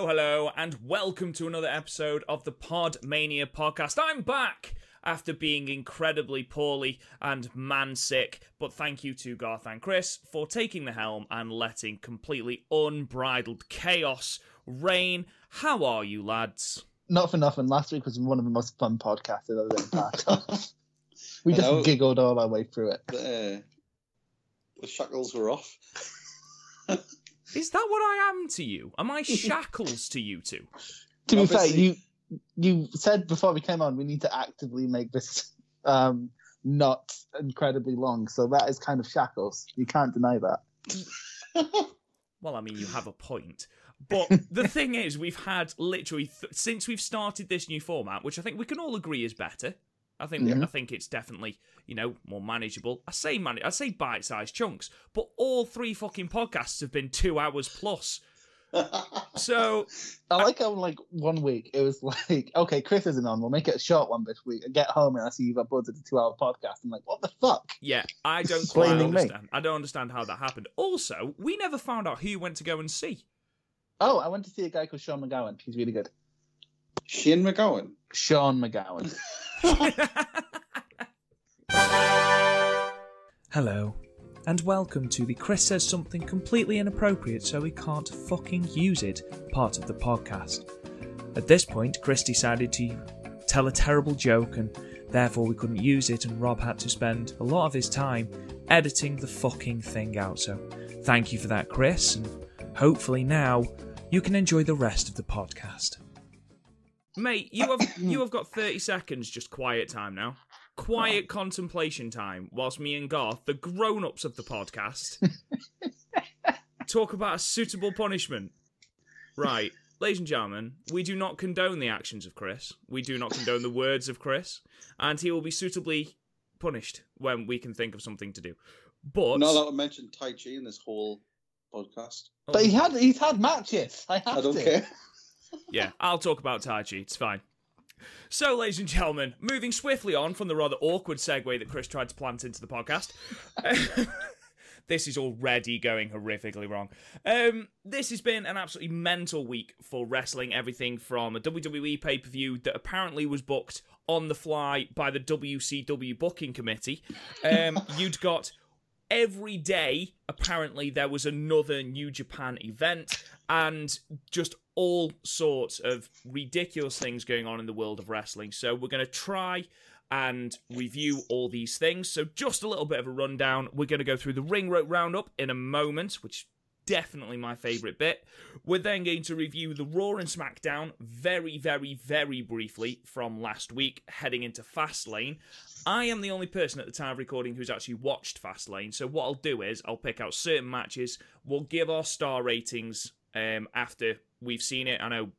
Hello, hello, hello, and welcome to another episode of the Pod Mania podcast. I'm back after being incredibly poorly and man sick, but thank you to Garth and Chris for taking the helm and letting completely unbridled chaos reign. How are you, lads? Not for nothing. Last week was one of the most fun podcasts I've ever been part of. we just know. giggled all our way through it. The, uh, the shackles were off. Is that what I am to you? Am I shackles to you two? To be fair, you you said before we came on we need to actively make this um, not incredibly long, so that is kind of shackles. You can't deny that. Well, I mean, you have a point. But the thing is, we've had literally th- since we've started this new format, which I think we can all agree is better. I think Mhm. I think it's definitely you know more manageable. I say man, I say bite-sized chunks, but all three fucking podcasts have been two hours plus. So I like I, how like one week it was like, okay, Chris isn't on. We'll make it a short one this week. I get home and I see you've uploaded a two-hour podcast. I'm like, what the fuck? yeah, I don't quite Blaming me. understand. I don't understand how that happened. Also, we never found out who you went to go and see. Oh, I went to see a guy called Sean McGowan. He's really good. Shane McGowan. Sean McGowan. Hello, and welcome to the Chris Says Something Completely Inappropriate So We Can't Fucking Use It part of the podcast. At this point, Chris decided to tell a terrible joke and therefore we couldn't use it, and Rob had to spend a lot of his time editing the fucking thing out. So thank you for that, Chris, and hopefully now you can enjoy the rest of the podcast. Mate, you have you have got 30 seconds just quiet time now. Quiet contemplation time whilst me and Garth, the grown-ups of the podcast, talk about a suitable punishment. Right. Ladies and gentlemen, we do not condone the actions of Chris. We do not condone the words of Chris, and he will be suitably punished when we can think of something to do. But Not allowed to mention Tai Chi in this whole podcast. Oh. But he had he's had matches. I have I don't to. care. Yeah, I'll talk about Tai Chi. It's fine. So, ladies and gentlemen, moving swiftly on from the rather awkward segue that Chris tried to plant into the podcast. this is already going horrifically wrong. Um, this has been an absolutely mental week for wrestling. Everything from a WWE pay per view that apparently was booked on the fly by the WCW booking committee. Um, you'd got every day apparently there was another new japan event and just all sorts of ridiculous things going on in the world of wrestling so we're going to try and review all these things so just a little bit of a rundown we're going to go through the ring rope roundup in a moment which is definitely my favorite bit. We're then going to review the Raw and SmackDown very, very, very briefly from last week, heading into Fastlane. I am the only person at the time of recording who's actually watched Fastlane, so what I'll do is I'll pick out certain matches. We'll give our star ratings um, after we've seen it. I know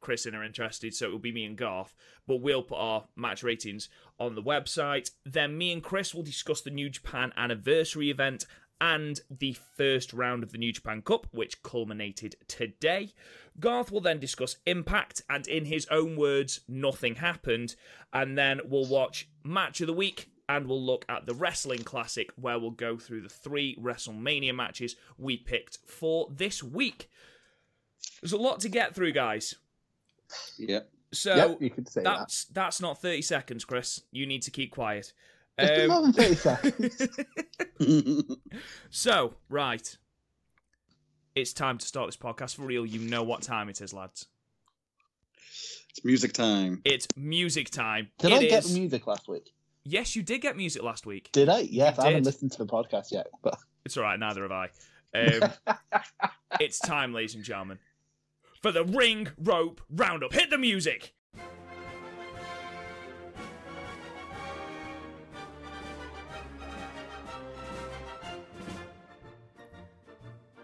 Chris and are interested, so it will be me and Garth. But we'll put our match ratings on the website. Then me and Chris will discuss the New Japan anniversary event and the first round of the New Japan Cup, which culminated today. Garth will then discuss Impact, and in his own words, nothing happened. And then we'll watch Match of the Week, and we'll look at the Wrestling Classic, where we'll go through the three WrestleMania matches we picked for this week. There's a lot to get through, guys. Yeah. So Yep, you could say that. that's that's not 30 seconds, Chris. You need to keep quiet. It's been more Um, than 30 seconds. so, right. It's time to start this podcast for real. You know what time it is, lads. It's music time. It's music time. Did It I get is- the music last week? Yes, you did get music last week. Did I? Yes, I haven't listened to the podcast yet. But It's all right. Neither have I. Um, it's time, ladies and gentlemen, for the ring rope roundup. Hit the music.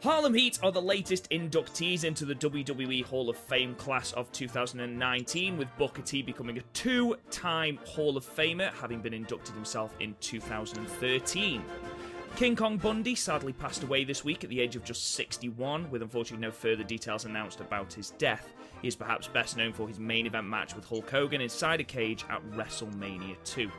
Harlem Heat are the latest inductees into the WWE Hall of Fame class of 2019, with Booker T becoming a two time Hall of Famer, having been inducted himself in 2013. King Kong Bundy sadly passed away this week at the age of just 61, with unfortunately no further details announced about his death. He is perhaps best known for his main event match with Hulk Hogan inside a cage at WrestleMania 2.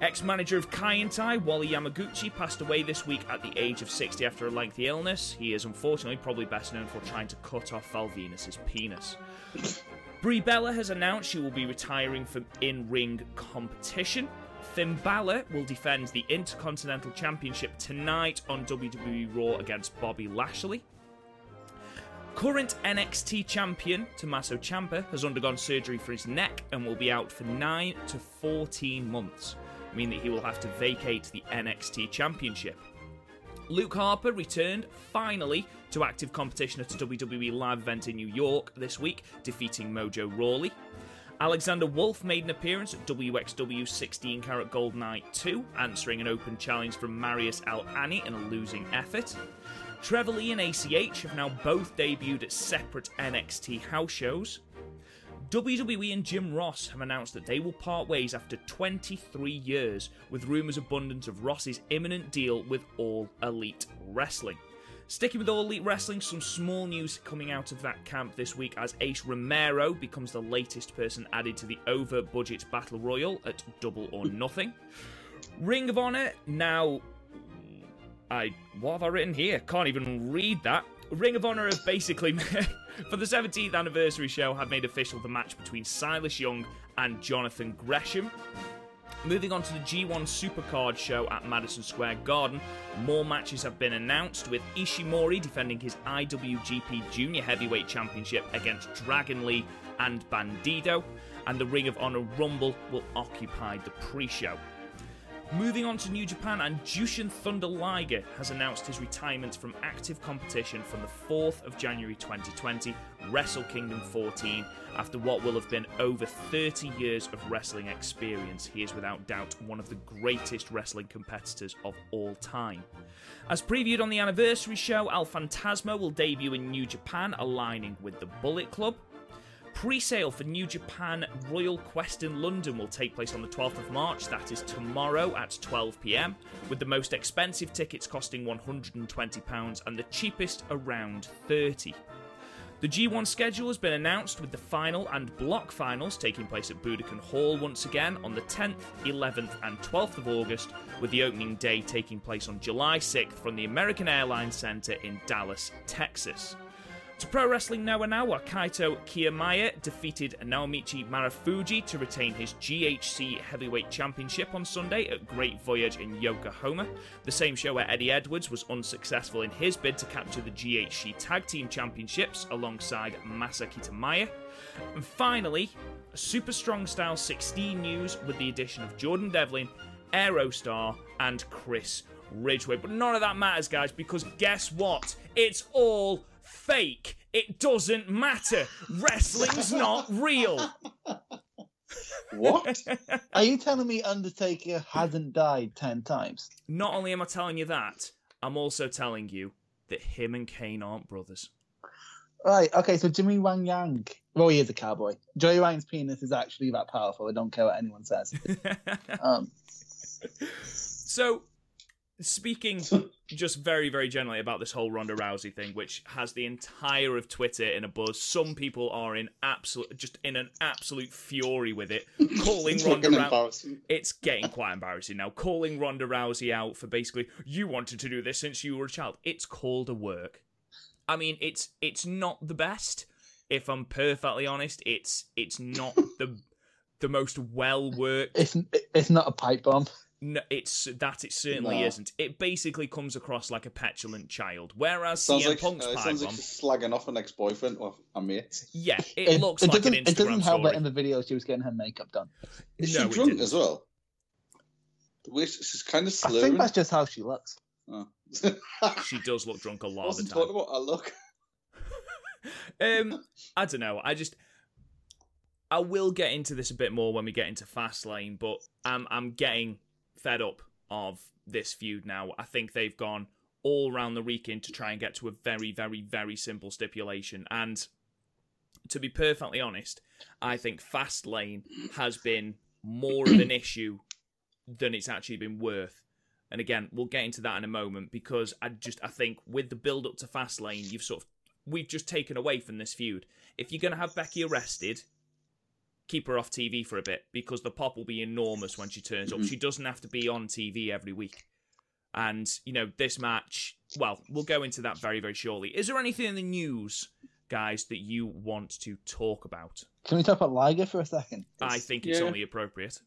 Ex manager of Kaientai, Wally Yamaguchi, passed away this week at the age of 60 after a lengthy illness. He is unfortunately probably best known for trying to cut off Val Venis' penis. Brie Bella has announced she will be retiring from in ring competition. Finn Balor will defend the Intercontinental Championship tonight on WWE Raw against Bobby Lashley. Current NXT champion Tommaso Ciampa has undergone surgery for his neck and will be out for 9 to 14 months, meaning that he will have to vacate the NXT championship. Luke Harper returned finally to active competition at a WWE live event in New York this week, defeating Mojo Rawley. Alexander Wolfe made an appearance at WXW 16 Carat Gold Night 2, answering an open challenge from Marius Al Ani in a losing effort. Trevor Lee and ACH have now both debuted at separate NXT house shows. WWE and Jim Ross have announced that they will part ways after 23 years, with rumours abundant of Ross's imminent deal with All Elite Wrestling. Sticking with All Elite Wrestling, some small news coming out of that camp this week as Ace Romero becomes the latest person added to the over budget Battle Royal at Double or Nothing. Ring of Honor now. I. What have I written here? Can't even read that. Ring of Honor have basically, for the 17th anniversary show, have made official the match between Silas Young and Jonathan Gresham. Moving on to the G1 Supercard show at Madison Square Garden, more matches have been announced with Ishimori defending his IWGP Junior Heavyweight Championship against Dragon Lee and Bandido, and the Ring of Honor Rumble will occupy the pre show. Moving on to New Japan, and Jushin Thunder Liger has announced his retirement from active competition from the 4th of January 2020, Wrestle Kingdom 14. After what will have been over 30 years of wrestling experience, he is without doubt one of the greatest wrestling competitors of all time. As previewed on the anniversary show, El Phantasmo will debut in New Japan, aligning with the Bullet Club. Pre sale for New Japan Royal Quest in London will take place on the 12th of March, that is tomorrow at 12pm, with the most expensive tickets costing £120 and the cheapest around 30 the G1 schedule has been announced with the final and block finals taking place at Budokan Hall once again on the 10th, 11th, and 12th of August, with the opening day taking place on July 6th from the American Airlines Center in Dallas, Texas. To Pro Wrestling now, where Kaito Kiyomiya defeated Naomichi Marufuji to retain his GHC Heavyweight Championship on Sunday at Great Voyage in Yokohama, the same show where Eddie Edwards was unsuccessful in his bid to capture the GHC Tag Team Championships alongside Masa Kitamiya. And finally, Super Strong Style 16 news with the addition of Jordan Devlin, Aerostar, and Chris Ridgeway. But none of that matters, guys, because guess what? It's all fake. It doesn't matter. Wrestling's not real. What? are you telling me Undertaker hasn't died ten times? Not only am I telling you that, I'm also telling you that him and Kane aren't brothers. Right. Okay. So Jimmy Wang Yang. Well, he is a cowboy. Joey Wang's penis is actually that powerful. I don't care what anyone says. Um, so, speaking just very, very generally about this whole Ronda Rousey thing, which has the entire of Twitter in a buzz. Some people are in absolute, just in an absolute fury with it, calling It's Ronda fucking Rousey. It's getting quite embarrassing now. Calling Ronda Rousey out for basically you wanted to do this since you were a child. It's called a work. I mean, it's it's not the best. If I'm perfectly honest, it's it's not the the most well worked it's it's not a pipe bomb. No, it's that it certainly No. isn't. It basically comes across like a petulant child. Whereas Sounds CM like, Punk's uh, it sounds like she's slagging off an ex-boyfriend or a mate. yeah, it, looks like an Instagram It doesn't help story. that in the video she was getting her makeup done. Is No, she drunk didn't. as well? The way she's kind of I slurring. think that's just how she looks. Oh. She does look drunk a lot of the wasn't time. talking about her look. Um, I don't know. I just I will get into this a bit more when we get into Fastlane, but I'm I'm getting fed up of this feud now. I think they've gone all around the weekend to try and get to a very, very, very simple stipulation. And to be perfectly honest, I think Fastlane has been more of an issue than it's actually been worth. And again, we'll get into that in a moment because I just I think with the build up to Fastlane, you've sort of we've just taken away from this feud. If you're going to have Becky arrested, keep her off TV for a bit because the pop will be enormous when she turns up. Mm-hmm. She doesn't have to be on TV every week. And, you know, this match, well, we'll go into that very, very shortly. Is there anything in the news, guys, that you want to talk about? Can we talk about Liger for a second? I think it's yeah. only appropriate.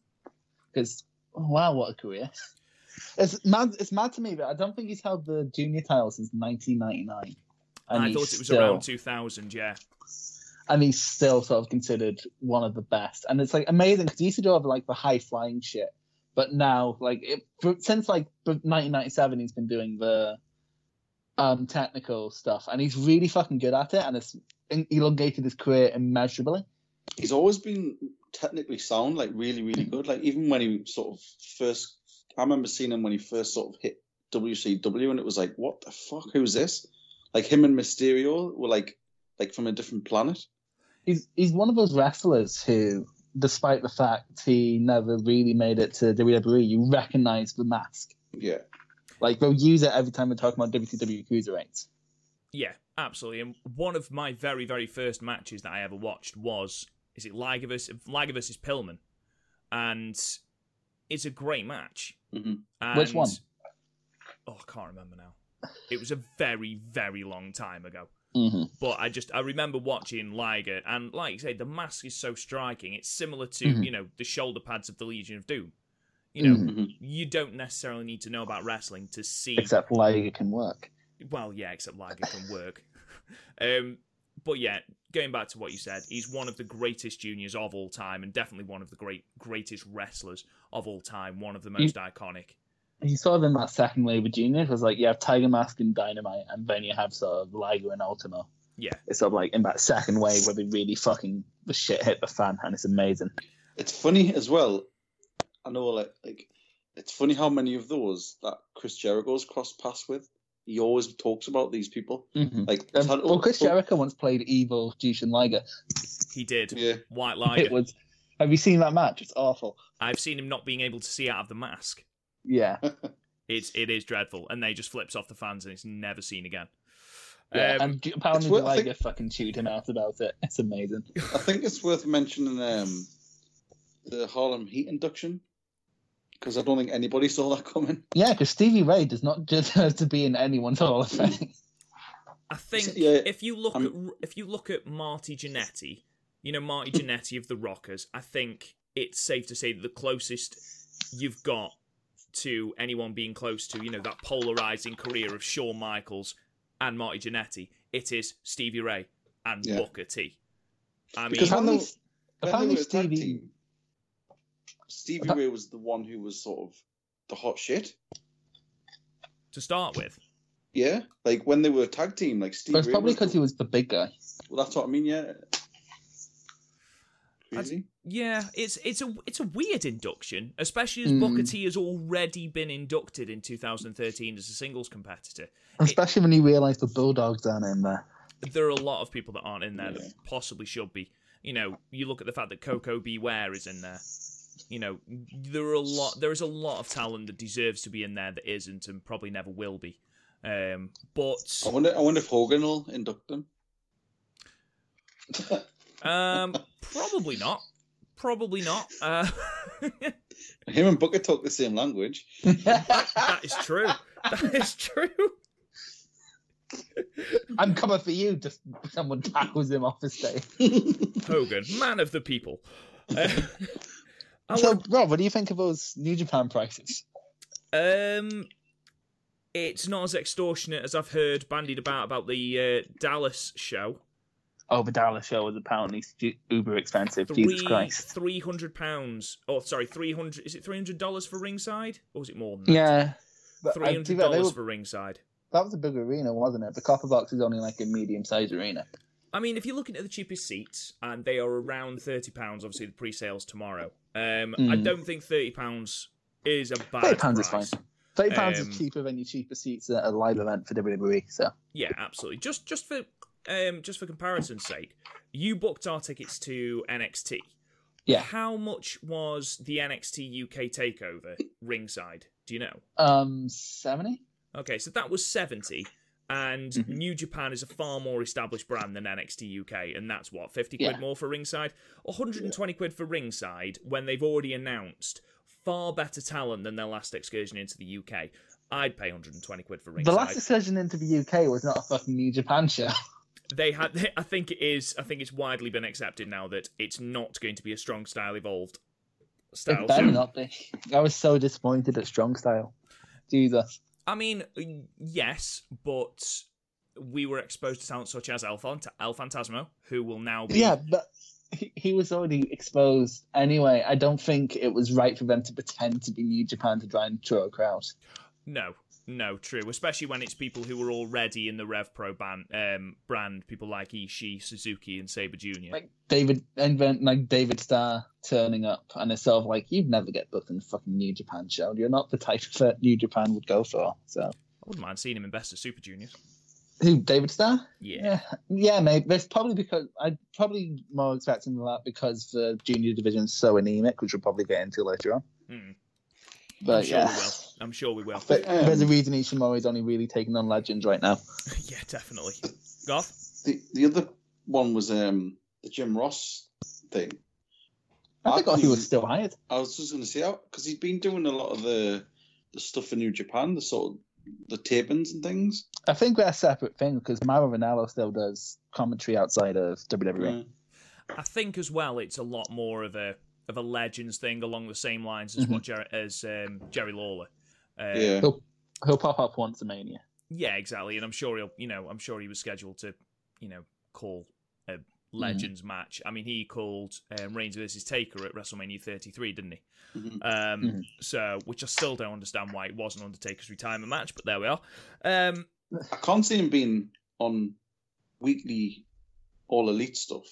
Because oh, wow, what a career! It's mad. It's mad to me, but I don't think he's held the junior title since 1999. And I thought it was still, around 2000, yeah. And he's still sort of considered one of the best. And it's like amazing because he used to do all like the high flying shit, but now like it, since like 1997, he's been doing the um technical stuff, and he's really fucking good at it, and it's elongated his career immeasurably. He's always been technically sound, like really, really good. Like even when he sort of first, I remember seeing him when he first sort of hit WCW, and it was like, what the fuck? Who's this? Like him and Mysterio were like, like from a different planet. He's he's one of those wrestlers who, despite the fact he never really made it to WWE, you recognize the mask. Yeah, Like they'll use it every time we're talking about WCW cruiserweights. Yeah, absolutely. And one of my very, very first matches that I ever watched was is it Liger versus Liger versus Pillman, and it's a great match. Mhm. And, Which one? Oh, I can't remember now. It was a very, very long time ago. Mm-hmm. But I just I remember watching Liger, and like you say, the mask is so striking. It's similar to Mhm. you know the shoulder pads of the Legion of Doom. You know, Mhm. Mhm. you don't necessarily need to know about wrestling to see Except Liger can work. well, yeah, except Liger can work. um, but yeah, going back to what you said, he's one of the greatest juniors of all time, and definitely one of the great greatest wrestlers of all time. One of the most iconic. You saw them that second wave of juniors was like you have Tiger Mask and Dynamite, and then you have sort of Liger and Ultimo. Yeah, It's sort of like in that second wave where they really fucking the shit hit the fan, and it's amazing. it's funny as well. I know, like, like it's funny how many of those that Chris Jericho's crossed paths with. He always talks about these people. Mm-hmm. Like, Um, Tad- well, Chris oh, Jericho once played evil Jushin Liger. he did. Yeah, White Liger. It Liger. was. Have you seen that match? It's awful. I've seen him not being able to see out of the mask. Yeah. It's it is dreadful, and they just flips off the fans, and it's never seen again. Yeah, Um, and apparently it's worth- Liger think- fucking chewed him out about it. It's amazing. I think it's worth mentioning um, the Harlem Heat induction because I don't think anybody saw that coming. Yeah, because Stevie Ray does not deserve to be in anyone's Hall of Fame. I think Yeah, if you look I'm- at if you look at Marty Jannetty, you know Marty Jannetty of the Rockers, I think it's safe to say that the closest you've got to anyone being close to you know that polarizing career of Shawn Michaels and Marty Jannetty, it is Stevie Ray and Yeah. Booker T. I mean, Because when they, apparently, apparently were tag Stevie. team, Stevie Appa- Ray was the one who was sort of the hot shit. to start with, Yeah, like when they were a tag team, like Stevie. But it's Ray probably because the- he was the big guy. Well, that's what I mean. Yeah. That's- Crazy. yeah, it's it's a it's a weird induction, especially as Mm. Booker T has already been inducted in 2013 as a singles competitor. Especially when you realise the Bulldogs aren't in there. there are a lot of people that aren't in there Yeah. that possibly should be. You know, you look at the fact that Koko B. Ware is in there. You know, there are a lot. There is a lot of talent that deserves to be in there that isn't, and probably never will be. Um, but I wonder. I wonder if Hogan will induct them. um, probably not. Probably not. Uh, Him and Booker talk the same language. that is true. That is true. I'm coming for you. Just someone tackles him off the stage. Hogan, man of the people. Uh, So, wanna- Rob, what do you think of those New Japan prices? Um, it's not as extortionate as I've heard bandied about about the uh, Dallas show. Oh, the Dallas show was apparently stu- uber expensive. Jesus Christ. three hundred pounds. Oh, sorry, three hundred. Is it three hundred dollars for ringside, or was it more than that? Yeah. But I three think hundred that, they dollars for ringside. that was a big arena, wasn't it? The Copper Box is only like a medium sized arena. I mean, if you're looking at the cheapest seats, and they are around thirty pounds, obviously the pre-sales tomorrow. Um, I Mm. don't think thirty pounds is a bad Thirty pounds is fine. Thirty pounds Um, is cheaper than your cheaper seats at a live event for WWE. So Yeah, absolutely. Just just for um just for comparison's sake, you booked our tickets to NXT. Yeah. How much was the NXT UK takeover ringside? Do you know? um, seventy. Okay, so that was 70 and Mhm. New Japan is a far more established brand than NXT UK and that's what 50 quid Yeah. more for ringside, 120 quid for ringside when they've already announced far better talent than their last excursion into the UK. I'd pay 120 quid for ringside. The last excursion into the UK was not a fucking New Japan show. they had i think it is i think it's widely been accepted now that it's not going to be a strong style evolved style It better not be. I was so disappointed at Strong Style. Jesus. i mean yes but we were exposed to talent such as el, Fant- el phantasmo who will now be Yeah, but he, he was already exposed anyway. I don't think it was right for them to pretend to be New Japan to try and draw a crowd. no no true especially when it's people who were already in the rev pro band, um, brand people like ishii suzuki and sabre jr Like David and then like David Starr turning up, and it's sort of like you'd never get booked in a fucking New Japan show. You're not the type that New Japan would go for. So i wouldn't mind seeing him in best of super juniors who? David Starr? yeah Yeah, yeah, mate. There's probably because I'd probably more expecting that because the junior division's so anemic, which we'll probably get into later on. Hmm. i'm But sure yeah, i'm sure we will But Um, there's a reason Ishimori is only really taking on legends right now. yeah definitely Goth? The the other one was um the Jim Ross thing. I I forgot he was still hired. I was just going to say because he's been doing a lot of the the stuff for New Japan, the sort of the tapings and things. I think they're a separate thing because Mauro Ranallo still does commentary outside of. WWE. Yeah. I think as well, it's a lot more of a of a legends thing along the same lines as what Jerry, as um, Jerry Lawler. Uh, yeah. He'll, he'll pop up once a Mania. yeah, exactly. And I'm sure he'll, you know, I'm sure he was scheduled to, you know, call a legends match. I mean, he called um, Reigns versus Taker at WrestleMania 33, didn't he? Mhm. Um, Mhm. So, which I still don't understand why it wasn't Undertaker's retirement match, but there we are. Um, I can't see him being on weekly All Elite stuff.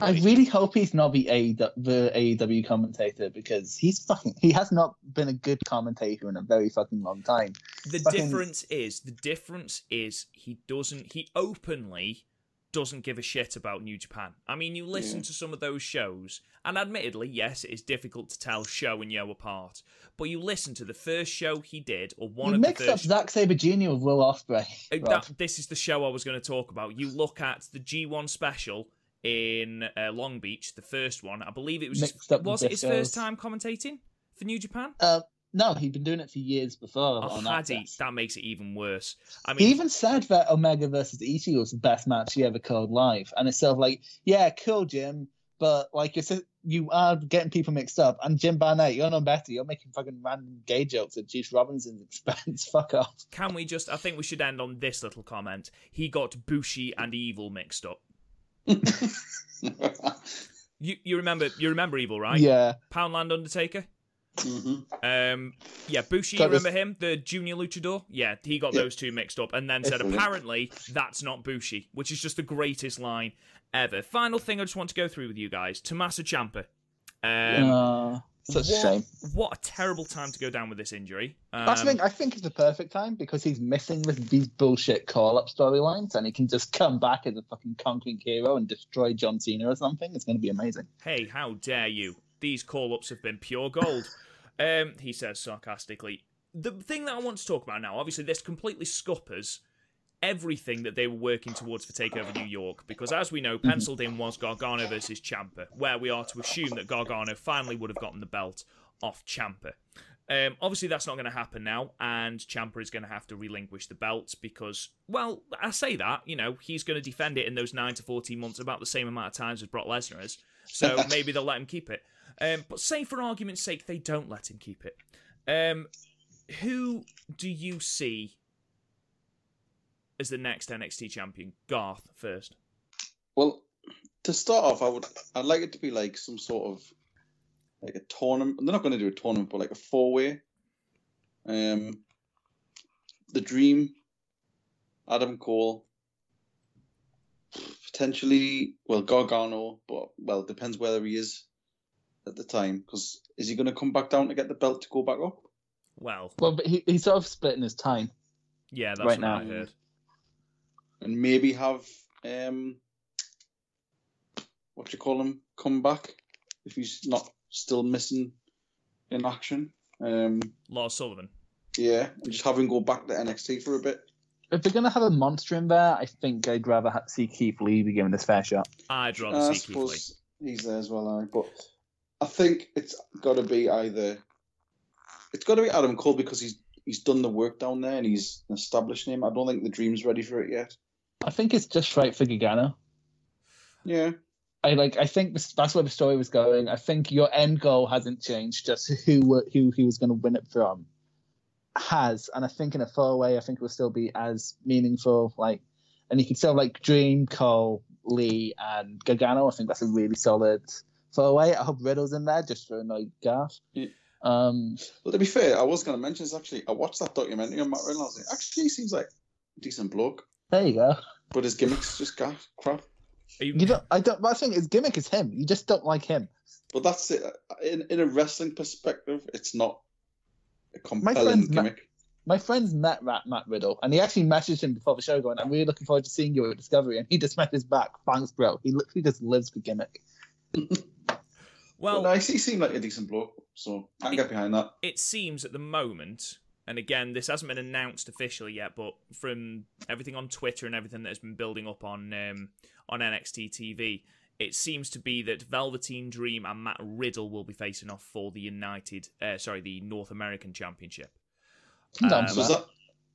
I really hope he's not the AEW, the AEW commentator because he's fucking. He has not been a good commentator in a very fucking long time. The Fucking- difference is the difference is he doesn't he openly doesn't give a shit about New Japan. I mean, you listen Yeah. to some of those shows, and admittedly, yes, it is difficult to tell show and yo apart. But you listen to the first show he did, or one you of the mixed up. Zack Sabre Jr. with Will Ospreay. Uh, that, this is the show I was going to talk about. You look at the G1 special in uh, Long Beach, the first one. I believe it was Mixed up was it his first time commentating for New Japan. Uh, no, he'd been doing it for years before. Oh, on had he? That makes it even worse. I mean, He even said that Omega versus Ishii was the best match he ever called live, and it's sort of like, yeah, cool, Jim, but like you're, s- you are getting people mixed up. And Jim Barnett, you're no better. You're making fucking random gay jokes at Juice Robinson's expense. Fuck off. Can we just? I think we should end on this little comment. He got Bushi and Evil mixed up. You you remember you remember Evil, right? Yeah, Poundland Undertaker. hmm Um, yeah, Bushi. You remember him, the junior luchador? Yeah, he got Yeah. those two mixed up, and then said apparently that's not Bushi, which is just the greatest line ever. Final thing I just want to go through with you guys: Tommaso Ciampa. Um, uh, such a what, shame. What a terrible time to go down with this injury. Um, That's the thing. I think it's the perfect time because he's missing this, these bullshit call-up storylines, and he can just come back as a fucking conquering hero and destroy John Cena or something. It's going to be amazing. Hey, how dare you? These call ups have been pure gold. um, he says sarcastically. The thing that I want to talk about now, obviously, this completely scuppers everything that they were working towards for TakeOver New York, because as we know, penciled in was Gargano versus Ciampa, where we are to assume that Gargano finally would have gotten the belt off Ciampa. Um, obviously, that's not going to happen now, and Ciampa is going to have to relinquish the belt because, well, I say that, you know, he's going to defend it in those 9 to 14 months about the same amount of times as Brock Lesnar is. So maybe they'll let him keep it. Um, but say, for argument's sake, they don't let him keep it. Um, who do you see as the next NXT champion? Garth first. Well, to start off, I would I'd like it to be like some sort of like a tournament. They're not going to do a tournament, but like a four way. Um, the Dream, Adam Cole, potentially well Gargano, but well it depends whether he is at the time because is he going to come back down to get the belt to go back up? Well, Well, but he, he's sort of splitting his time. yeah, that's Right what now. I heard. And maybe have um what you call him come back if he's not still missing in action. Um Lars Sullivan. yeah, and just have him go back to NXT for a bit. If they're going to have a monster in there, I think I'd rather ha- see Keith Lee be given his fair shot. I'd rather Uh, I see Keith Lee. he's there as well, aye. but I think it's got to be either it's got to be Adam Cole because he's he's done the work down there and he's an established name. I don't think the Dream's ready for it yet. I think it's just right for Gargano. Yeah, I like. I think this, that's where the story was going. I think your end goal hasn't changed. Just who were- who he was going to win it from has, and I think in a far way, I think it will still be as meaningful. Like, and you could still like Dream, Cole, Lee, and Gargano. I think that's a really solid far away. I hope Riddle's in there just for annoy Garth. Yeah. Um, Well, to be fair, I was going to mention this actually. I watched that documentary on Matt Riddle. I was like, actually, he seems like a decent bloke, there you go. but his gimmicks just gaff, crap. You, You don't. I don't. But I think his gimmick is him. You just don't like him. But that's it. In, in a wrestling perspective, it's not a compelling Ma- gimmick. My friend's met Matt, Matt Riddle, and he actually messaged him before the show, going, "I'm really looking forward to seeing you at Discovery." And he just messaged back, "Thanks, bro." He literally just lives for gimmick. well, but no, he seemed like a decent bloke, so I can get behind that. it seems at the moment, and again, this hasn't been announced officially yet, but from everything on Twitter and everything that has been building up on um, on NXT TV, it seems to be that Velveteen Dream and Matt Riddle will be facing off for the United, uh, sorry, the North American Championship. I'm Um, So has that. that,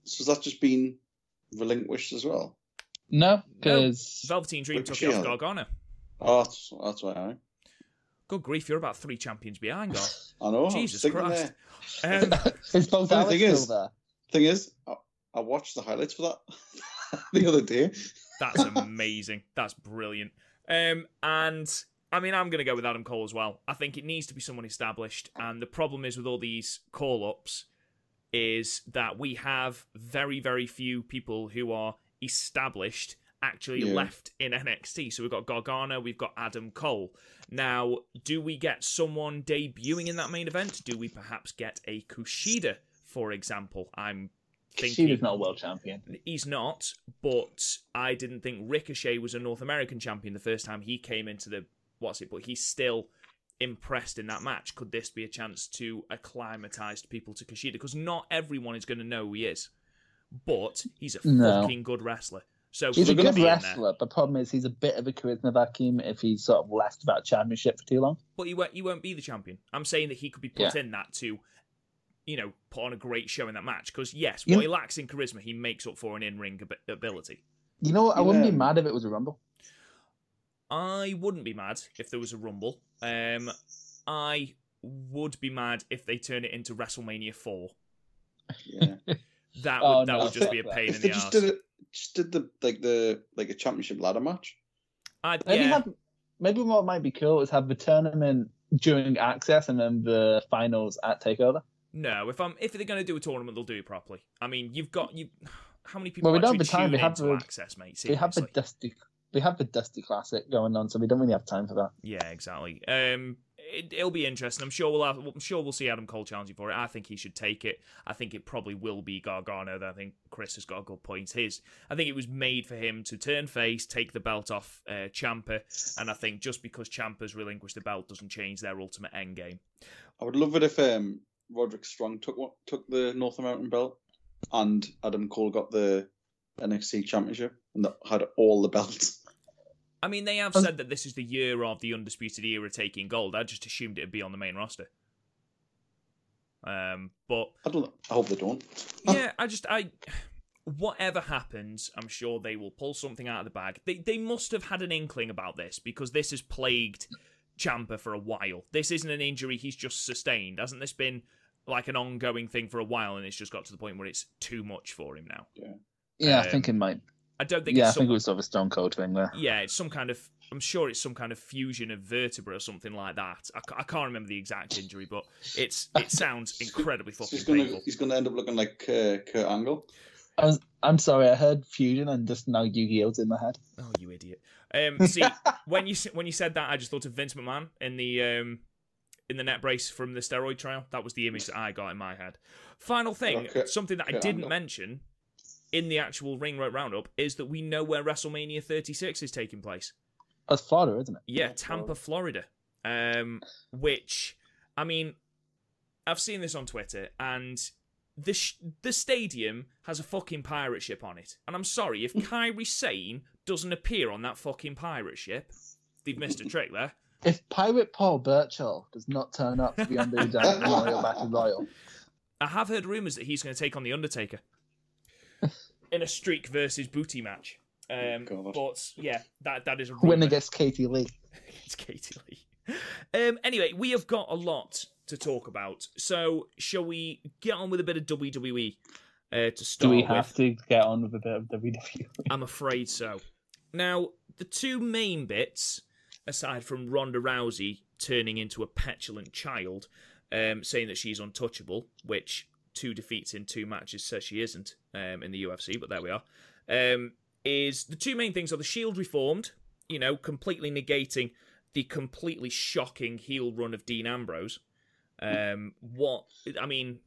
so has that just been relinquished as well? No, because Velveteen Dream took it off Gargano. Oh, that's, that's right. Aye. Good grief, you're about three champions behind, God. I know. Jesus thinking Christ. there. Um, his both Alex thing still is- there. Thing is, I, I watched the highlights for that the other day. That's amazing. That's brilliant. Um, and I mean, I'm going to go with Adam Cole as well. I think it needs to be someone established. And the problem is with all these call ups is that we have very, very few people who are established actually Yeah. left in NXT. So we've got Gargano, we've got Adam Cole. Now, do we get someone debuting in that main event? Do we perhaps get a Kushida, for example? I'm thinking She's not a world champion. He's not, but I didn't think Ricochet was a North American champion the first time he came into the what's it, but he's still impressed in that match. Could this be a chance to acclimatise people to Kushida? Because not everyone is going to know who he is, but he's a No. fucking good wrestler. So He's a good be in wrestler. The problem is he's a bit of a charisma vacuum if he's sort of left without a championship for too long. but he won't, he won't be the champion. I'm saying that he could be put in that to, you know, put on a great show in that match. Because yes, You what know- he lacks in charisma, he makes up for in in-ring ab- ability. You know? I wouldn't be mad if it was a rumble. I wouldn't be mad if there was a rumble. Um, I would be mad if they turn it into WrestleMania four. Yeah. That Oh, would that no, would just be a pain in if they the ass. Did it, just did the like the like a championship ladder match. I'd, Maybe yeah, have maybe what might be cool is have the tournament during Access and then the finals at Takeover. no. If I'm if they're going to do a tournament, they'll do it properly. I mean, you've got you. How many people Well, we don't have the time. We have into the- access, mate? We have the dusty, we have the dusty classic going on, so we don't really have time for that. Yeah, exactly. Um, it, it'll be interesting. I'm sure we'll have, I'm sure we'll see Adam Cole challenging for it. I think he should take it. I think it probably will be Gargano. I think Chris has got a good point. His, I think it was made for him to turn face, take the belt off uh, Ciampa, and I think just because Ciampa's relinquished the belt doesn't change their ultimate end game. I would love it if um, Roderick Strong took took the North American belt, and Adam Cole got the NXT Championship and that had all the belts. I mean, they have Um, said that this is the year of the Undisputed Era taking gold. I just assumed it'd be on the main roster. Um, but I don't. I hope they don't. yeah, I just I whatever happens, I'm sure they will pull something out of the bag. They they must have had an inkling about this because this has plagued Ciampa for a while. This isn't an injury he's just sustained. Hasn't this been like an ongoing thing for a while and it's just got to the point where it's too much for him now? Yeah, I Um, think it might. I don't think Yeah, I it's some, think it was sort of a Stone Cold thing there. yeah, it's some kind of I'm sure it's some kind of fusion of vertebra or something like that. I, I can't remember the exact injury, but it's it sounds incredibly So fucking he's gonna painful. he's gonna end up looking like uh, Kurt Angle. I was, I'm sorry, I heard Fusion and just now Yu-Gi-Oh's in my head. Oh, you idiot! Um, see, when you s- when you said that, I just thought of Vince McMahon in the um, in the net brace from the steroid trial. That was the image that I got in my head. Final thing, Okay. something that I didn't I'm- mention in the actual ring road roundup is that we know where WrestleMania 36 is taking place. That's Florida, isn't it? Yeah, Oh, Tampa, Florida. Um, which, I mean, I've seen this on Twitter, and the sh- the stadium has a fucking pirate ship on it. And I'm sorry if Kairi Sane doesn't appear on that fucking pirate ship, they've missed a trick there. If Pirate Paul Burchill does not turn up to be on the Memorial Battle Royal, I have heard rumors that he's going to take on the Undertaker in a streak versus booty match. Um, God. but yeah, that that is a win against Katie Lee. it's Katie Lee. Um, anyway, we have got a lot to talk about. So, shall we get on with a bit of WWE uh, to start? Do start we with? have to get on with a bit of WWE? I'm afraid so. Now, the two main bits, aside from Ronda Rousey turning into a petulant child, um, saying that she's untouchable, which two defeats in two matches says she isn't um, in the UFC, but there we are, um, is the two main things are the Shield reformed, you know, completely negating the completely shocking heel run of Dean Ambrose. Um, what, I mean,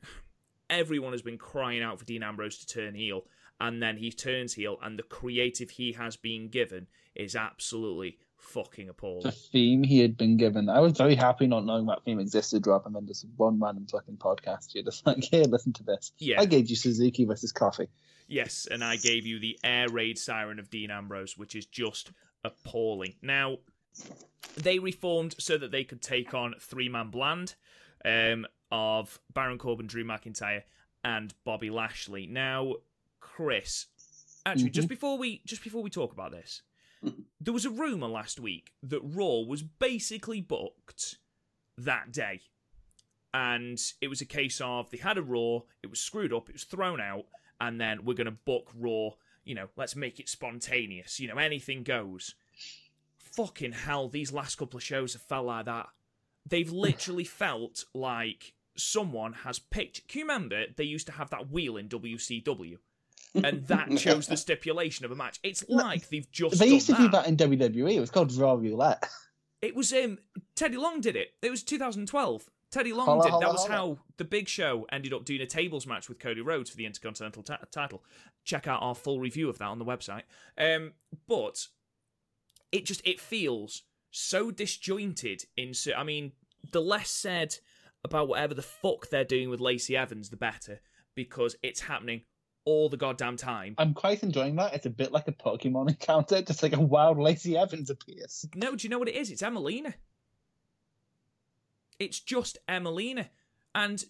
everyone has been crying out for Dean Ambrose to turn heel and then he turns heel, and the creative he has been given is absolutely fucking appalling. the theme he had been given. I was very happy not knowing that theme existed, rather than just one random fucking podcast. You're just like, here, listen to this. Yeah. I gave you Suzuki versus Coffee. Yes, and I gave you the air raid siren of Dean Ambrose, which is just appalling. Now, they reformed so that they could take on three man bland um, of Baron Corbin, Drew McIntyre, and Bobby Lashley. Now, Chris, actually, just before we just before we talk about this, there was a rumor last week that Raw was basically booked that day. And it was a case of they had a Raw, it was screwed up, it was thrown out, and then we're going to book Raw. You know, let's make it spontaneous. You know, anything goes. Fucking hell, these last couple of shows have felt like that. They've literally felt like someone has picked. Can you remember they used to have that wheel in WCW? And that chose the stipulation of a match. It's like they've just They used to do that in WWE. It was called Raw Roulette. It was um Teddy Long did it. It was 2012. Teddy Long Holla, did. holla, that was holla. how the Big Show ended up doing a tables match with Cody Rhodes for the Intercontinental ti- title. Check out our full review of that on the website. Um, but it just it feels so disjointed. In so, I mean, the less said about whatever the fuck they're doing with Lacey Evans, the better, because it's happening all the goddamn time. I'm quite enjoying that. It's a bit like a Pokemon encounter, just like a wild Lacey Evans appears. No, do you know what it is? It's Emmalina. It's just Emmalina. And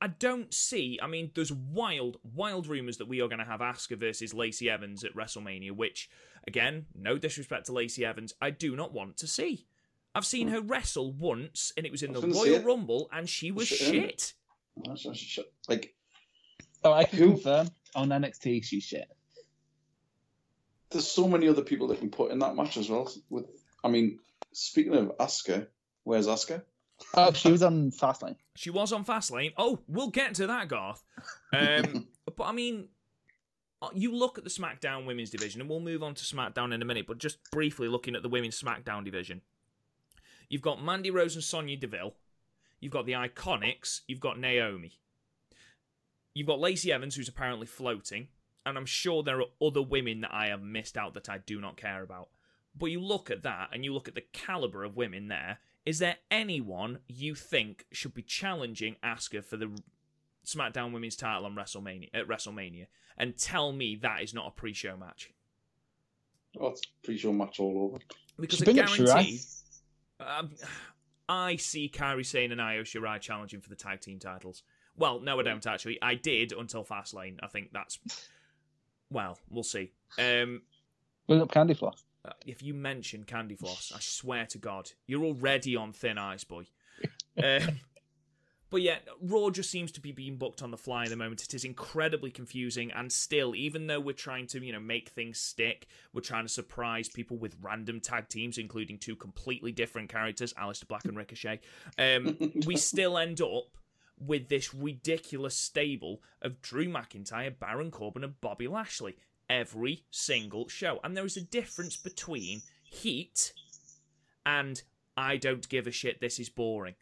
I don't see, I mean, there's wild, wild rumours that we are going to have Asuka versus Lacey Evans at WrestleMania, which, again, no disrespect to Lacey Evans, I do not want to see. I've seen hmm. her wrestle once, and it was in the was gonna say Royal. Rumble, and she was Shit, shit. That's- that's shit. Like, Oh, I can Who- confirm on NXT she's shit. there's so many other people that can put in that match as well. With, I mean, speaking of Asuka, where's Asuka? Oh, she was on Fastlane. She was on Fastlane. Oh, we'll get to that, Garth. Um, but I mean, uh, you look at the SmackDown women's division, and we'll move on to SmackDown in a minute. But just briefly looking at the women's SmackDown division, you've got Mandy Rose and Sonya Deville. You've got the Iconics. You've got Naomi. You've got Lacey Evans, who's apparently floating, and I'm sure there are other women that I have missed out that I do not care about. But you look at that, and you look at the caliber of women there. Is there anyone you think should be challenging Asuka for the SmackDown Women's title on WrestleMania at WrestleMania? And tell me that is not a pre-show match Oh, it's pretty sure match all over. because She's I guarantee. Shirai. Um, I see Kairi Sane and Io Shirai challenging for the tag team titles. Well, no, I don't actually. I did until Fastlane. I think that's. Well, we'll see. Um, Bring up Candy Floss. uh, if you mention Candy Floss, I swear to God, you're already on thin ice, boy. Um, but yeah, Raw just seems to be being booked on the fly at the moment. It is incredibly confusing, and still, even though we're trying to, you know, make things stick, we're trying to surprise people with random tag teams, including two completely different characters, Aleister Black and Ricochet. Um, we still end up with this ridiculous stable of Drew McIntyre, Baron Corbin, and Bobby Lashley every single show. And there is a difference between heat and I don't give a shit, this is boring.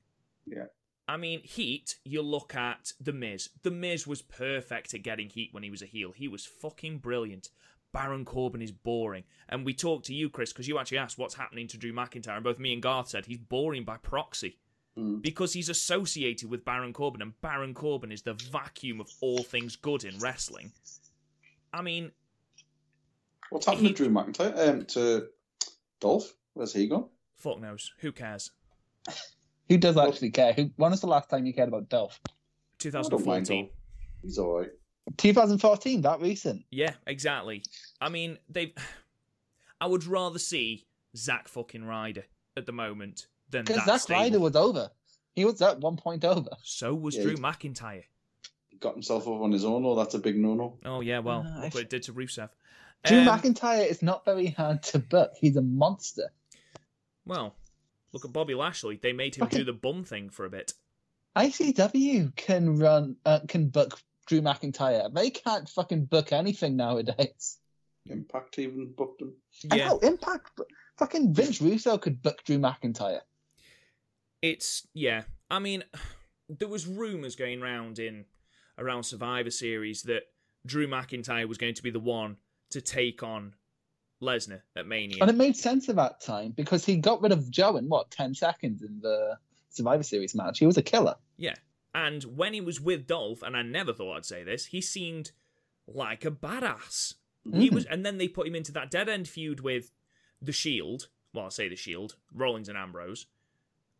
Yeah. I mean, heat, you look at The Miz. The Miz was perfect at getting heat when he was a heel. He was fucking brilliant. Baron Corbin is boring. And we talked to you, Chris, because you actually asked what's happening to Drew McIntyre, and both me and Garth said he's boring by proxy Mm. because he's associated with Baron Corbin, and Baron Corbin is the vacuum of all things good in wrestling. I mean, What's happened He- to Drew McIntyre? Um, to Dolph? Where's he gone? fuck knows. Who cares? Who does actually care? Who? When was the last time you cared about Dolph? I don't mind 2014. He's all right. 2014. That recent. Yeah, exactly. I mean, they. I would rather see Zack fucking Ryder at the moment than Because that Zack stable. Ryder was over. He was at one point over. So was Yeah, Drew he- McIntyre. Got himself over on his own, or that's a big no-no. Oh yeah, well, Uh, look I- what it did to Rusev. Drew Um, McIntyre is not very hard to book. He's a monster. Well, look at Bobby Lashley. They made him Fucking- do the bum thing for a bit. ICW can run, uh, can book Drew McIntyre. They can't fucking book anything nowadays. Impact even booked him. I Yeah, know Impact. Fucking Vince Russo could book Drew McIntyre. It's yeah. I mean, there was rumors going around in around Survivor Series that Drew McIntyre was going to be the one to take on Lesnar at Mania. And it made sense at that time because he got rid of Joe in what ten seconds in the Survivor Series match. He was a killer. Yeah. And when he was with Dolph, and I never thought I'd say this, he seemed like a badass. He Mhm. was, and then they put him into that dead end feud with the Shield. Well, I say the Shield, Rollins and Ambrose,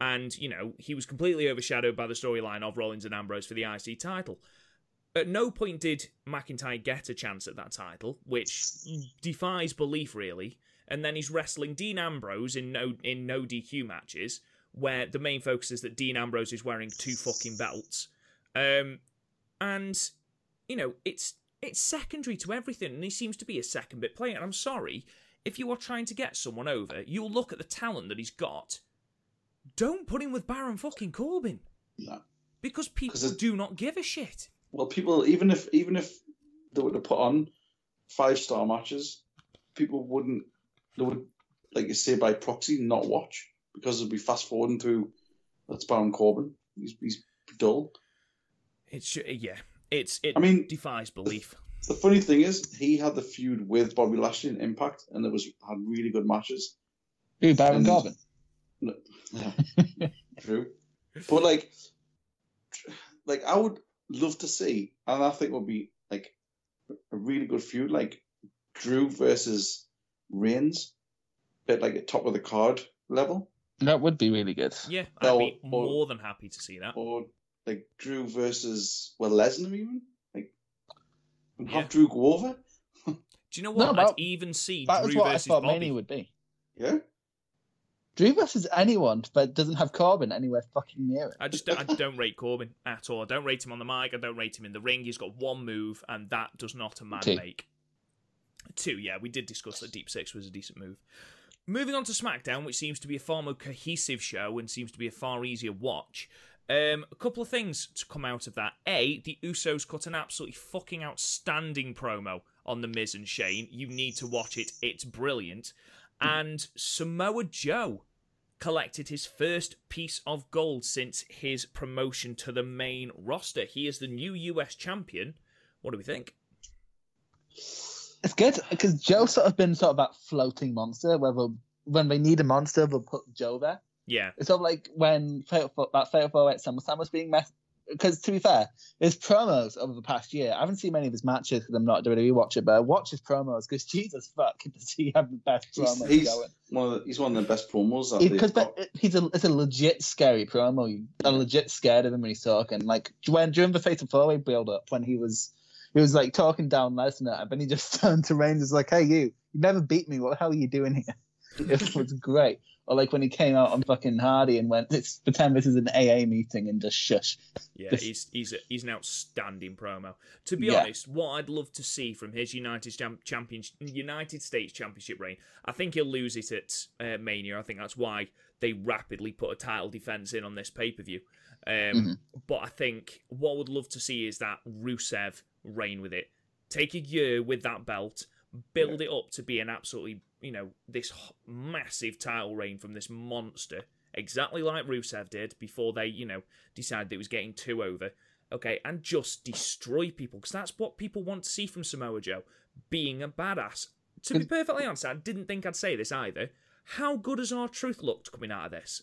and you know he was completely overshadowed by the storyline of Rollins and Ambrose for the IC title. At no point did McIntyre get a chance at that title, which defies belief, really. And then he's wrestling Dean Ambrose in no in no DQ matches, where the main focus is that Dean Ambrose is wearing two fucking belts. Um, and you know it's it's secondary to everything, and he seems to be a second bit player. And I'm sorry if you are trying to get someone over, you'll look at the talent that he's got. Don't put him with Baron fucking Corbin No. because people do not give a shit. Well, people even if even if they were to put on five star matches, people wouldn't. They would, like you say, by proxy, not watch because they'd be fast forwarding through. That's Baron Corbin. He's he's dull. It's yeah, it's it I mean- defies belief. The funny thing is, he had the feud with Bobby Lashley in Impact, and it was had really good matches. Who Baron And- Corbin? No. True. But like, like I would love to see, and I think would be like a really good feud, like Drew versus Reigns, at like at top of the card level, That would be really good. Yeah, I'd Well, be well- more than happy to see that. or like Drew versus well Lesnar even, like and have Yeah. Drew go over. Do you know No, what? that- I'd even see That was Drew what I versus thought Bobby. Mania would be. Yeah, Drew versus anyone, but doesn't have Corbin anywhere fucking near it. I just I don't rate Corbin at all. I don't rate him on the mic. I don't rate him in the ring. He's got one move, and that does not a man Two. make. Two, yeah, we did discuss that Deep Six was a decent move. Moving on to SmackDown, which seems to be a far more cohesive show and seems to be a far easier watch. Um, a couple of things to come out of that. A, the Usos cut an absolutely fucking outstanding promo on The Miz and Shane. You need to watch it, it's brilliant. And Samoa Joe collected his first piece of gold since his promotion to the main roster. He is the new US champion. What do we think? It's good because Joe's sort of been sort of that floating monster. Whether when they need a monster, they'll put Joe there. Yeah, It's sort of like when Fatal that Fatal Four at SummerSlam was being mess- because to be fair, his promos over the past year, I haven't seen many of his matches because I'm not a WWE watcher, but I watch his promos because Jesus fuck, does he have the best promos he's going? one of the, he's one of the best promos Because got. he's a it's a legit scary promo. You are legit scared of him when he's talking. Like when during the Fatal Four Way build up when he was he was like talking down Lesnar, and then he just turned to Reigns and was like, "Hey, you, you never beat me. What the hell are you doing here?" It was great. Or like when he came out on fucking Hardy and went, "Let's pretend this is an AA meeting and just shush." Yeah, he's he's a, he's an outstanding promo. To be Yeah. honest, what I'd love to see from his United Cham- Champion United States Championship reign, I think he'll lose it at uh, Mania. I think that's why they rapidly put a title defense in on this pay per view. Um, Mhm. But I think what I would love to see is that Rusev reign with it. Take a year with that belt, build it up to be an absolutely, you know, this massive title reign from this monster, exactly like Rusev did before they, you know, decided it was getting too over. Okay, and just destroy people because that's what people want to see from Samoa Joe, being a badass. To be perfectly honest, I didn't think I'd say this either. How good has R Truth looked coming out of this?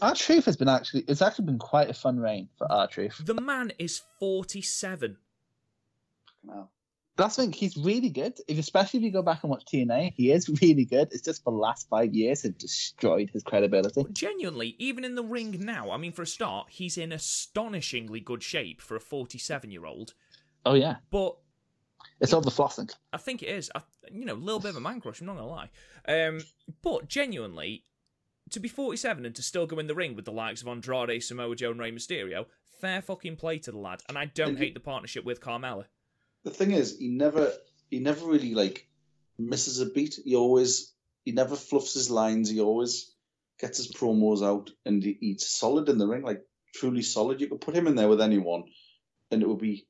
R Truth has been actually it's actually been quite a fun reign for R Truth. The man is 47. Now. That's thing. He's really good. If, especially if you go back and watch TNA, he is really good. It's just the last five years have destroyed his credibility. Genuinely, even in the ring now, I mean, for a start, he's in astonishingly good shape for a 47 year old. Oh yeah, But it's all the flossing. I think it is, I, you know, a little bit of a man crush, I'm not going to lie. Um, but genuinely, to be 47 and to still go in the ring with the likes of Andrade, Samoa Joe, and Rey Mysterio, fair fucking play to the lad. And I don't hate the partnership with Carmella. The thing is, he never he never really like misses a beat. He always he never fluffs his lines. He always gets his promos out, and he, he's solid in the ring, like truly solid. You could put him in there with anyone, and it would be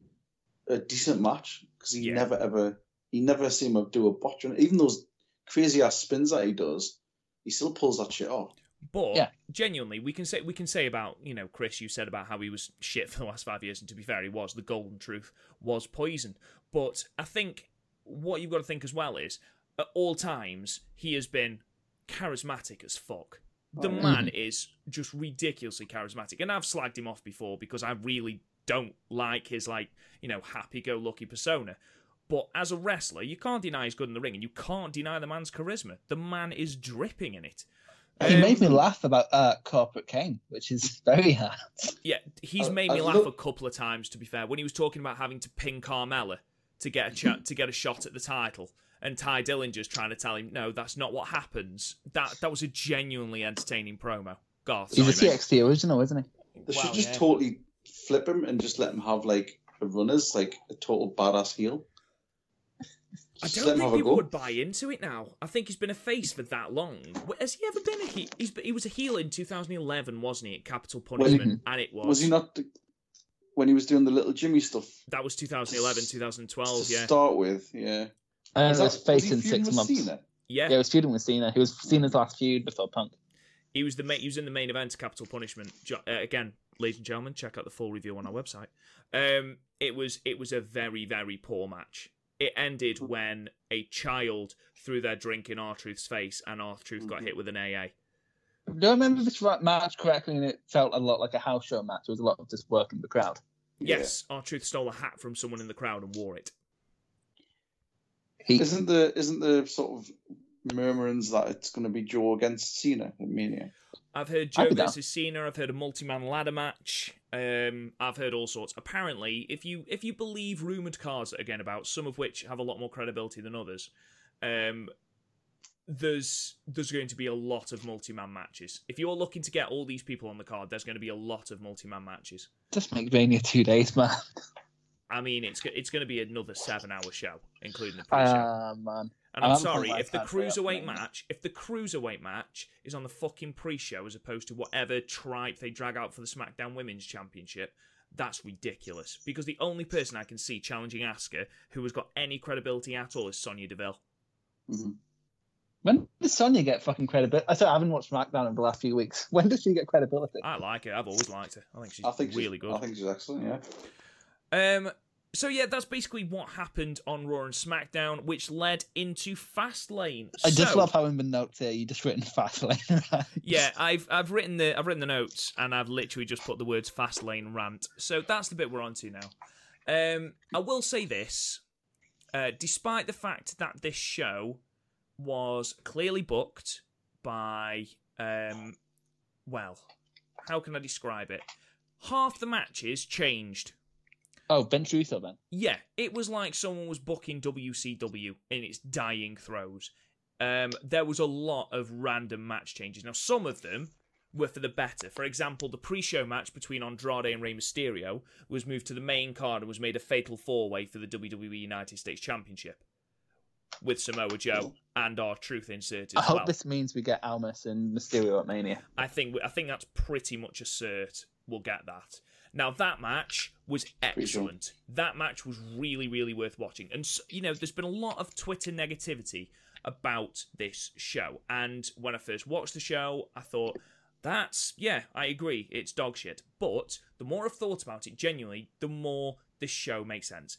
a decent match because he Yeah. never ever he never seem to do a botch. And even those crazy ass spins that he does, he still pulls that shit off. But Yeah. genuinely, we can say we can say about you know Chris. You said about how he was shit for the last five years, and to be fair, he was. The golden truth was poison. But I think what you've got to think as well is at all times he has been charismatic as fuck. The yeah. man mm-hmm. is just ridiculously charismatic, and I've slagged him off before because I really don't like his like you know happy-go-lucky persona. But as a wrestler, you can't deny he's good in the ring, and you can't deny the man's charisma. The man is dripping in it. He Um, made me laugh about uh, corporate Kane, which is very hard. Yeah, he's I- made me I've laugh looked- a couple of times. To be fair, when he was talking about having to pin Carmella to get a ch- to get a shot at the title, and Tye Dillinger's trying to tell him, "No, that's not what happens." That that was a genuinely entertaining promo. Garth, He's a sorry, mate. TXT original, isn't he? They Wow, should just yeah. totally flip him and just let him have like a runners, like a total badass heel. I don't think people would buy into it now. I think he's been a face for that long. Has he ever been a heel? He's, he was a heel in 2011, wasn't he? At Capital Punishment, and it was. Was he not the, when he was doing the little Jimmy stuff That was 2011, 2012. to Yeah, start with? Yeah. And Is it was that- faced he in six with months. Cena? yeah. Yeah, he was feuding with Cena. He was Cena's last feud before Punk. He was the main, he was in the main event, Capital Punishment. Jo- uh, again, ladies and gentlemen, check out the full review on our website. Um, it was it was a very very poor match. It ended when a child threw their drink in R Truth's face, and R Truth got Mhm. hit with an AA. Do I remember this match correctly? And it felt a lot like a house show match. It was a lot of just working the crowd. Yes, R Truth stole a hat from someone in the crowd and wore it. He, Isn't the isn't the sort of murmurings that it's going to be Joe against Cena at Mania? I've heard I'd Joe be down. versus Cena. I've heard a multi-man ladder match. Um, I've heard all sorts. Apparently, if you if you believe rumored cars that are about, some of which have a lot more credibility than others, um, there's there's going to be a lot of multi-man matches. If you're looking to get all these people on the card, there's going to be a lot of multi-man matches. just make Mania two days, man. I mean, it's it's going to be another seven-hour show, including the pre-show. Ah, man. And I I'm sorry, if the time for that, cruiserweight match, if the cruiserweight match is on the fucking pre-show as opposed to whatever tripe they drag out for the SmackDown Women's Championship, that's ridiculous. Because the only person I can see challenging Asuka who has got any credibility at all is Sonya Deville. When does Sonya get fucking credibility? I said I haven't watched SmackDown in the last few weeks. When does she get credibility? I like her. I've always liked her. I think she's I think really she's, good. I think she's excellent. Yeah. Um, so yeah, that's basically what happened on Raw and SmackDown, which led into Fastlane. I just love how in the notes here you just written Fastlane. Right? Yeah, I've I've written the I've written the notes and I've literally just put the words Fastlane rant. So that's the bit we're on to now. Um, I will say this, uh, despite the fact that this show was clearly booked by, um, well, how can I describe it? Half the matches changed. Oh, Vince Russo then. Yeah, it was like someone was booking WCW in its dying throes. Um, there was a lot of random match changes. Now, some of them were for the better. For example, the pre-show match between Andrade and Rey Mysterio was moved to the main card and was made a fatal four-way for the WWE United States Championship with Samoa Joe and R Truth inserted I hope well. this means we get Almas and Mysterio at Mania. I think I think that's pretty much a cert. We'll get that. Now that match was sure. excellent. That match was really, really worth watching. And you know, there's been a lot of Twitter negativity about this show. And when I first watched the show, I thought that's yeah, I agree, it's dog shit. But the more I've thought about it, genuinely, the more this show makes sense.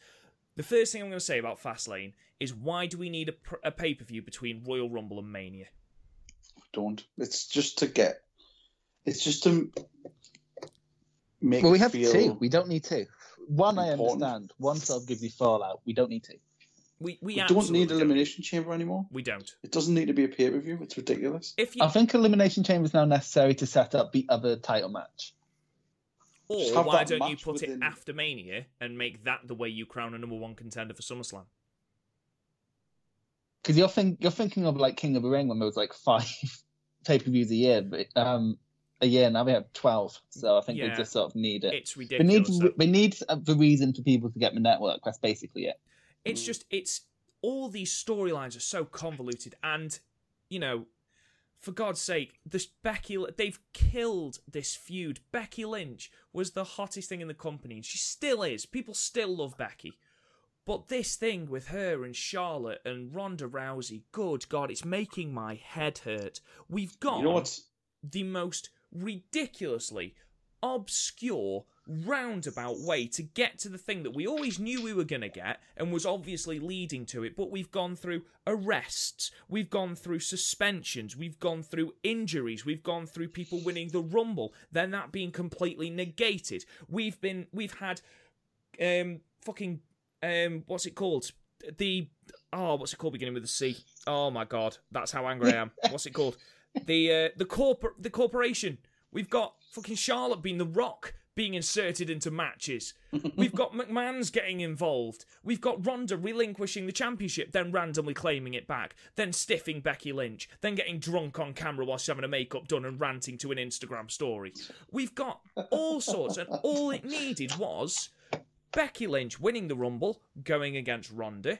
The first thing I'm going to say about Fastlane is why do we need a, pr- a pay per view between Royal Rumble and Mania? Don't. It's just to get. It's just to make. Well, we have feel, two. We don't need two. One I understand. One sort of gives you fallout. We don't need two. We we, We don't absolutely need elimination chamber anymore. We don't. It doesn't need to be a pay per view. It's ridiculous. If you I think Elimination Chamber is now necessary to set up the other title match. Or why that don't you match put it after Mania and make that the way you crown a number one contender for SummerSlam? Because you're think you're thinking of like King of the Ring when there was like five pay per views a year, but um, a year now we have twelve. So I think Yeah. they just sort of need it. It's They need ridiculous. though. they need uh, the reason for people to get the network. That's basically it. It's just it's all these storylines are so convoluted, and you know, for God's sake, this Becky they've killed this feud. Becky Lynch was the hottest thing in the company, and she still is. People still love Becky. But this thing with her and Charlotte and Ronda Rousey, good God, it's making my head hurt. We've got You know the most ridiculously obscure roundabout way to get to the thing that we always knew we were going to get and was obviously leading to it but we've gone through arrests we've gone through suspensions we've gone through injuries we've gone through people winning the rumble then that being completely negated. We've been we've had um fucking um what's it called? The oh what's it called beginning with a C? Oh my god that's how angry I am. What's it called? The uh, the corpor the corporation. We've got fucking Charlotte being the Rock being inserted into matches. We've got McMahon's getting involved. We've got Ronda relinquishing the championship, then randomly claiming it back, then stiffing Becky Lynch, then getting drunk on camera while she's having her makeup done and ranting to an Instagram story. We've got all sorts, and all it needed was Becky Lynch winning the Rumble, going against Ronda,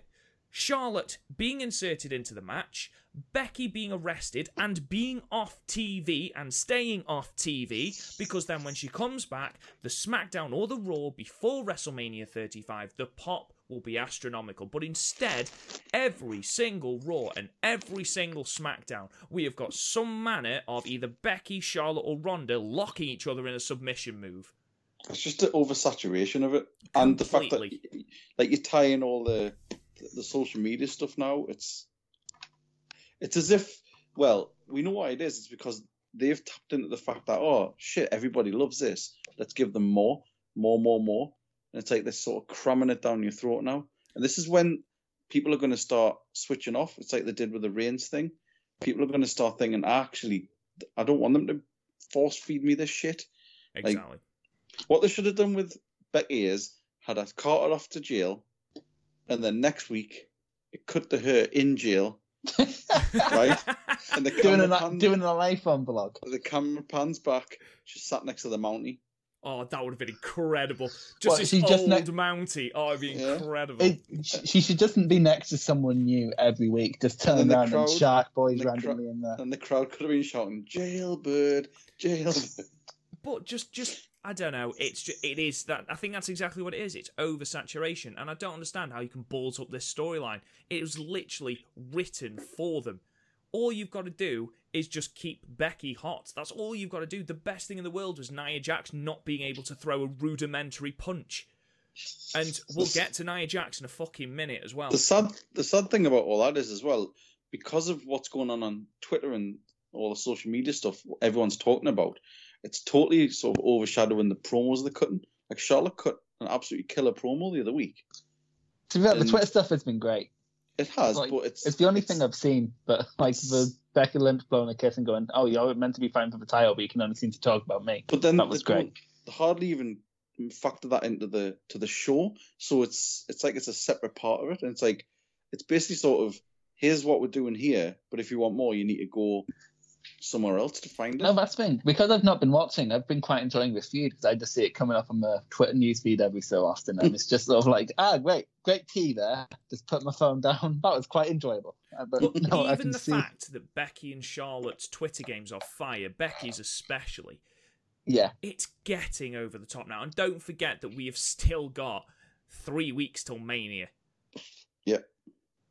Charlotte being inserted into the match, Becky being arrested and being off TV and staying off TV because then when she comes back, the SmackDown or the Raw before WrestleMania 35, the pop will be astronomical. But instead, every single Raw and every single SmackDown, we have got some manner of either Becky, Charlotte, or Ronda locking each other in a submission move. it's just the oversaturation of it, and the fact that like you tie in all the the social media stuff now. It's it's as if well we know what it is. It's because they've tapped into the fact that oh shit everybody loves this. Let's give them more, more, more, more. And it's like they're sort of cramming it down your throat now. And this is when people are going to start switching off. It's like they did with the Reigns thing. People are going to start thinking, actually, I don't want them to force feed me this shit. Exactly. What they should have done with Becky is had her carted off to jail, and then next week it cut to her in jail, right? And the Doing camera, an pans, doing an iPhone blog. the camera pans back. She sat next to the Mountie. Oh, that would have been incredible. Just What, this she just old ne- Mountie. Oh, it'd be Yeah. incredible. It, she should just be next to someone new every week. Just turn And the around and Shark Boys the cra- randomly in there. And the crowd could have been shouting, Jailbird, Jailbird. but just, just, I don't know. It's just, it is that. I think that's exactly what it is. It's oversaturation, and I don't understand how you can balls up this storyline. It was literally written for them. All you've got to do is just keep Becky hot. That's all you've got to do. The best thing in the world was Nia Jax not being able to throw a rudimentary punch. And we'll get to Nia Jax in a fucking minute as well. The sad, the sad thing about all that is as well, because of what's going on on Twitter and all the social media stuff everyone's talking about, it's totally sort of overshadowing the promos they're cutting. Like Charlotte cut an absolutely killer promo the other week. To be fair, the Twitter stuff has been great. It has, Like, but it's It's the only it's- thing I've seen, but like the Becky Lynch blowing a kiss and going, "Oh, you're meant to be fighting for the title, but you can only seem to talk about me." But then that was they great. They hardly even factor that into the to the show, so it's it's like it's a separate part of it, and it's like it's basically sort of here's what we're doing here, but if you want more, you need to go somewhere else to find it. No, that's the thing. Because I've not been watching, I've been quite enjoying this feud because I just see it coming up on my Twitter newsfeed every so often, and it's just sort of like, ah, great, great tea there. Just put my phone down. That was quite enjoyable. Uh, But But no, I even can the see. fact that Becky and Charlotte's Twitter games are fire, Becky's especially, Yeah, it's getting over the top now. And don't forget that we have still got three weeks till Mania. Yeah.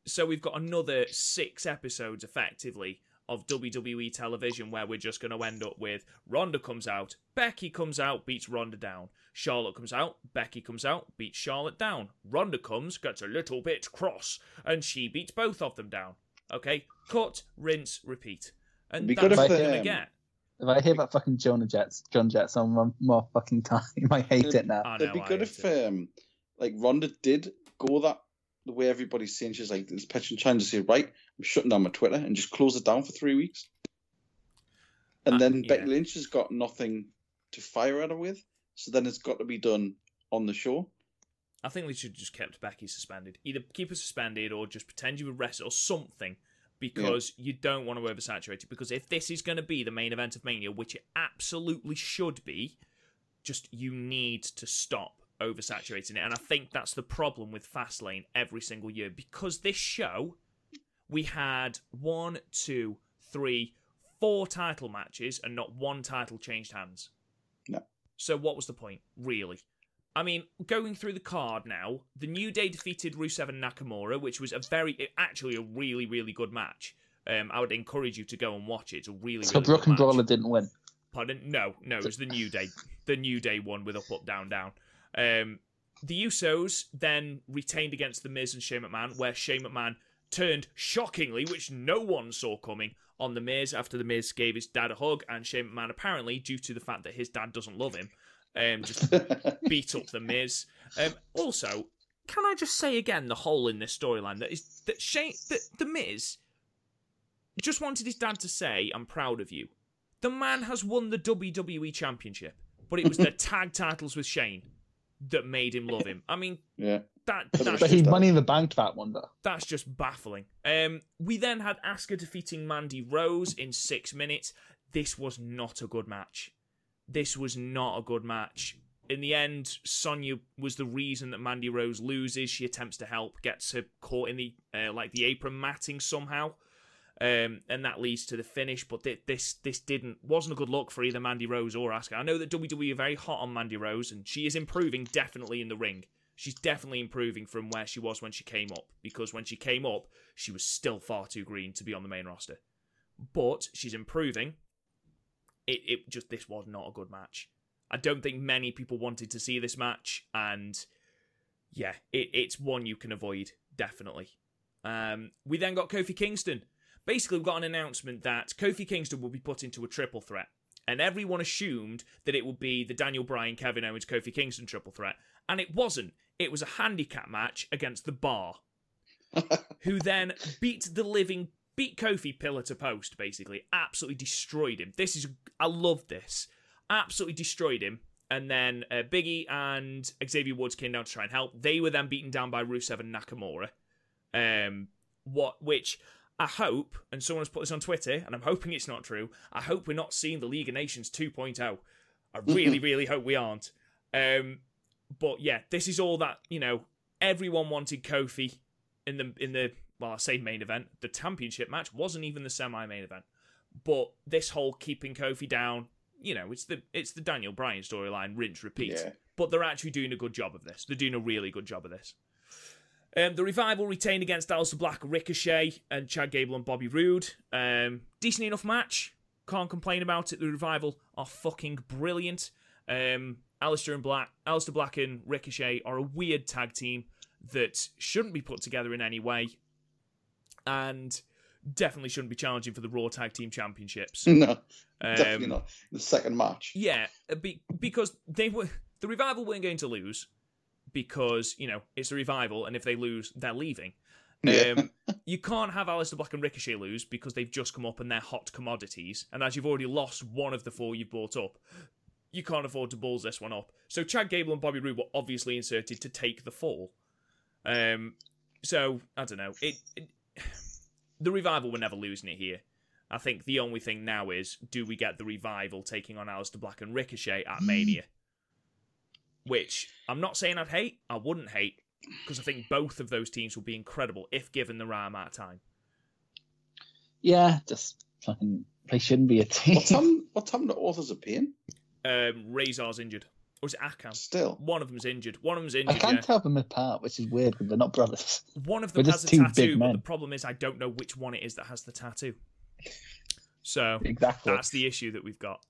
So we've got another six episodes effectively of WWE television where we're just going to end up with Ronda comes out, Becky comes out, beats Ronda down. Charlotte comes out, Becky comes out, beats Charlotte down. Ronda comes, gets a little bit cross, and she beats both of them down. Okay, cut, rinse, repeat. And Be that's good what if, we're going to um, get. if I hear about fucking Jonah Jets, John Jets on one more fucking time, I hate it now. I It'd be good if it. um like Ronda did go that the way everybody's saying she's like this pitch and trying to say right, I'm shutting down my Twitter and just close it down for three weeks. And Uh, then yeah. Becky Lynch has got nothing to fire at her with, so then it's got to be done on the show. I think they should have just kept Becky suspended. Either keep her suspended or just pretend you were wrestle or something because you don't want to oversaturate it. Because if this is going to be the main event of Mania, which it absolutely should be, just you need to stop oversaturating it. And I think that's the problem with Fastlane every single year because this show, we had one, two, three, four title matches and not one title changed hands. No. So what was the point, really? I mean, going through the card now, the New Day defeated Rusev and Nakamura, which was a very, actually a really, really good match. Um, I would encourage you to go and watch it. It's a really, So really Brook good and match. Brawler didn't win. Pardon? No, no, it was the New Day. The New Day won with up, up, down, down. Um, the Usos then retained against The Miz and Shane McMahon, where Shane McMahon turned shockingly, which no one saw coming, on The Miz after The Miz gave his dad a hug, and Shane McMahon apparently, due to the fact that his dad doesn't love him, um, just beat up The Miz. Um, also, can I just say again the hole in this storyline that is that Shane that The Miz just wanted his dad to say, "I'm proud of you." The man has won the WWE Championship, but it was the tag titles with Shane that made him love him. I mean, yeah. that But that's But just, he that. money in the banked that one though. that's just baffling. Um, we then had Asuka defeating Mandy Rose in six minutes. This was not a good match. This was not a good match. In the end, Sonya was the reason that Mandy Rose loses. She attempts to help, gets her caught in the uh, like the apron matting somehow, um, and that leads to the finish. But thi- this this didn't wasn't a good look for either Mandy Rose or Asuka. I know that WWE are very hot on Mandy Rose, and she is improving definitely in the ring. She's definitely improving from where she was when she came up, because when she came up, she was still far too green to be on the main roster. But she's improving. It it just this was not a good match. I don't think many people wanted to see this match, and yeah, it, it's one you can avoid definitely. Um, we then got Kofi Kingston. Basically, we got an announcement that Kofi Kingston will be put into a triple threat, and everyone assumed that it would be the Daniel Bryan, Kevin Owens, Kofi Kingston triple threat, and it wasn't. It was a handicap match against the Bar, who then beat the living beat Kofi pillar to post. Basically, absolutely destroyed him. This is I love this. Absolutely destroyed him. And then uh, Biggie and Xavier Woods came down to try and help. They were then beaten down by Rusev and Nakamura. Um, what which I hope, and someone's put this on Twitter, and I'm hoping it's not true. I hope we're not seeing the League of Nations 2.0. I really, really hope we aren't. Um, but yeah, this is all that you know. Everyone wanted Kofi in the in the well, I say main event. The championship match wasn't even the semi-main event. But this whole keeping Kofi down, you know, it's the it's the Daniel Bryan storyline, rinse, repeat. Yeah. But they're actually doing a good job of this. They're doing a really good job of this. Um, the revival retained against Aleister Black, Ricochet, and Chad Gable and Bobby Roode. Um, decent enough match. Can't complain about it. The revival are fucking brilliant. Um, Aleister and Black, Aleister Black and Ricochet are a weird tag team that shouldn't be put together in any way, and definitely shouldn't be challenging for the Raw Tag Team Championships. no, Um, definitely not. The second match. Yeah, be, because they were the revival weren't going to lose because you know it's a revival, and if they lose, they're leaving. Yeah. Um, you can't have Aleister Black and Ricochet lose because they've just come up and they're hot commodities. And as you've already lost one of the four you've brought up, you can't afford to balls this one up. So Chad Gable and Bobby Roode were obviously inserted to take the fall. Um, so I don't know. It, it the revival were never losing it here. I think the only thing now is do we get the revival taking on Aleister Black and Ricochet at Mania? Which I'm not saying I'd hate, I wouldn't hate, because I think both of those teams would be incredible if given the right amount of time. Yeah, just fucking. They shouldn't be a team. What time? What time the authors appearing? Um, Rezar's injured. Or is it Akam? Still. One of them's injured. One of them's injured. I can't yeah. tell them apart, which is weird because they're not brothers. One of We're them has a tattoo, but men. the problem is I don't know which one it is that has the tattoo. So Exactly. that's the issue that we've got.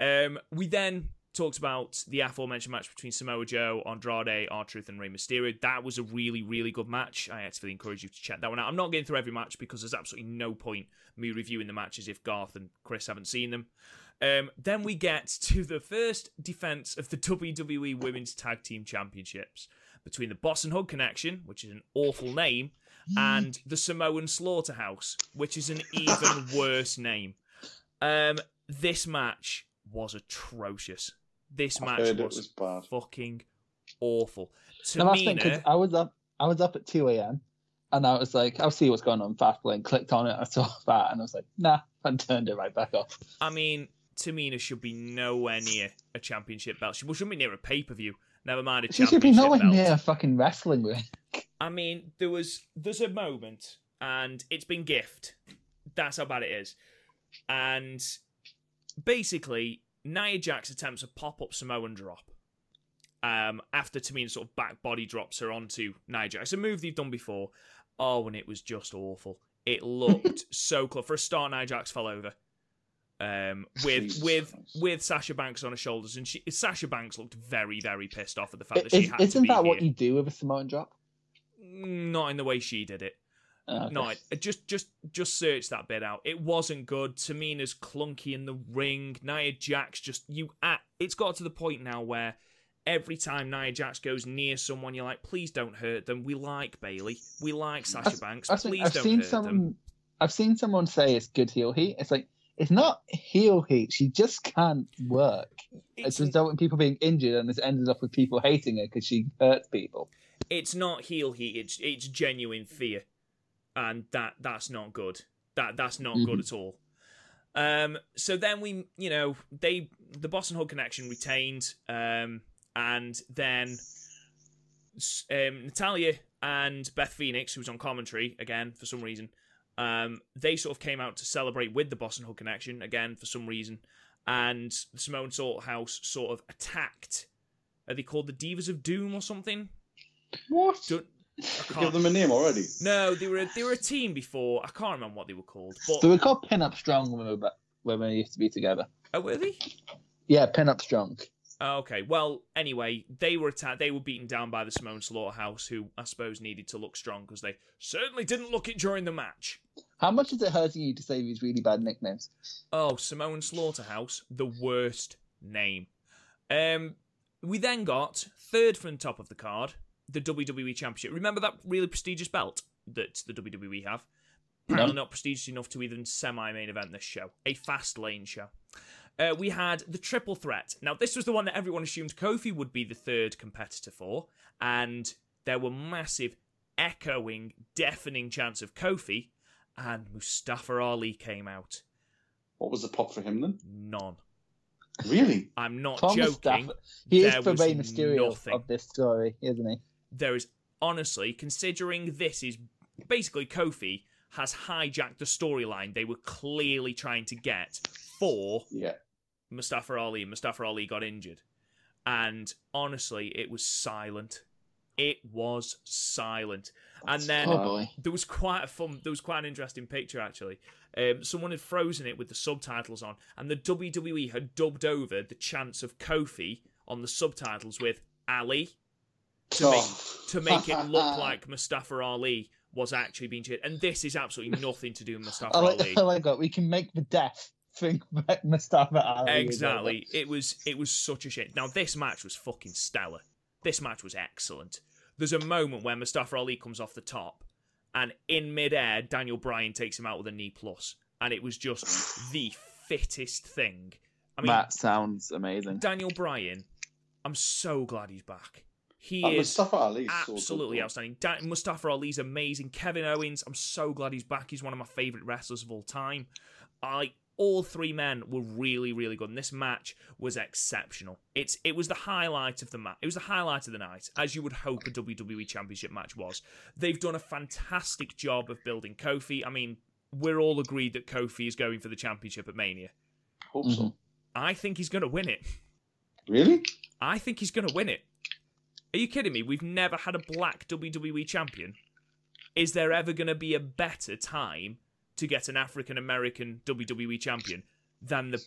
Um, we then talked about the aforementioned match between Samoa Joe, Andrade, R Truth, and Rey Mysterio. That was a really, really good match. I actively encourage you to check that one out. I'm not getting through every match because there's absolutely no point me reviewing the matches if Garth and Chris haven't seen them. Um, then we get to the first defense of the WWE Women's Tag Team Championships between the Boss and Hug Connection, which is an awful name, and the Samoan Slaughterhouse, which is an even worse name. Um, this match was atrocious. This I match heard it was, was bad. fucking awful. No, that's the Tamina, I was up. I was up at two a.m. and I was like, "I'll see what's going on." Fastlane. Clicked on it. I saw that, and I was like, "Nah," and turned it right back off. I mean, Tamina should be nowhere near a championship belt. She shouldn't be near a pay per view. Never mind a championship She should be nowhere belt. near a fucking wrestling ring. I mean, there was there's a moment, and it's been gift. That's how bad it is. And basically, Nia Jax attempts a pop up Samoan drop. Um, after Tamina sort of back body drops her onto Nia Jax, a move they've done before. Oh, and it was just awful. It looked so close. For a start, Nia Jax fell over. Um, with Jesus with Christ. with Sasha Banks on her shoulders, and she Sasha Banks looked very very pissed off at the fact that Is, she had to isn't be that what you do with a Samoan drop? Not in the way she did it. Oh, okay. No, uh, just just just search that bit out. It wasn't good. Tamina's clunky in the ring. Nia Jax just you. At, it's got to the point now where every time Nia Jax goes near someone, you're like, please don't hurt them. We like Bayley. We like Sasha I've- Banks. I've Please I've don't seen hurt someone. them. I've seen someone say it's good heel heat. It's like it's not heel heat. She just can't work. It's, It's, resulted in people being injured, and it's ended up with people hating her because she hurts people. it's not heel heat. It's it's genuine fear, and that that's not good. That that's not good at all. Um, so then we, you know, they the Boss and Hug connection retained, um, and then um, Natalya and Beth Phoenix, who was on commentary again for some reason, um, they sort of came out to celebrate with the Boss and Hug connection again for some reason, and the Simone House sort of attacked. Are they called the Divas of Doom or something? What? Don't- I Give can't- them a name already. no, they were they were a team before. I can't remember what they were called. But So we call pin up strong when we were, back, when we used to be together. oh, were they? Yeah, pin up strong. Oh, okay. Well, anyway, they were attacked. They were beaten down by the Samoan Slaughterhouse, who I suppose needed to look strong because they certainly didn't look it during the match. How much is it hurting you to say these really bad nicknames? Oh, Samoan Slaughterhouse, the worst name. Um, we then got third from the top of the card, the WWE Championship. Remember that really prestigious belt that the WWE have? Apparently not prestigious enough to even semi-main event this show, a fast lane show. Uh, we had the triple threat. Now, this was the one that everyone assumed Kofi would be the third competitor for, and there were massive, echoing, deafening chants of Kofi, and Mustafa Ali came out. What was the pop for him then? None. Really? I'm not Thomas joking. Stafford. He is there the was Rey Mysterio nothing. of this story, isn't he? There is honestly, considering this is basically Kofi has hijacked the storyline they were clearly trying to get for Yeah. Mustafa Ali, and Mustafa Ali got injured. And honestly, it was silent. It was silent. and then Oh there was quite a fun there was quite an interesting picture actually um, someone had frozen it with the subtitles on and the wwe had dubbed over the chants of kofi on the subtitles with Ali to make oh. to make it look like Mustafa Ali was actually being cheered. And this is absolutely nothing to do with Mustafa I like, Ali. I like that. We can make the deaf think that Mustafa Ali. is Exactly. It was it was such a shit. Now this match was fucking stellar. This match was excellent. There's a moment where Mustafa Ali comes off the top, and in midair, Daniel Bryan takes him out with a knee plus, and it was just the fittest thing. I mean, that sounds amazing. Daniel Bryan, I'm so glad he's back. He And is Mustafa Ali's so absolutely though. outstanding. Mustafa Ali's amazing. Kevin Owens, I'm so glad he's back. He's one of my favorite wrestlers of all time. I all three men were really, really good, and this match was exceptional. It's it was the highlight of the match. It was the highlight of the night, as you would hope a WWE Championship match was. They've done a fantastic job of building Kofi. I mean, we're all agreed that Kofi is going for the championship at Mania. Hope so. I think he's going to win it. Really? I think he's going to win it. Are you kidding me? We've never had a black WWE champion. Is there ever going to be a better time to get an African American WWE champion than the?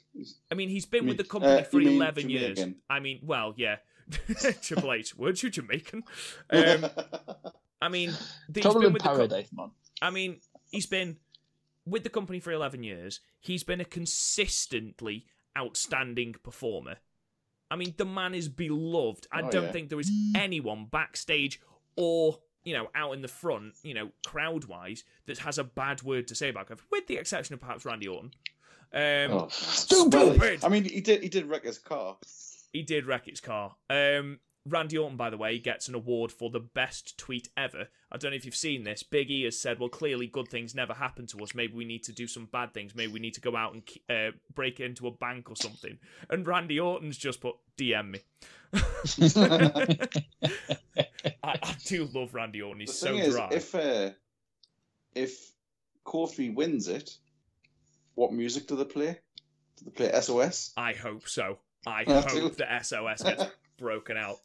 I mean, he's been You with the company uh, for you mean eleven years. I mean, well, yeah. Triple H, weren't you Jamaican? Um, I mean, he's Trouble been in with the co- Paradise, man. I mean, he's been with the company for 11 years. He's been a consistently outstanding performer. I mean, the man is beloved. I Oh, don't yeah. think there is anyone backstage or, you know, out in the front, you know, crowd wise, that has a bad word to say about Kofi, with the exception of perhaps Randy Orton. Um, Oh. Stupid! Well, I mean, he did. He did wreck his car. He did wreck his car. Um, Randy Orton, by the way, gets an award for the best tweet ever. I don't know if you've seen this. Big E has said, "Well, clearly good things never happen to us. Maybe we need to do some bad things. Maybe we need to go out and uh, break into a bank or something." And Randy Orton's just put, "DM me." I, I do love Randy Orton. The He's so thing is, dry. if uh, if Kofi wins it, what music do they play? Do they play SOS? I hope so. I I hope do. that SOS gets broken out.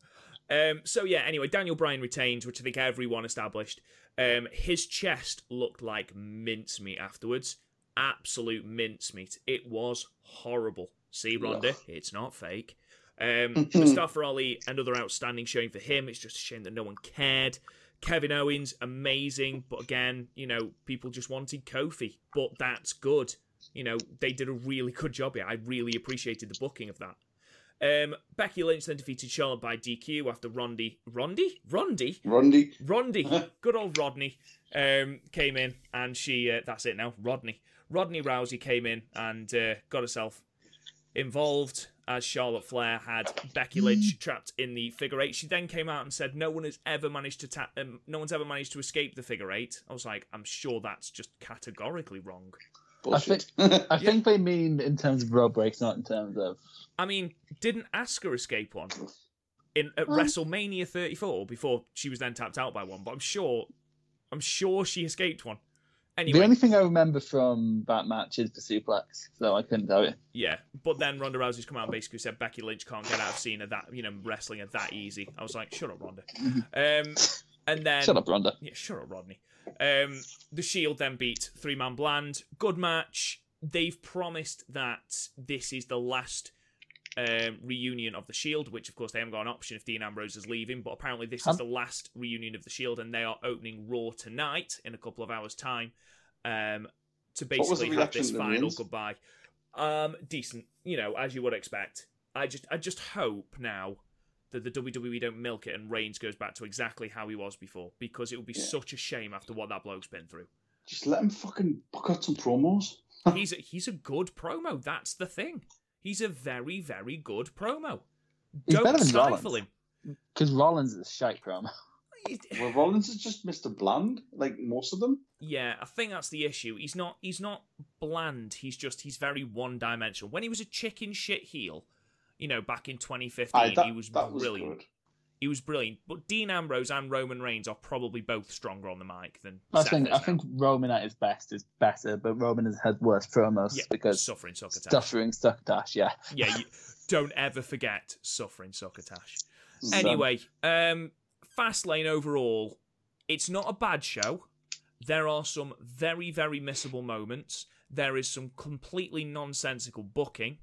Um, so yeah, anyway, Daniel Bryan retains, which I think everyone established. Um, his chest looked like mincemeat afterwards. Absolute mincemeat. It was horrible. See, Ronda, Ugh. it's not fake. Um, Mustafa Ali, another outstanding showing for him. It's just a shame that no one cared. Kevin Owens, amazing, but again, you know, people just wanted Kofi, but that's good. You know, they did a really good job here. I really appreciated the booking of that. Um, Becky Lynch then defeated Charlotte by DQ after Rondi, Rondi, Rondi, Rondi. Rondi, good old Rodney, um, came in and she, uh, that's it now, Rodney. Rodney Rousey came in and uh, got herself involved as Charlotte Flair had Becky Lynch trapped in the figure eight. She then came out and said, "No one has ever managed to ta- um, no one's ever managed to escape the figure eight. I was like, "I'm sure that's just categorically wrong." Bullshit. I think they mean in terms of road breaks, not in terms of. I mean, didn't Asuka escape one in at Well- WrestleMania 34 before she was then tapped out by one? But I'm sure, I'm sure she escaped one. Anyway, The only thing I remember from that match is the suplex, so I couldn't tell you. Yeah, but then Ronda Rousey's come out and basically said Becky Lynch can't get out of Cena that you know wrestling her that easy. I was like, shut up, Ronda. Um, and then Shut up, Ronda. yeah, shut up, Rodney. Um, the Shield then beat Three Man Bland. Good match. They've promised that this is the last um, reunion of the Shield, which of course they haven't got an option if Dean Ambrose is leaving. But apparently this is Um, the last reunion of the Shield, and they are opening Raw tonight in a couple of hours' time um, to What was the basically have this final goodbye. Um, decent, you know, as you would expect. I just, I just hope now that the WWE don't milk it and Reigns goes back to exactly how he was before, because it would be Yeah. such a shame after what that bloke's been through. Just let him fucking book out some promos. He's a, he's a good promo. That's the thing. He's a very, very good promo. He's Don't better than stifle Rollins. him. Because Rollins is a shite promo. Well, Rollins is just Mr. Bland, like most of them. Yeah, I think that's the issue. He's not he's not bland. He's just he's very one dimensional. When he was a chicken shit heel, you know, back in 2015, Aye, that, he was that was brilliant. good. He was brilliant. But Dean Ambrose and Roman Reigns are probably both stronger on the mic than I Seth think I now. think Roman at his best is better, but Roman has had worse promos yeah, because suffering succotash. suffering succotash. Yeah. Yeah, you, don't ever forget suffering succotash. So, Anyway, um, Fastlane overall, it's not a bad show. There are some very, very missable moments. There is some completely nonsensical booking,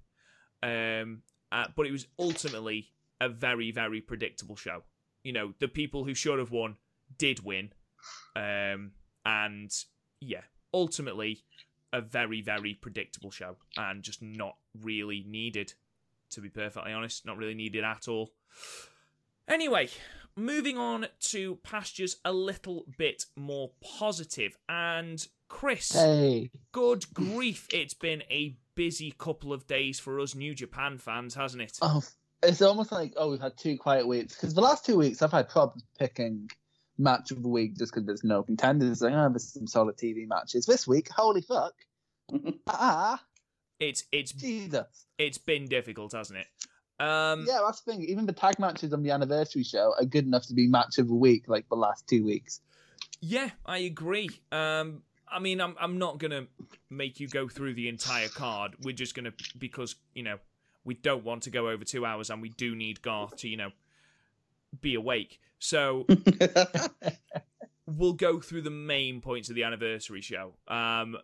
um, uh, but it was ultimately a very, very predictable show. You know, the people who should have won did win. Um, and yeah, ultimately, a very, very predictable show and just not really needed, to be perfectly honest. Not really needed at all. Anyway, moving on to pastures a little bit more positive. And Chris, Hey. good grief, it's been a busy couple of days for us New Japan fans, hasn't it? Oh, it's almost like oh, we've had two quiet weeks because the last two weeks I've had problems picking match of the week just because there's no contenders. Like, oh, there's some solid TV matches this week. Holy fuck! ah, It's it's Jesus. it's been difficult, hasn't it? Um, Yeah, that's the thing. Even the tag matches on the anniversary show are good enough to be match of the week, like the last two weeks. Yeah, I agree. Um, I mean, I'm I'm not gonna make you go through the entire card. We're just gonna because you know we don't want to go over two hours, and we do need Garth to you know be awake. So we'll go through the main points of the anniversary show. Um,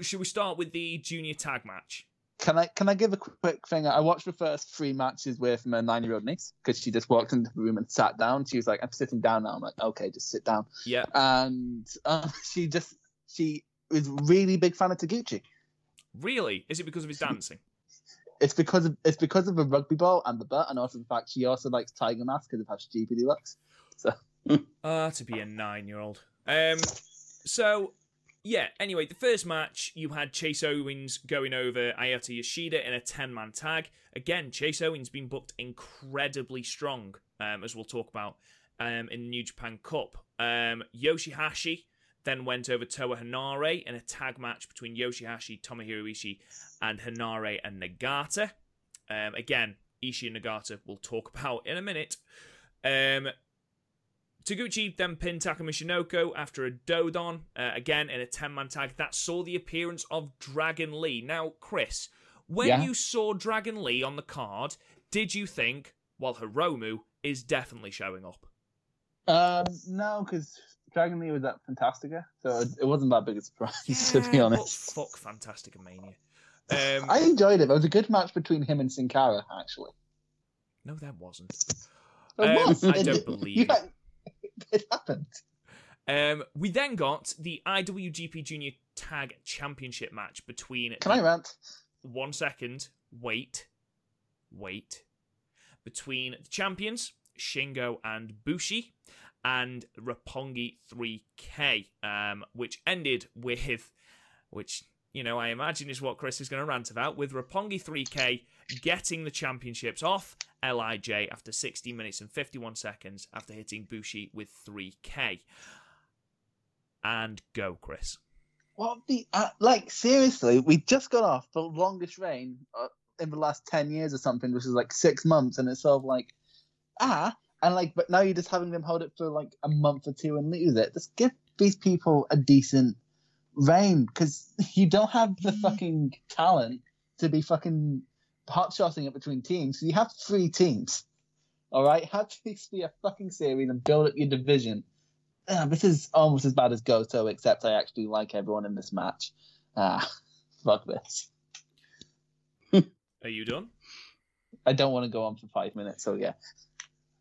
should we start with the junior tag match? Can I can I give a quick thing? I watched the first three matches with my nine year old niece because she just walked into the room and sat down. She was like, "I'm sitting down now." I'm like, "Okay, just sit down." Yeah, And um, she just she is really big fan of Taguchi. really? Is it because of his dancing? It's because of it's because of the rugby ball and the butt, and also the fact she also likes Tiger Mask because of how stupid he looks. Ah, to be a nine-year-old. Um, so yeah. Anyway, the first match you had Chase Owens going over Ayata Yoshida in a ten-man tag. Again, Chase Owens been booked incredibly strong, um, as we'll talk about um, in the New Japan Cup. Um, Yoshihashi then went over Toa Hanare in a tag match between Yoshihashi, Tomohiro Ishii, and Hanare and Nagata. Um, again, Ishii and Nagata we'll talk about in a minute. Um, Taguchi then pinned Takumi Shinoko after a Dodon, uh, again in a 10 man tag. That saw the appearance of Dragon Lee. Now, Chris, when Yeah? you saw Dragon Lee on the card, did you think, well, Hiromu is definitely showing up? Um, no, because Dragon Lee was at Fantastica, so it, it wasn't that big a surprise to be honest. But fuck Fantastica Mania. Um, I enjoyed it. It was a good match between him and Sin Cara, actually. no, that wasn't. It Um, was. I don't believe you it. It happened. Um, we then got the IWGP Junior Tag Championship match between Can I rant? one second. Wait. Wait. Between the champions, Shingo and Bushi, and Roppongi 3K, um, which ended with, which, you know, I imagine is what Chris is going to rant about, with Roppongi 3K getting the championships off LIJ after 60 minutes and 51 seconds after hitting Bushi with 3K. And go, Chris. What the uh, like? Seriously, we just got off the longest reign uh, in the last ten years or something, which is like six months, and it's sort of like ah, and like, but now you're just having them hold it for like a month or two and lose it. Just give these people a decent reign because you don't have the fucking talent to be fucking hotshotting it between teams. So you have three teams. All right, have this be a fucking series and build up your division. Uh, this is almost as bad as Goto, except I actually like everyone in this match. Ah, fuck this. Are you done? I don't want to go on for five minutes, so yeah.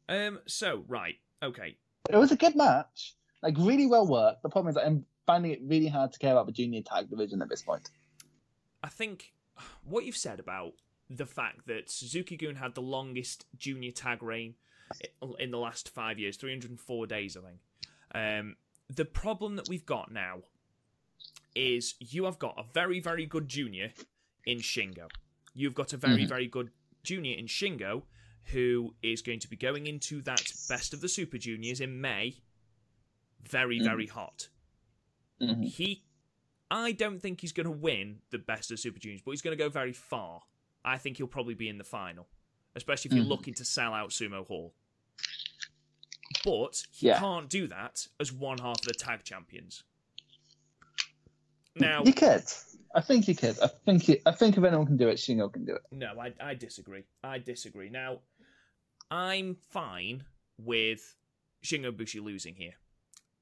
Um. So right. Okay. It was a good match, like really well worked. The problem is that I'm finding it really hard to care about the junior tag division at this point. I think what you've said about the fact that Suzuki Gun had the longest junior tag reign in the last five years, 304 days, I think. Um, the problem that we've got now is you have got a very, very good junior in Shingo. You've got a very, Mhm. very good junior in Shingo who is going to be going into that best of the Super Juniors in May. Very, Mhm. very hot Mhm. he I don't think he's going to win the best of Super Juniors, but he's going to go very far. I think he'll probably be in the final, especially if you're Mhm. looking to sell out Sumo Hall. But he Yeah. can't do that as one half of the tag champions. Now, You could. I think you could. I think you, I think if anyone can do it, Shingo can do it. no, I, I disagree. I disagree. Now, I'm fine with Shingo Bushi losing here.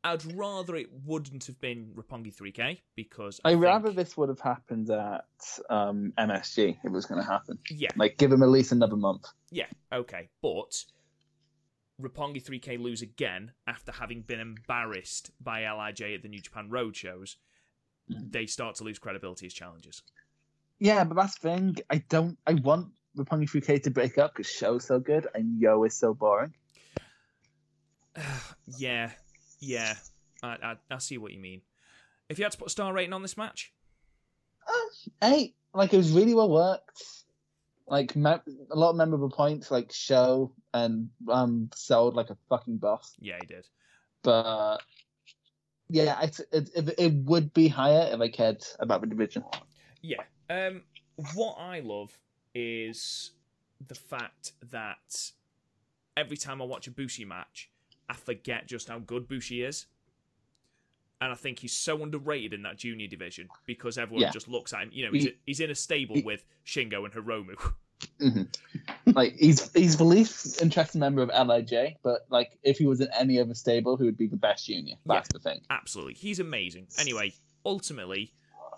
I'd rather it wouldn't have been Roppongi 3K because I I'd think- rather this would have happened at um, MSG if it was going to happen. yeah, Like, give him at least another month. Yeah, okay, but Roppongi 3K lose again after having been embarrassed by Lij at the New Japan Road shows. They start to lose credibility as challengers. Yeah, but that's the thing. I don't. I want Roppongi 3K to break up because Sho's so good and Yoh is so boring. yeah, yeah, I, I I see what you mean. If you had to put a star rating on this match, Uh, eight. Like it was really well worked. Like me- a lot of memorable points, like Sho and um sold like a fucking boss. yeah, he did. But yeah, it, it it it would be higher if I cared about the division. Yeah. Um, what I love is the fact that every time I watch a Bushi match, I forget just how good Bushi is. And I think he's so underrated in that junior division because everyone Yeah. just looks at him. You know, he's, He- he's in a stable he- with Shingo and Hiromu. Mm-hmm. like he's he's the least interesting member of Lij, but like if he was in any other stable, he would be the best junior. That's the thing. Absolutely. He's amazing. Anyway, ultimately,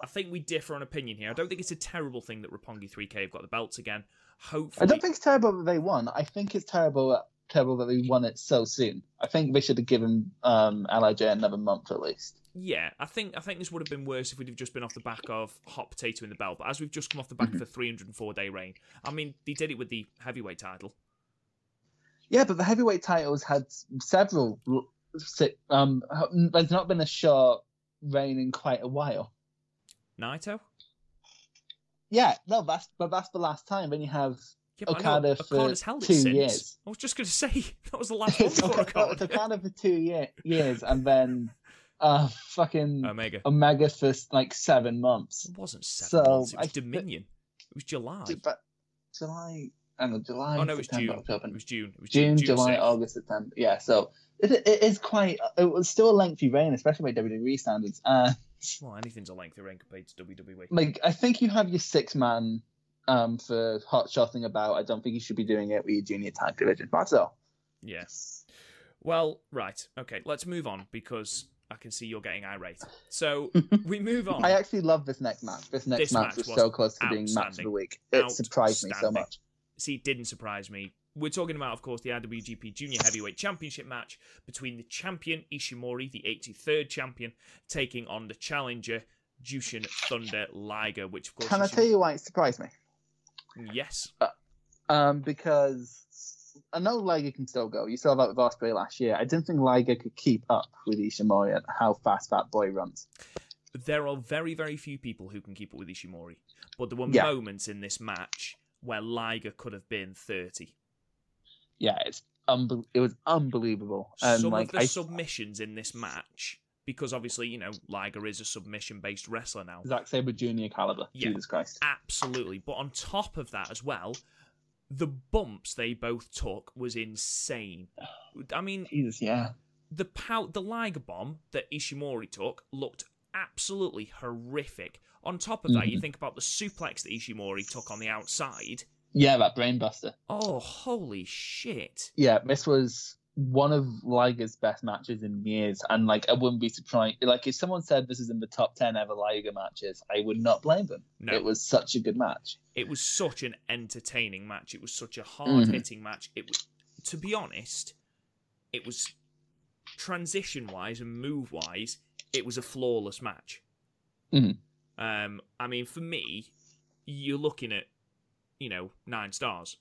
I think we differ on opinion here. I don't think it's a terrible thing that Roppongi 3K have got the belts again. Hopefully, I don't think it's terrible that they won. I think it's terrible that, terrible that they won it so soon. I think they should have given um, Lij another month at least. Yeah, I think I think this would have been worse if we'd have just been off the back of hot potato in the belt. But as we've just come off the back of a 304 day reign, I mean, they did it with the heavyweight title. Yeah, but the heavyweight titles had several. Um, there's not been a short reign in quite a while. Naito. Yeah, no, that's but that's the last time. Then you have Yeah, but Okada for Okada's held it two since. years. I was just going to say that was the last one for Okada. Okada for two year, years, and then uh, fucking Omega. Omega for like seven months. It wasn't seven So, months. It was I- Dominion. It was July. But July, I know July. Oh no, it was September, June. October, It was June. It was June, June July, 6th. August, September. Yeah, so it, it is quite. It was still a lengthy reign, especially by WWE standards. Uh, Well, anything's a lengthy reign compared to. WWE. like I think you have your six man um for hot shotting about. I don't think you should be doing it with your junior tag division. That's all. Yeah. Well, right. Okay, let's move on because I can see you're getting irate. So we move on. I actually love this next match. This next This match, match was, was so close to being match of the week. It surprised me so much. See, it didn't surprise me. We're talking about, of course, the IWGP Junior Heavyweight Championship match between the champion Ishimori, the 83rd champion, taking on the challenger Jushin Thunder Liger, which of course. Can I tell you why it surprised me? Yes. Um, because I know Liger can still go. You saw that with Ospreay last year. I didn't think Liger could keep up with Ishimori and how fast that boy runs. There are very, very few people who can keep up with Ishimori, but there were Yeah. moments in this match where Liger could have been 30. Yeah, it's unbe- it was unbelievable. And Some like of the I, submissions in this match, because obviously, you know, Liger is a submission based wrestler now. Zack Sabre Junior caliber. Yeah. Jesus Christ. Absolutely. But on top of that as well, the bumps they both took was insane. I mean, Jesus, yeah. the pow- the Liger bomb that Ishimori took looked absolutely horrific. On top of that, you Mhm. think about the suplex that Ishimori took on the outside. Yeah, that brainbuster. Oh, holy shit. Yeah, this was one of Liger's best matches in years, and like I wouldn't be surprised. Like if someone said this is in the top ten ever Liger matches, I would not blame them. No. It was such a good match. It was such an entertaining match. It was such a Mm-hmm. hard hitting match. It was, to be honest, it was transition wise and move wise, it was a flawless match. Mhm. Um, I mean, for me, you're looking at, you know, nine stars.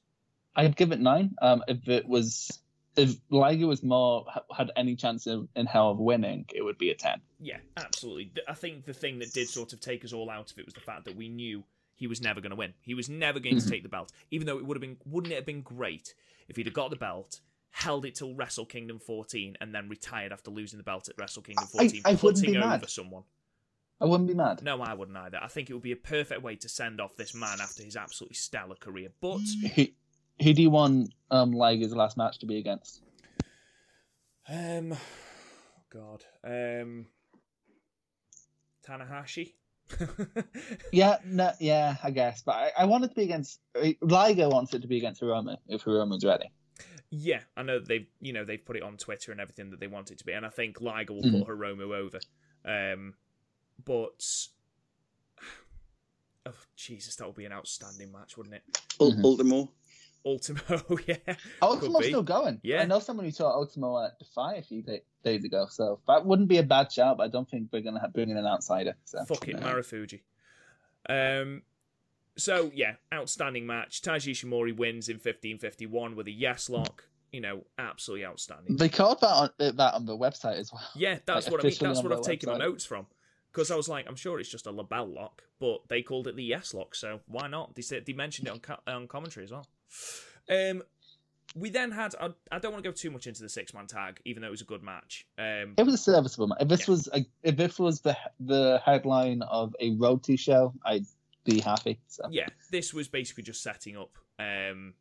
I'd give it nine. Um, if it was, if Liger was more had any chance of, in hell of winning, it would be a ten. Yeah, absolutely. I think the thing that did sort of take us all out of it was the fact that we knew he was never going to win. He was never going to Mhm. take the belt, even though it would have been. Wouldn't it have been great if he'd have got the belt, held it till Wrestle Kingdom 14, and then retired after losing the belt at Wrestle Kingdom 14, I wouldn't putting be over mad. someone? I wouldn't be mad. No, I wouldn't either. I think it would be a perfect way to send off this man after his absolutely stellar career. But Who, who do you want um, Liger's last match to be against? um, God, um, Tanahashi. Yeah, no, yeah, I guess. But I, I want it to be against Liger. Wants it to be against Hiromu if Hiromu's ready. Yeah, I know they've you know they've put it on Twitter and everything that they want it to be, and I think Liger will Mhm. put Hiromu over. Um, but Oh Jesus, that would be an outstanding match, wouldn't it? Ul- Mhm. Ultimo. Ultimo, yeah. Ultimo's still going. Yeah. I know someone who saw Ultimo at Defy a few days ago, so that wouldn't be a bad shout. But I don't think we're gonna have, bring in an outsider. So Fuck it, no. Marufuji. Um, so yeah, outstanding match. Taiji Ishimori wins in fifteen fifty one with a yes lock. You know, absolutely outstanding. They called that on uh, that on the website as well. Yeah, that's Like, what I mean. That's what I've taken my notes from. Because I was like, I'm sure it's just a LeBell lock, but they called it the yes lock, so why not? They said they mentioned it on co- on commentary as well. Um, we then had. I, I don't want to go too much into the six man tag, even though it was a good match. Um, It was a serviceable match. If this Yeah. was a, if this was the the headline of a road to show, I'd be happy. So yeah, this was basically just setting up um,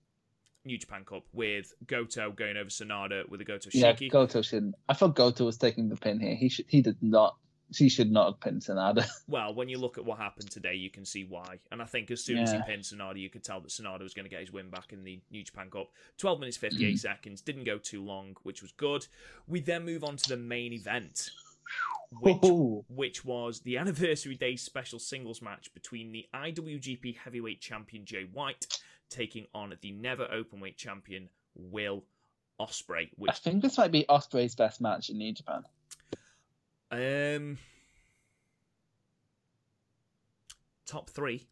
New Japan Cup with Goto going over Sanada with a Goto yeah, Shiki. Goto shouldn't. I thought Goto was taking the pin here. He should. He did not. She should not have pinned Sanada. well, when you look at what happened today, you can see why. And I think as soon as he pinned Sanada, you could tell that Sanada was going to get his win back in the New Japan Cup. 12 minutes 58 Mm-hmm. seconds. Didn't go too long, which was good. We then move on to the main event, which, which was the Anniversary Day special singles match between the IWGP Heavyweight Champion Jay White taking on the Never Openweight Champion Will Ospreay. I think this might be Ospreay's best match in New Japan. Um, top three.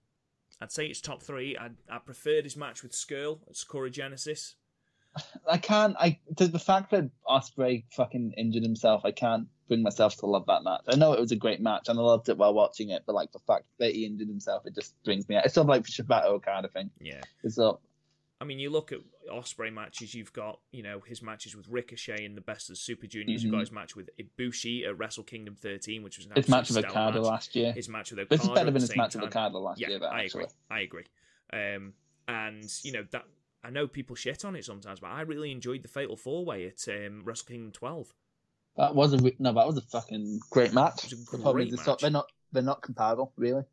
I'd say it's top three. I I preferred his match with Scurll at Sakura Genesis. I can't. I the, the fact that Ospreay fucking injured himself. I can't bring myself to love that match. I know it was a great match and I loved it while watching it, but like the fact that he injured himself, it just brings me out. It's sort of like the Shibata Okada thing. Yeah, It's up. I mean, you look at Ospreay matches. You've got you know his matches with Ricochet in the Best of the Super Juniors. You've got his match with Ibushi at Wrestle Kingdom 13, which was an His match with Okada match. last year. His match with Okada. This is better than his match with time. Okada last yeah, year. Though, I actually. agree. I agree. Um, and you know that I know people shit on it sometimes, but I really enjoyed the Fatal Four Way at um, Wrestle Kingdom 12. That was a re- no. That was a fucking great match. It was a great not- They're not. They're not comparable, really.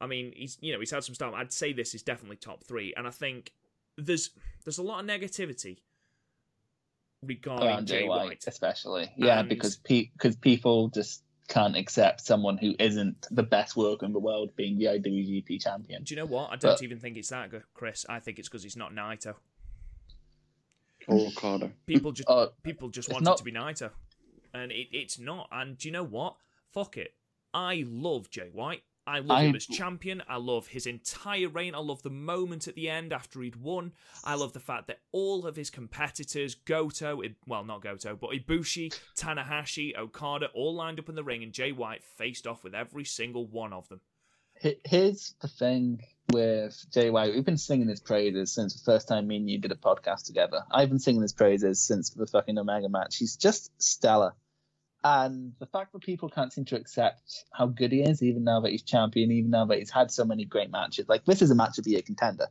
I mean, he's you know he's had some stuff. I'd say this is definitely top three, and I think there's there's a lot of negativity regarding Around Jay Jay White. White, especially. Yeah, And- because pe- cause people just can't accept someone who isn't the best worker in the world being the IWGP champion. Do you know what? I don't But- even think it's that good, Chris. I think it's because he's not Naito. Or Okada. People just Oh, people just want not- it to be Naito, and it, it's not. And do you know what? Fuck it. I love Jay White. I love I- him as champion. I love his entire reign. I love the moment at the end after he'd won. I love the fact that all of his competitors, Goto, well, not Goto, but Ibushi, Tanahashi, Okada, all lined up in the ring, and Jay White faced off with every single one of them. He- Here's the thing with Jay White. We've been singing his praises since the first time me and you did a podcast together. I've been singing his praises since the fucking Omega match. He's just stellar. And the fact that people can't seem to accept how good he is, even now that he's champion, even now that he's had so many great matches, like this is a match of the year contender.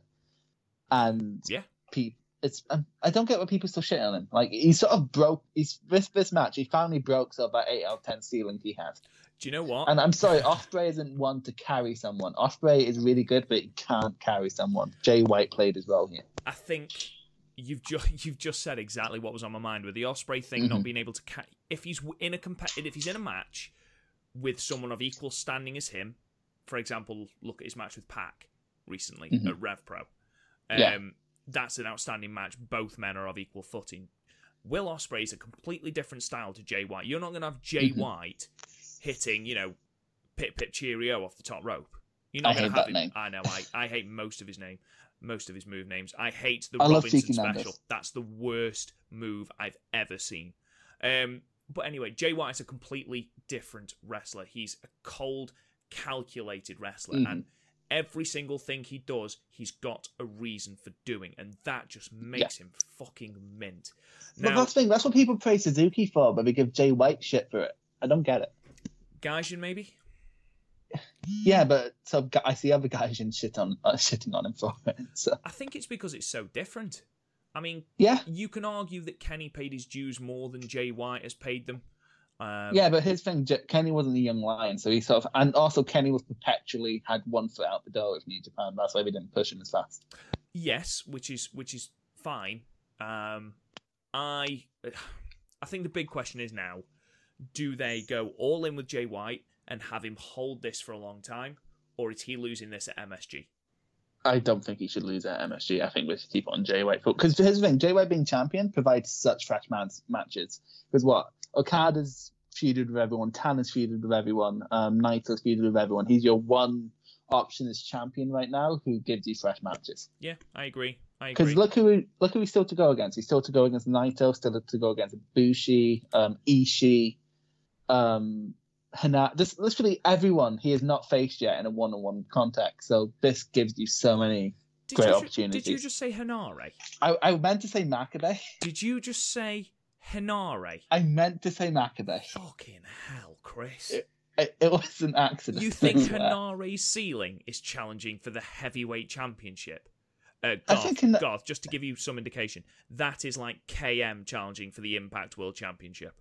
And Yeah. pe- it's um, I don't get why people still shit on him. Like he sort of broke. He's this this match. He finally broke sort of that eight out of ten ceiling he had. Do you know what? And I'm sorry, Ospreay isn't one to carry someone. Ospreay is really good, but he can't carry someone. Jay White played his role here. I think you've just you've just said exactly what was on my mind with the Ospreay thing not Mhm. being able to ca- if he's in a comp- if he's in a match with someone of equal standing as him, for example, look at his match with Pac recently Mhm. at Rev Pro. Um, Yeah. That's an outstanding match. Both men are of equal footing. Will Ospreay is a completely different style to Jay White. You're not going to have Jay Mhm. White hitting, you know, pip pip cheerio off the top rope. You're I not going to have that him. name. I know. I, I hate most of his name, most of his move names. I hate the I Robinson special. That's the worst move I've ever seen. Um, but anyway, Jay White is a completely different wrestler. He's a cold, calculated wrestler, Mhm. and every single thing he does, he's got a reason for doing, and that just makes him fucking mint. But Now, that's the thing. That's what people praise Suzuki for, but they give Jay White shit for it. I don't get it. Gaijin maybe. Yeah, but so I see other guys in shit on uh, shitting on him for it. So I think it's because it's so different. I mean, yeah, you can argue that Kenny paid his dues more than Jay White has paid them. Um, yeah, but his thing, Kenny wasn't a young lion, so he sort of, and also Kenny was perpetually had one foot out the door with New Japan. That's why they didn't push him as fast. Yes, which is which is fine. Um, I I think the big question is now: Do they go all in with Jay White and have him hold this for a long time, or is he losing this at MSG? I don't think he should lose at MSG. I think we should keep on Jay White because here's the thing: Jay White being champion provides such fresh man's matches. Because what Okada's feuded with everyone, Tana's feuded with everyone, um, Naito's feuded with everyone. He's your one option as champion right now, who gives you fresh matches. Yeah, I agree. Because look who look who he's still to go against. He's still to go against Naito, still to go against Bushi, um, Ishii, um, Hana. This literally everyone he has not faced yet in a one-on-one contact. So this gives you so many did great you, opportunities. Did you just say Hanare? I, I meant to say Makabe. Did you just say Hanare? I meant to say Makabe. Fucking hell, Chris. It- It, it was an accident. You think I. Hanare's ceiling is challenging for the heavyweight championship? Uh, I Garth, think Hana- Garth, just to give you some indication, that is like KM challenging for the Impact World Championship.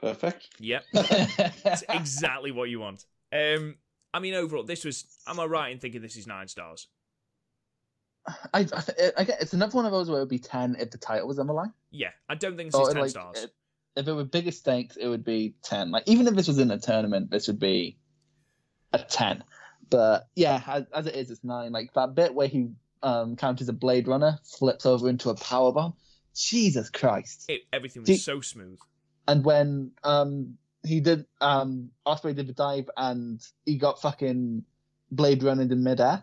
Perfect. Yep, it's exactly what you want. Um, I mean, overall, this was. Am I right in thinking this is nine stars? I, I, I get it's another one of those where it would be ten if the title was on the line. Yeah, I don't think this Or, is ten like, stars. it- if it were bigger stakes, it would be ten. Like even if this was in a tournament, this would be a ten. But yeah, as, as it is, it's nine. Like that bit where he um counters a Blade Runner, flips over into a power bomb. Jesus Christ! It, everything was Do- so smooth. And when um he did um Ospreay did the dive and he got fucking Blade Runner in midair.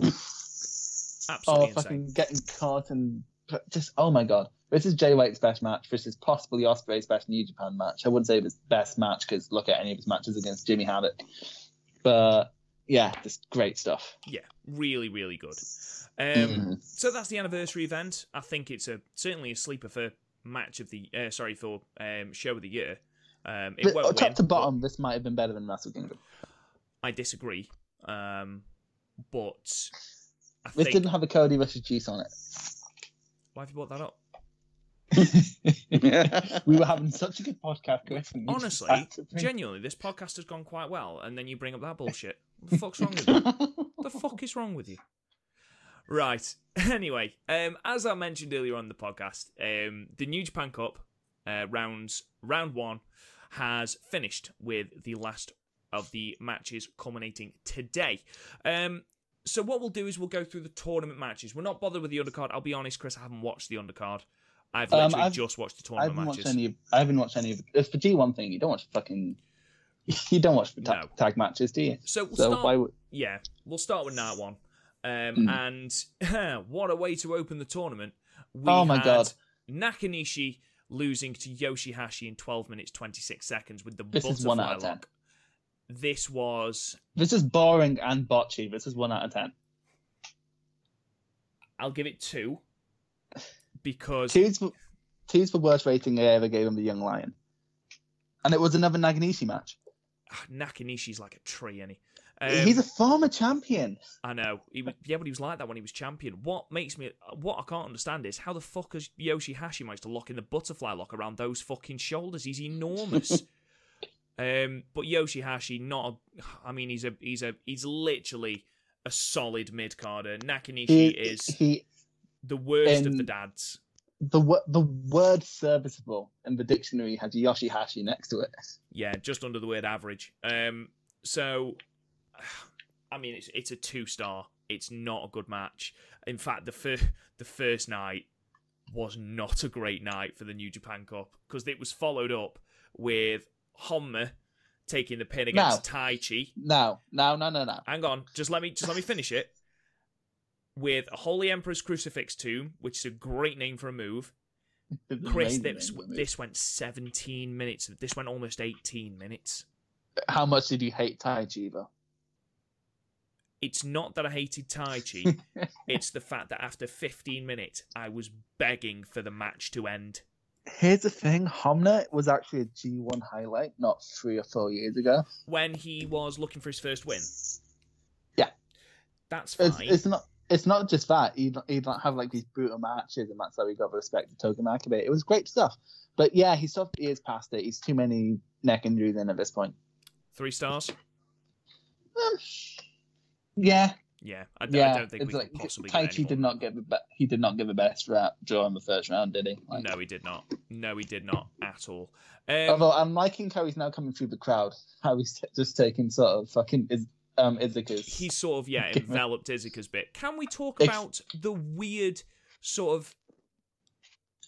Absolutely Oh, insane. fucking getting caught and just oh my god. This is Jay White's best match. This is possibly Ospreay's best New Japan match. I wouldn't say it was best match because look at any of his matches against Jimmy Havoc. But yeah, just great stuff. Yeah, really, really good. Um, Mhm. So that's the anniversary event. I think it's a certainly a sleeper for match of the uh, sorry for um, show of the year. Um, it But won't top win, to bottom, this might have been better than Wrestle Kingdom. I disagree. Um, but I This think didn't have a Cody versus Juice on it. why have you brought that up? we were having such a good podcast, Chris. and you just Honestly, had to bring- genuinely, this podcast has gone quite well, and then you bring up that bullshit. What the fuck's wrong with you? The fuck is wrong with you? Right. Anyway, um, as I mentioned earlier on the podcast, um, the New Japan Cup uh, rounds round one has finished with the last of the matches culminating today. Um, so what we'll do is we'll go through the tournament matches. We're not bothered with the undercard. I'll be honest, Chris, I haven't watched the undercard. I've Um, I've- just watched the I tournament haven't matches. watched any. I haven't watched any of. It. It's the G one thing. You don't watch fucking. You don't watch the tag, No. tag matches, do you? So we'll So start. why would? Yeah, we'll start with night one. Um, Mm. And what a way to open the tournament. We Oh my had God. Nakanishi losing to Yoshihashi in 12 minutes 26 seconds with the This is one out of ten. lock. This was, This is boring and botchy. This is one out of ten. I'll give it two because Two's the, two's the worst rating I ever gave him the Young Lion. And it was another Nakanishi match. ah, Nakanishi's like a tree, and he. Um, He's a former champion. I know. He was, yeah, but he was like that when he was champion. What makes me, what I can't understand is how the fuck has Yoshihashi managed to lock in the butterfly lock around those fucking shoulders? He's enormous. um, but Yoshihashi, not. A, I mean, he's a, he's a, he's literally a solid mid carder. Nakanishi He, is he the worst of the dads. the the word serviceable in the dictionary has Yoshihashi next to it. Yeah, just under the word average. Um, so, I mean, it's it's a two star. It's not a good match. In fact, the first the first night was not a great night for the New Japan Cup because it was followed up with Honma taking the pin against Taichi. No, no, no, no, no. Hang on, just let me just let me finish it. With Holy Emperor's Crucifix Tomb, which is a great name for a move. Chris, this, name of it. this went 17 minutes. This went almost 18 minutes. How much did you hate Taichi though? It's not that I hated Taichi. it's the fact that after 15 minutes, I was begging for the match to end. Here's the thing: Honma was actually a G1 highlight not three or four years ago. When he was looking for his first win. Yeah. That's fine. It's, it's not. It's not just that he'd, he'd have like these brutal matches, and that's how he got the respect of Togi Makabe. It was great stuff, but yeah, he's sort of he is past it. He's too many neck injuries in at this point. Three stars? Um, yeah, Yeah, I, d- yeah. I don't think it's we like possibly Taichi did not get the be- he did not give the best rap draw in the first round, did he? Like, No, he did not. No, he did not at all. Um, Although I'm liking how he's now coming through the crowd, how he's t- just taking sort of fucking his um, Iizuka's. He's sort of yeah Give enveloped Iizuka's bit. Can we talk about the weird sort of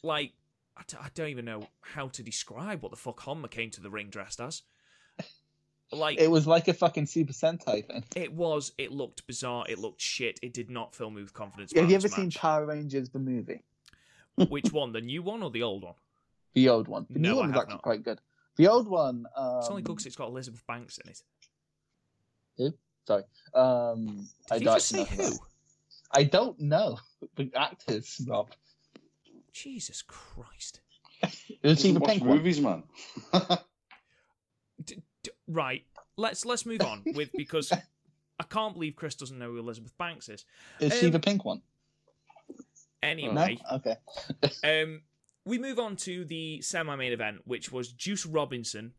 like I d- I don't even know how to describe what the fuck Honma came to the ring dressed as. Like It was like a fucking Super Sentai thing. it was, it looked bizarre, it looked shit, it did not fill me with confidence. Have you ever this seen. Power Rangers the movie? Which one, the new one or the old one? The old one. The No, new one was actually not. quite good. The old one. Um, It's only good because it's got Elizabeth Banks in it. Sorry. Um, I you don't just say know who? that. I don't know the actors, Rob. Jesus Christ! It was Doesn't Shiva watch Pink one. movies, man. Right, let's let's move on with because I can't believe Chris doesn't know who Elizabeth Banks is. Is Um, the Pink one? No. Anyway, Okay. Um, we move on to the semi-main event, which was Juice Robinson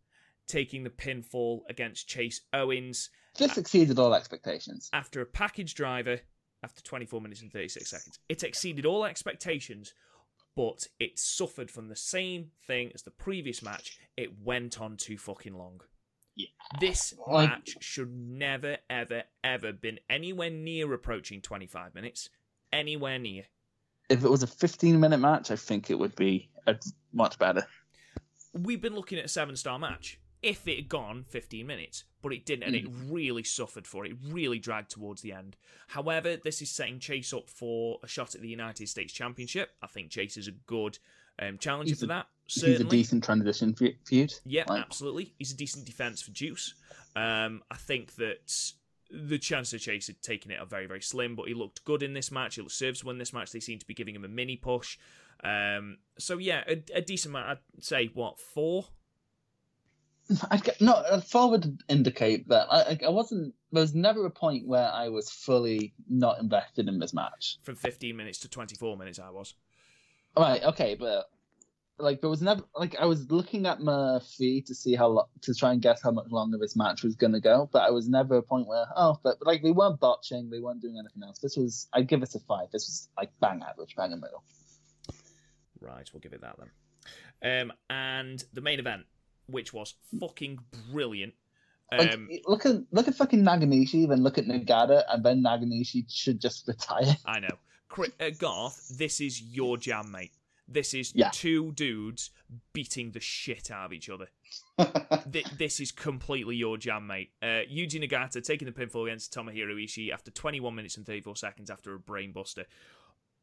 taking the pinfall against Chase Owens This exceeded all expectations. after a package driver after 24 minutes and 36 seconds. It exceeded all expectations, but it suffered from the same thing as the previous match. It went on too fucking long. Yeah. This Like- match should never, ever, ever been anywhere near approaching 25 minutes. Anywhere near. If it was a 15 minute match, I think it would be a, much better. we've been looking at a seven star match. If it had gone 15 minutes, but it didn't, and it really suffered for it. It really dragged towards the end. However, this is setting Chase up for a shot at the United States Championship. I think Chase is a good um, challenger He's for a- that. He's a decent transition fe- feud. Yeah, Like- absolutely. He's a decent defense for Juice. Um, I think that the chance of Chase had taken it are very, very slim, but he looked good in this match. He looked served to win this match. They seem to be giving him a mini push. Um, so yeah, a, a decent match. I'd say what four. I get, no, four would indicate that I, I- I wasn't. There was never a point where I was fully not invested in this match. from 15 minutes to 24 minutes I was. Right, okay, but like there was never like I was looking at my feed to see how lo- to try and guess how much longer this match was gonna go, but I was never a point where oh, but like they weren't botching, they weren't doing anything else. This was I'd give it a five. This was like bang average, bang in the middle. Right, we'll give it that then. Um, and the main event, which was fucking brilliant. Like Um, look at look at fucking Nakanishi, then look at Nagata, and then Nakanishi should just retire. I know. Uh, Garth, this is your jam, mate. This is Yeah. two dudes beating the shit out of each other. Th- this is completely your jam, mate. Uh, Yuji Nagata taking the pinfall against Tomohiro Ishii after 21 minutes and 34 seconds after a brainbuster.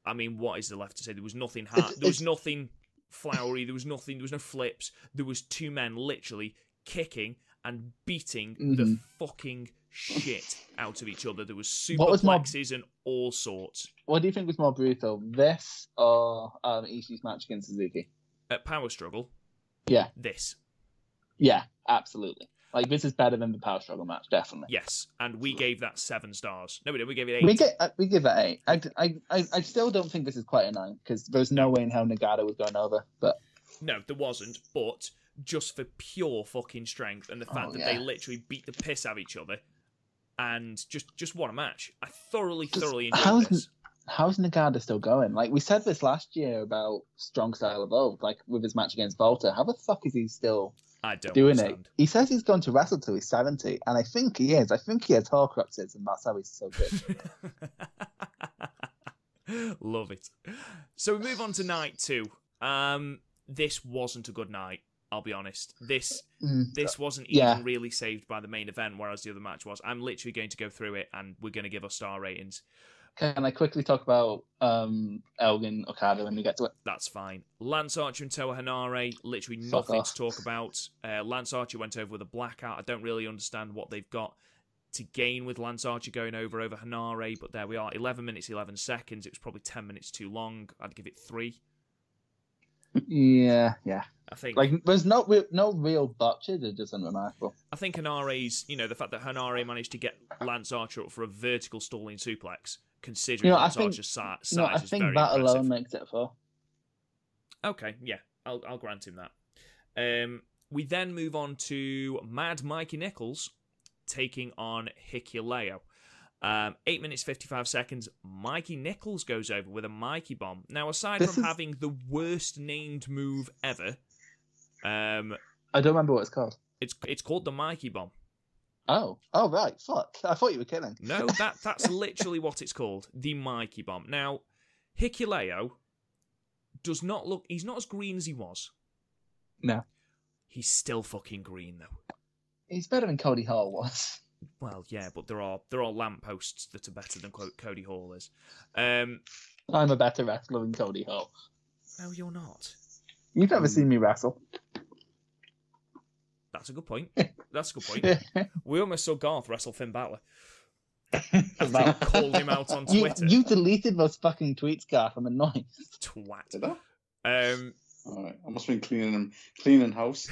I mean, what is there left to say? There was nothing hard. It's- There was it's- nothing flowery. There was nothing. There was no flips. There was two men literally kicking and beating the Mhm. fucking shit out of each other. There was was more- superplexes and all sorts. What do you think was more brutal, this or um, Ishii's match against Suzuki? At Power Struggle, Yeah, this. yeah, absolutely. Like this is better than the Power Struggle match, definitely. Yes, and we gave that seven stars. No, we didn't. We gave it eight. We get uh, we give it eight. I, I, I, I still don't think this is quite a nine because there's no way in hell Nagata was going over. But No, there wasn't. But just for pure fucking strength and the fact Oh, that yeah. they literally beat the piss out of each other and just just won a match. I thoroughly, Just thoroughly enjoyed how's this. how's Nagata still going? Like we said this last year about Strong Style Evolved, like with his match against Volta. How the fuck is he still I don't doing understand. it? He says he's going to wrestle till he's seventy, and I think he is. I think he has Horcruxes, and that's how he's so good. Love it. So we move on to night two. Um, this wasn't a good night. I'll be honest. This Mm. this wasn't Yeah. even really saved by the main event, whereas the other match was. I'm literally going to go through it, and we're going to give our star ratings. Can I quickly talk about um, Elgin Okada when we get to it? That's fine. Lance Archer and Toa Hanare, literally Fuck nothing off. to talk about. Uh, Lance Archer went over with a blackout. I don't really understand what they've got to gain with Lance Archer going over over Hanare, but there we are. 11 minutes, 11 seconds. It was probably 10 minutes too long. I'd give it three. Yeah, yeah. I think. Like there's no no real botches. It's just unremarkable. I think Hanare's, you know, the fact that Hanare managed to get Lance Archer up for a vertical stalling suplex, considering You know, I Lance think- Archer's si- size, No, I is think that impressive. alone makes it a four. Okay, yeah, I'll I'll grant him that. Um, we then move on to Mad Mikey Nichols taking on Hikuleo. Um, eight minutes fifty five seconds. Mikey Nicholls goes over with a Mikey bomb. Now, aside This from is- having the worst named move ever, um, I don't remember what it's called. it's it's called the Mikey bomb. Oh, oh right, fuck! I thought you were kidding. No, that that's literally what it's called, the Mikey Bomb. Now, Hikuleo does not look. He's not as green as he was. No, He's still fucking green though. he's better than Cody Hall was. Well, yeah, but there are there are lampposts that are better than Co- Cody Hall is. Um, I'm a better wrestler than Cody Hall. no, you're not. You've never seen me wrestle. That's a good point. That's a good point. We almost saw Garth wrestle Finn Balor. About- Called him out on you, Twitter. you deleted those fucking tweets, Garth. I'm annoyed. Twat. I? Um, All right. I must have been cleaning cleaning house.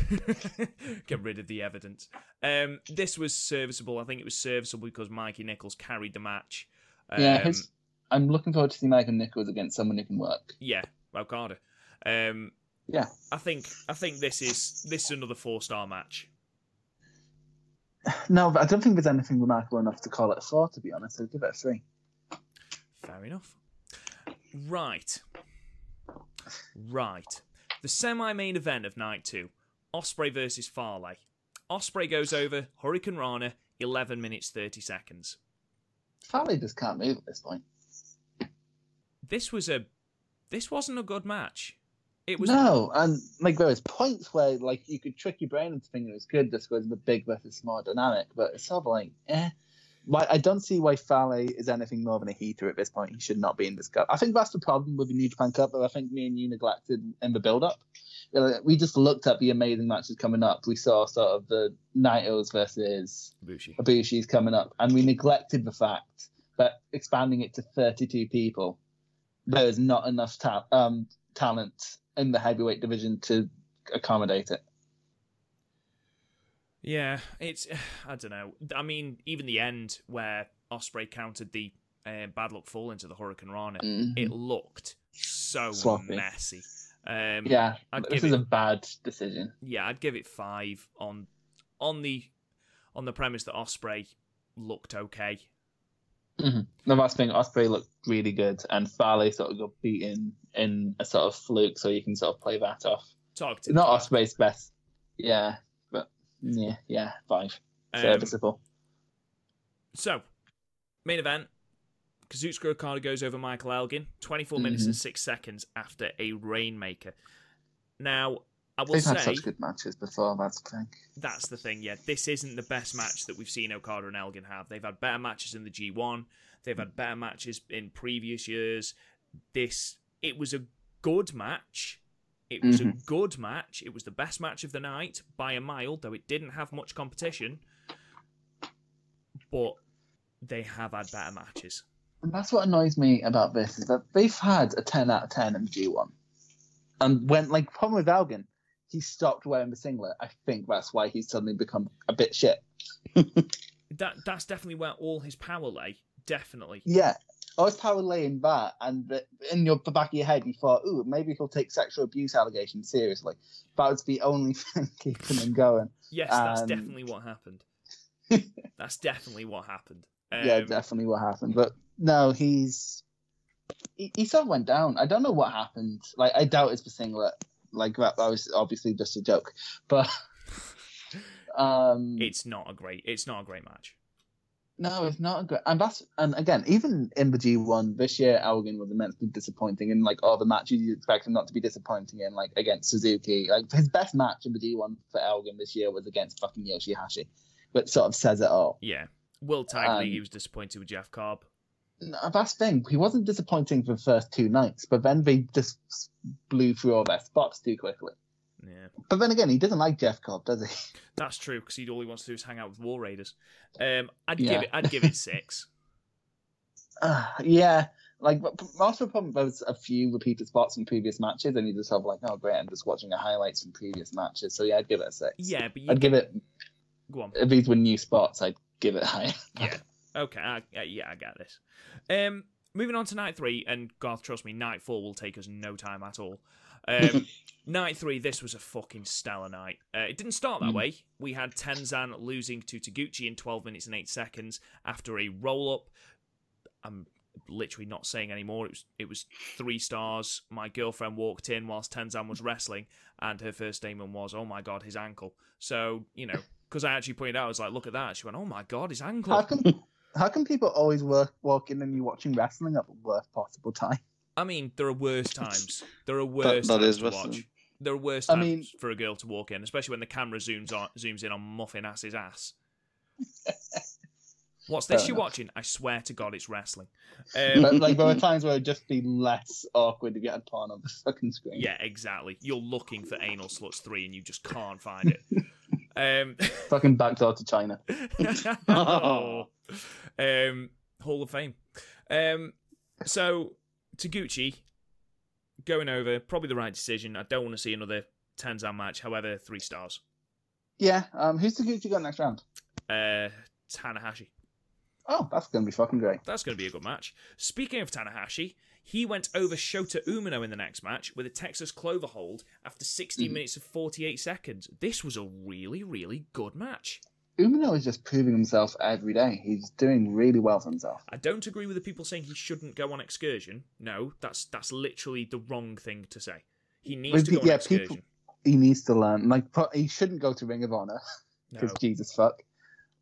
get rid of the evidence. Um, this was serviceable. I think it was serviceable because Mikey Nicholls carried the match. Um, yeah, his, I'm looking forward to see Michael Nicholls against someone who can work. yeah, Okada. Um, Yeah. I think I think this is this is another four star match. No, I don't think there's anything remarkable enough to call it a four. To be honest, I'd give it a three. Fair enough. Right. Right. The semi main event of night two Ospreay versus Fale. Ospreay goes over, Hurricane Rana, 11 minutes 30 seconds. Fale just can't move at this point. This was a. This wasn't a good match. It was. No, and like there was points where like you could trick your brain into thinking it was good This was the big versus small dynamic, but it's sort of like, eh. Why I don't see why Fale is anything more than a heater at this point. He should not be in this cup. I think that's the problem with the New Japan Cup that I think me and you neglected in the build up. We just looked at the amazing matches coming up. We saw sort of the Naitos versus Ibushi. Ibushi's coming up, and we neglected the fact that expanding it to 32 people, there is not enough ta- um, talent in the heavyweight division to accommodate it. Yeah, it's. I don't know. I mean, even the end where Ospreay countered the uh, bad luck fall into the Hurricane Rana, Mhm. it looked so Sloppy. messy. Um, yeah, I'd this is it- a bad decision. yeah, I'd give it five on on the on the premise that Ospreay looked okay. The last thing, Ospreay looked really good, and Fale sort of got beaten in a sort of fluke, so you can sort of play that off. Targeted. Not. Ospreay's best, yeah, yeah, yeah, five, Um, serviceable. So, main event. Kazuchika Okada goes over Michael Elgin, 24 minutes Mhm. and 6 seconds after a Rainmaker. Now, I will They've say had such good matches before. That's the thing. that's the thing, yeah. This isn't the best match that we've seen Okada and Elgin have. They've had better matches in the G1, they've had better matches in previous years. This, it was a good match. It was a Mhm. good match. It was the best match of the night by a mile, though it didn't have much competition. But they have had better matches. And that's what annoys me about this is that they've had a 10 out of 10 in the G1. And when, like, problem with Elgin, he stopped wearing the singlet. I think that's why he's suddenly become a bit shit. That that's definitely where all his power lay. Definitely. Yeah. I was power laying that, and the, in your the back of your head, you thought, ooh, maybe he'll take sexual abuse allegations seriously. That was the only thing keeping him going. Yes, that's Um, definitely what happened. that's definitely what happened. Um, yeah, definitely what happened. But no, he's he, he sort of went down. I don't know what happened. Like I doubt it's the singlet. Like that, that was obviously just a joke. But um it's not a great. It's not a great match. No, it's not a great. And that's and again, even in the G one this year, Elgin was immensely disappointing in like all the matches you expect him not to be disappointing in, like against Suzuki. Like his best match in the G one for Elgin this year was against fucking Yoshihashi, which sort of says it all. Yeah. Will Tag Um, He was disappointed with Jeff Cobb. No, that's the thing. He wasn't disappointing for the first two nights, but then they just blew through all their spots too quickly. Yeah, But then again, he doesn't like Jeff Cobb, does he? that's true because he all he wants to do is hang out with War Raiders. Um, I'd Yeah. give it. I'd give it six. Uh, yeah, like but most of the problem there was a few repeated spots from previous matches, and you just have like, oh great, I'm just watching the highlights from previous matches. So yeah, I'd give it a six. Yeah, but you I'd give it go on. if these were new spots, I'd give it higher. Yeah. Okay. I, yeah, I get this. Um, moving on to night three, and Garth, trust me, night four will take us no time at all. Um, night three, this was a fucking stellar night. Uh, it didn't start that Mm. way. We had Tenzan losing to Taguchi in 12 minutes and 8 seconds after a roll up. I'm literally not saying anymore. It was it was three stars. My girlfriend walked in whilst Tenzan was wrestling, and her first statement was, "Oh my god, his ankle." So you know, because I actually pointed out, I was like, look at that. She went, oh my god, his ankle. How can How come people always work, walk in and you're watching wrestling at the worst possible time? I mean, there are worse times. There are worse that times is to wrestling. watch. There are worse I times mean- for a girl to walk in, especially when the camera zooms on, zooms in on Muffin Ass's ass. What's this you're watching? I swear to God, it's wrestling. But, Um, like there were times where it'd just be less awkward to get a porn on the fucking screen. yeah, exactly. You're looking for Anal Sluts 3 and you just can't find it. Um, Fucking backdoor to China. oh. um, Hall of Fame. Um, so Taguchi going over, probably the right decision. I don't want to see another Tenzan match. However, three stars. Yeah. Um. Who's the Gucci got next round? Uh, Tanahashi. Oh, that's gonna be fucking great. That's going to be a good match. Speaking of Tanahashi, he went over Shota Umino in the next match with a Texas Clover hold after 16 Mhm. minutes of 48 seconds. This was a really, really good match. Umino is just proving himself every day. He's doing really well for himself. I don't agree with the people saying he shouldn't go on excursion. No, that's that's literally the wrong thing to say. He needs to go on excursion. people- He needs to learn. Like, he shouldn't go to Ring of Honor No. because Jesus fuck.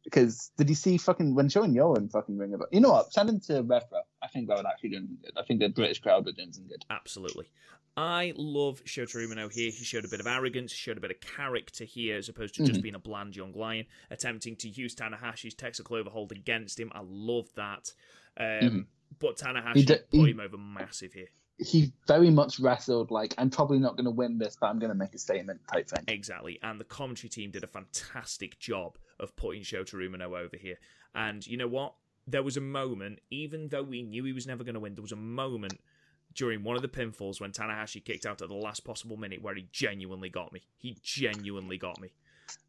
Because did you see fucking when showing Yoh in fucking Ring of Honor? You know what? Send him to Rev Pro. I think that would actually do good. I think the British crowd would do him good. Absolutely. I love Shota Umino here. He showed a bit of arrogance, showed a bit of character here, as opposed to just Mhm. being a bland young lion, attempting to use Tanahashi's Texas Clover hold against him. I love that. Um, Mhm. But Tanahashi He d- put he- him over massive here. He very much wrestled like I'm probably not going to win this, but I'm going to make a statement type thing. Exactly. And the commentary team did a fantastic job of putting Shota Umino over here. And you know what? There was a moment, even though we knew he was never going to win, there was a moment during one of the pinfalls when Tanahashi kicked out at the last possible minute where he genuinely got me. He genuinely got me.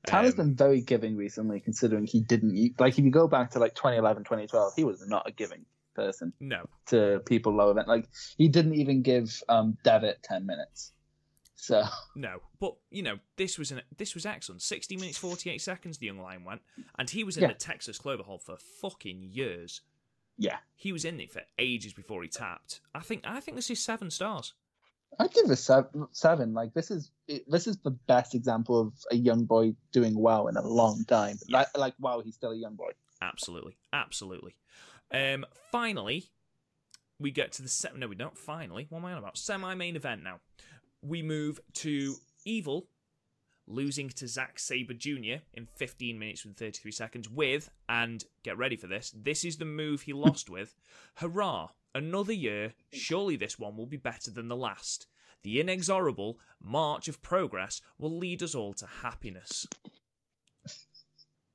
Tana's Um, been very giving recently, considering he didn't like. If you go back to like 2011, 2012, he was not a giving person no, to people lower than like he didn't even give um Devitt 10 minutes. So no. But you know, this was an this was excellent. Sixty minutes forty eight seconds the young lion went, and he was in Yeah. the Texas Clover Hole for fucking years. yeah, He was in it for ages before he tapped. I think I think this is seven stars. I'd give this seven. Like this is this is the best example of a young boy doing well in a long time. Yeah. Like, like wow, he's still a young boy. Absolutely, absolutely. Um, finally, we get to the se- no, we don't. Finally, what am I on about? Semi-main event now. We move to Evil losing to Zack Sabre Jr. in 15 minutes and 33 seconds with, and get ready for this. This is the move he lost with. Hurrah! Another year. Surely this one will be better than the last. The inexorable march of progress will lead us all to happiness.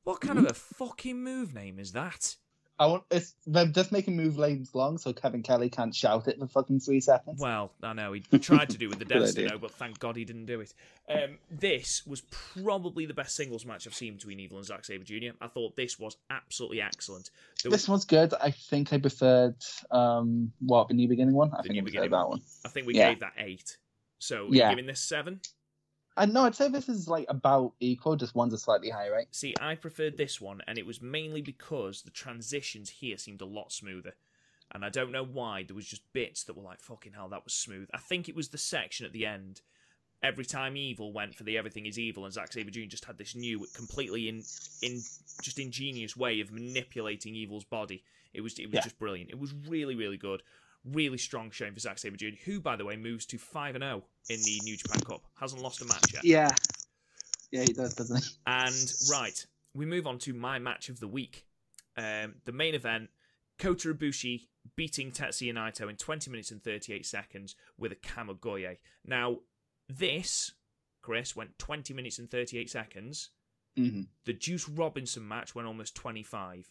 What kind of a fucking move name is that? I want it's they're just making move lanes long so Kevin Kelly can't shout it for fucking three seconds. Well, I know he tried to do with the idea. but thank God he didn't do it. Um, this was probably the best singles match I've seen between Evil and Zack Sabre Jr. I thought this was absolutely excellent. There was, one's good. I think I preferred um what the new beginning one. I The think I preferred that one. I think we Yeah. gave that eight. So Yeah. giving this seven. I know I'd say this is like about equal, just one's a slightly higher rate. See, I preferred this one, and it was mainly because the transitions here seemed a lot smoother. And I don't know why. There was just bits that were like, fucking hell, that was smooth. I think it was the section at the end. Every time Evil went for the Everything is Evil, and Zack Sabre Jr. just had this new, completely in, in just ingenious way of manipulating Evil's body. It was it was Yeah. just brilliant. It was really, really good. Really strong showing for Zack Sabre Jr., who, by the way, moves to 5 0 in the New Japan Cup. Hasn't lost a match yet. Yeah. Yeah, he does, doesn't he? And right, we move on to my match of the week. Um, the main event: Kota Ibushi beating Tetsuya Naito in 20 minutes and 38 seconds with a Kamigoye. Now, this, Chris, went 20 minutes and 38 seconds. hmm The Juice Robinson match went almost 25.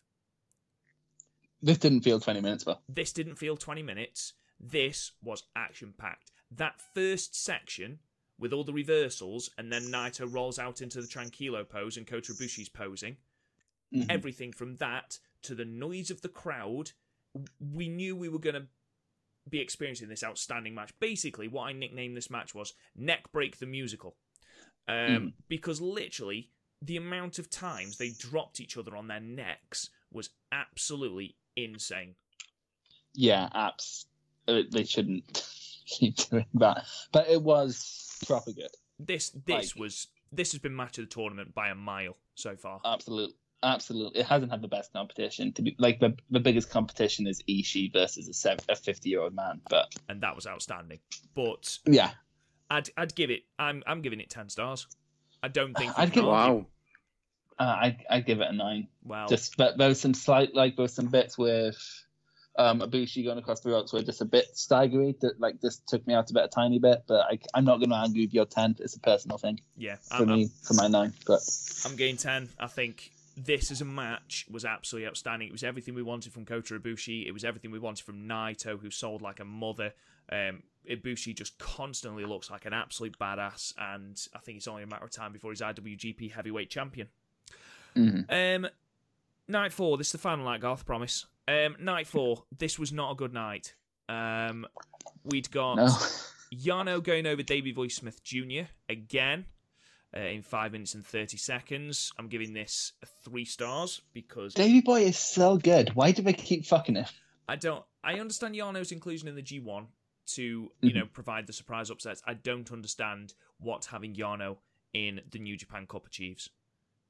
This didn't feel 20 minutes, but This didn't feel 20 minutes. This was action packed. That first section with all the reversals, and then Naito rolls out into the Tranquilo pose and Kota Ibushi's posing. Mhm. everything from that to the noise of the crowd, we knew we were going to be experiencing this outstanding match. Basically, what I nicknamed this match was Neck Break the Musical. Um, Because literally, the amount of times they dropped each other on their necks was absolutely insane. yeah, apps. uh, They shouldn't keep doing that. But it was proper good. This this Like- was this has been match of the tournament by a mile so far. Absolutely. Absolutely, it hasn't had the best competition. To be like the the biggest competition is Ishii versus a seven, a fifty year old man. But and that was outstanding. But yeah, I'd I'd give it. I'm I'm giving it ten stars. I don't think. I'd give Wow. Uh, I I give it a nine. Well, Just but there was some slight like there was some bits with um Ibushi going across the ropes were just a bit staggery. That like this took me out a bit a tiny bit. But I I'm not going to argue with your ten. It's a personal thing yeah, for I'm, I'm, me for my nine. But I'm getting ten. I think this as a match was absolutely outstanding. It was everything we wanted from Kota Ibushi. It was everything we wanted from Naito, who sold like a mother. Um, Ibushi just constantly looks like an absolute badass, and I think it's only a matter of time before he's IWGP Heavyweight Champion. Mhm. Um, night four. This is the final night, Garth. Promise. Um, night four. This was not a good night. Um, we'd got no. Yano going over Davey Boy Smith Jr. again uh, in five minutes and thirty seconds. I'm giving this three stars because Davy Boy is so good. Why do they keep fucking him? I don't. I understand Yano's inclusion in the G1 to you know provide the surprise upsets. I don't understand what having Yano in the New Japan Cup achieves.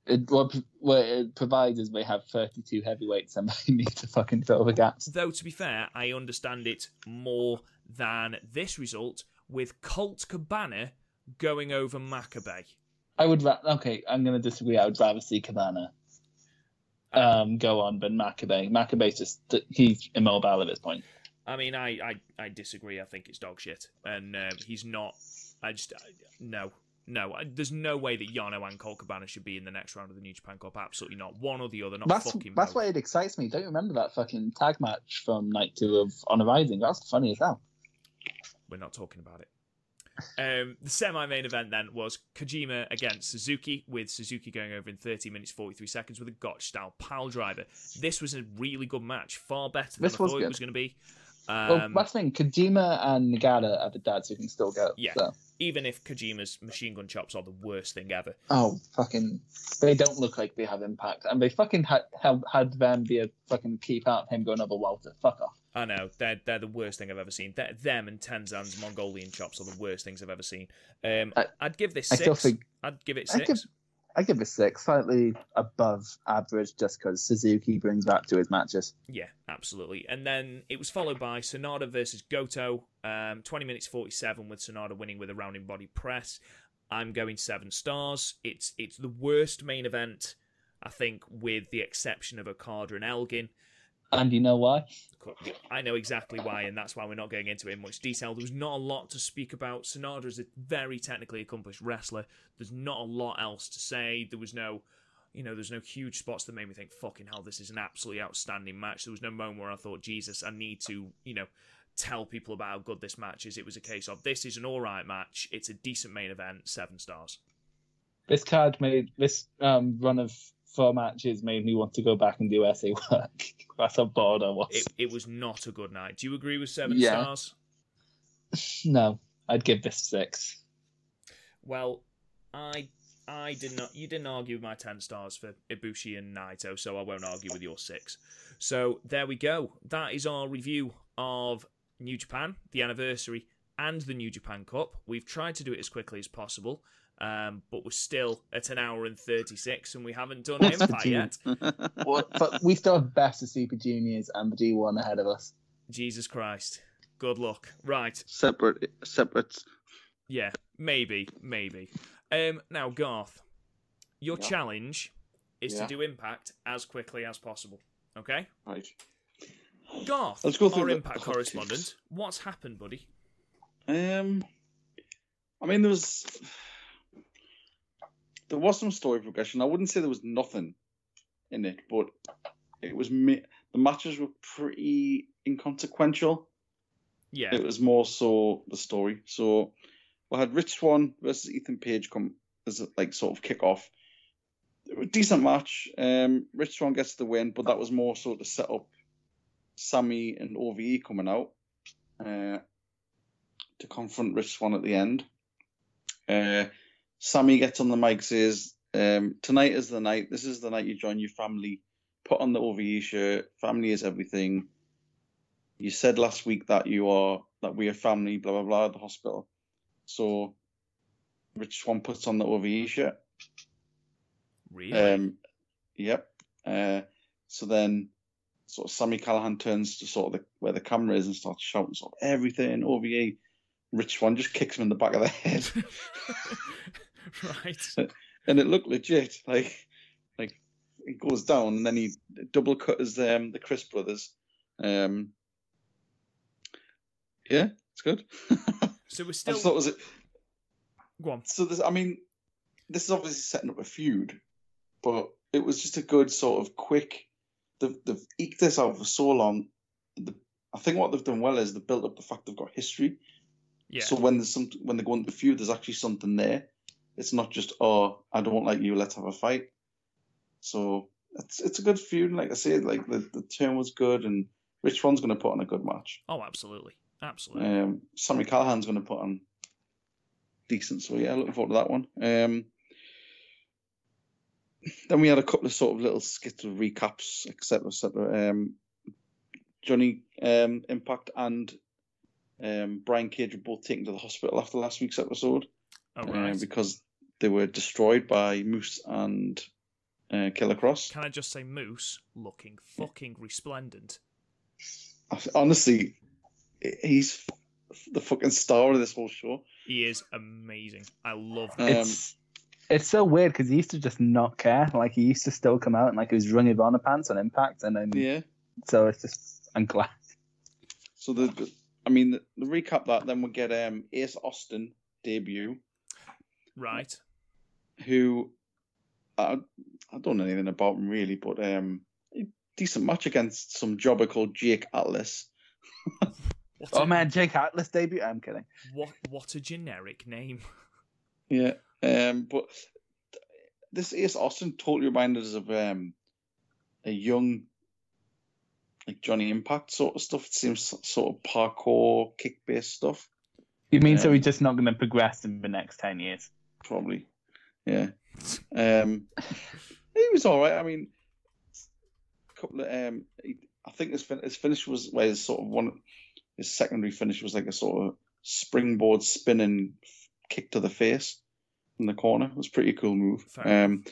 It, what, what it provides is have 32 heavyweights and they need to fucking fill the gaps. Though to be fair, I understand it more than this result with Colt Cabana going over Makabe. I would ra- okay. I'm going to disagree. I would rather see Cabana um, go on than Makabe. Makabe's just he's immobile at this point. I mean, I, I, I disagree. I think it's dog shit, and um, he's not. I just I, no, no. There's no way that Yano and Colt Cabana should be in the next round of the New Japan Cup. Absolutely not. One or the other. Not That's fucking. that's both. why it excites me. Don't you remember that fucking tag match from night two of Honor Rising? That's funny as hell. We're not talking about it. Um, the semi-main event then was Kojima against Suzuki, with Suzuki going over in 30 minutes 43 seconds with a Gotch-style pile driver. This was a really good match, far better than This I thought it was going to be. well, Um, that's the thing. Kojima and Nagata are the dads who can still go. Yeah. So. Even if Kojima's machine gun chops are the worst thing ever. Oh, fucking! They don't look like they have impact, and they fucking had had, had them be a fucking key part of him going over Walter. Fuck off. I know they're they're the worst thing I've ever seen. They're, them and Tenzan's Mongolian chops are the worst things I've ever seen. Um, I- I'd give this I six. still think I'd give it I six. give- I give it six, slightly above average, just because Suzuki brings that to his matches. Yeah, absolutely. And then it was followed by Sanada versus Goto, um, 20 minutes 47 with Sanada winning with a rounding body press. I'm going seven stars. It's it's the worst main event, I think, with the exception of Okada and Elgin. And you know why? I know exactly why, and that's why we're not going into it in much detail. There was not a lot to speak about. Sanada is a very technically accomplished wrestler. There's not a lot else to say. There was no, you know, there's no huge spots that made me think, fucking hell, this is an absolutely outstanding match. There was no moment where I thought, Jesus, I need to, you know, tell people about how good this match is. It was a case of, this is an alright match. It's a decent main event, seven stars. This card made this um, run of four matches made me want to go back and do essay work. That's how bored I was. It, it was not a good night. Do you agree with seven Yeah. stars? No, I'd give this six. Well, I I did not. You didn't argue with my ten stars for Ibushi and Naito, so I won't argue with your six. So there we go. That is our review of New Japan, the anniversary, and the New Japan Cup. We've tried to do it as quickly as possible, um, but we're still at an hour and thirty-six, and we haven't done What's the Impact yet. What- but we still have best of Super Juniors and the G1 ahead of us. Jesus Christ. Good luck. Right. separate, separate. Yeah. Maybe. Maybe. Um. Now, Garth, your Yeah. challenge is Yeah. to do Impact as quickly as possible. Okay. Right. Garth, Let's go through our the Impact hot correspondent. takes. What's happened, buddy? Um, I mean, there was there was some story progression. I wouldn't say there was nothing in it, but it was mi- the matches were pretty inconsequential. Yeah. It was more so the story. So we had Rich Swann versus Ethan Page come as a, like sort of kick off. It was a decent match. Um, Rich Swann gets the win, but that was more so to set up Sami and OVE coming out uh, to confront Rich Swann at the end. Uh, Sami gets on the mic, says, um, "Tonight is the night. This is the night you join your family. Put on the OVE shirt. Family is everything." you said last week that you are that we are family, blah blah blah, at the hospital. So Rich Swann puts on the OVE shirt. Really? Um, yep. Uh, so then, sort of Sami Callihan turns to sort of the, where the camera is and starts shouting sort of everything OVE. Rich Swann just kicks him in the back of the head, right. and it looked legit. Like, like it goes down, and then he double cuts um, the Crist brothers. Um, yeah, it's good. So we're still. just thought it Go on. so. This, I mean, this is obviously setting up a feud, but it was just a good sort of quick. They've, they've eked this out for so long. The, I think what they've done well is they've built up the fact they've got history. Yeah. So when there's some when they go into the feud, there's actually something there. It's not just oh I don't like you, let's have a fight. So it's it's a good feud. Like I said, like the, the turn was good, and Rich one's going to put on a good match. oh, absolutely. Absolutely. Um, Sami Callihan's going to put on decent. So yeah, looking forward to that one. Um, then we had a couple of sort of little skits of recaps, etc., etc. Um, Johnny um, Impact and um, Brian Cage were both taken to the hospital after last week's episode oh, uh, because they were destroyed by Moose and uh, Killer Kross. Can I just say Moose looking fucking resplendent? Honestly, he's the fucking star of this whole show. He is amazing. I love that. Um, It's it's so weird because he used to just not care. Like he used to still come out and like his Ring of Honor pants on Impact, and then yeah. so it's just I'm glad. So the, the I mean, the, the recap that then we get um Ace Austin debut, right. who I I don't know anything about him really, but um a decent match against some jobber called Jake Atlas. Oh a, man, Jake Atlas debut. I'm kidding. What what a generic name. Yeah. Um, but this Ace Austin totally reminded us of um a young like Johnny Impact sort of stuff. It seems sort of parkour, kick based stuff. You mean so Um, he's just not going to progress in the next ten years? Probably. Yeah. Um, he was all right. I mean, a couple of um, he, I think his, fin- his finish was where his sort of one, his secondary finish was like a sort of springboard spinning kick to the face in the corner. It was a pretty cool move. Um,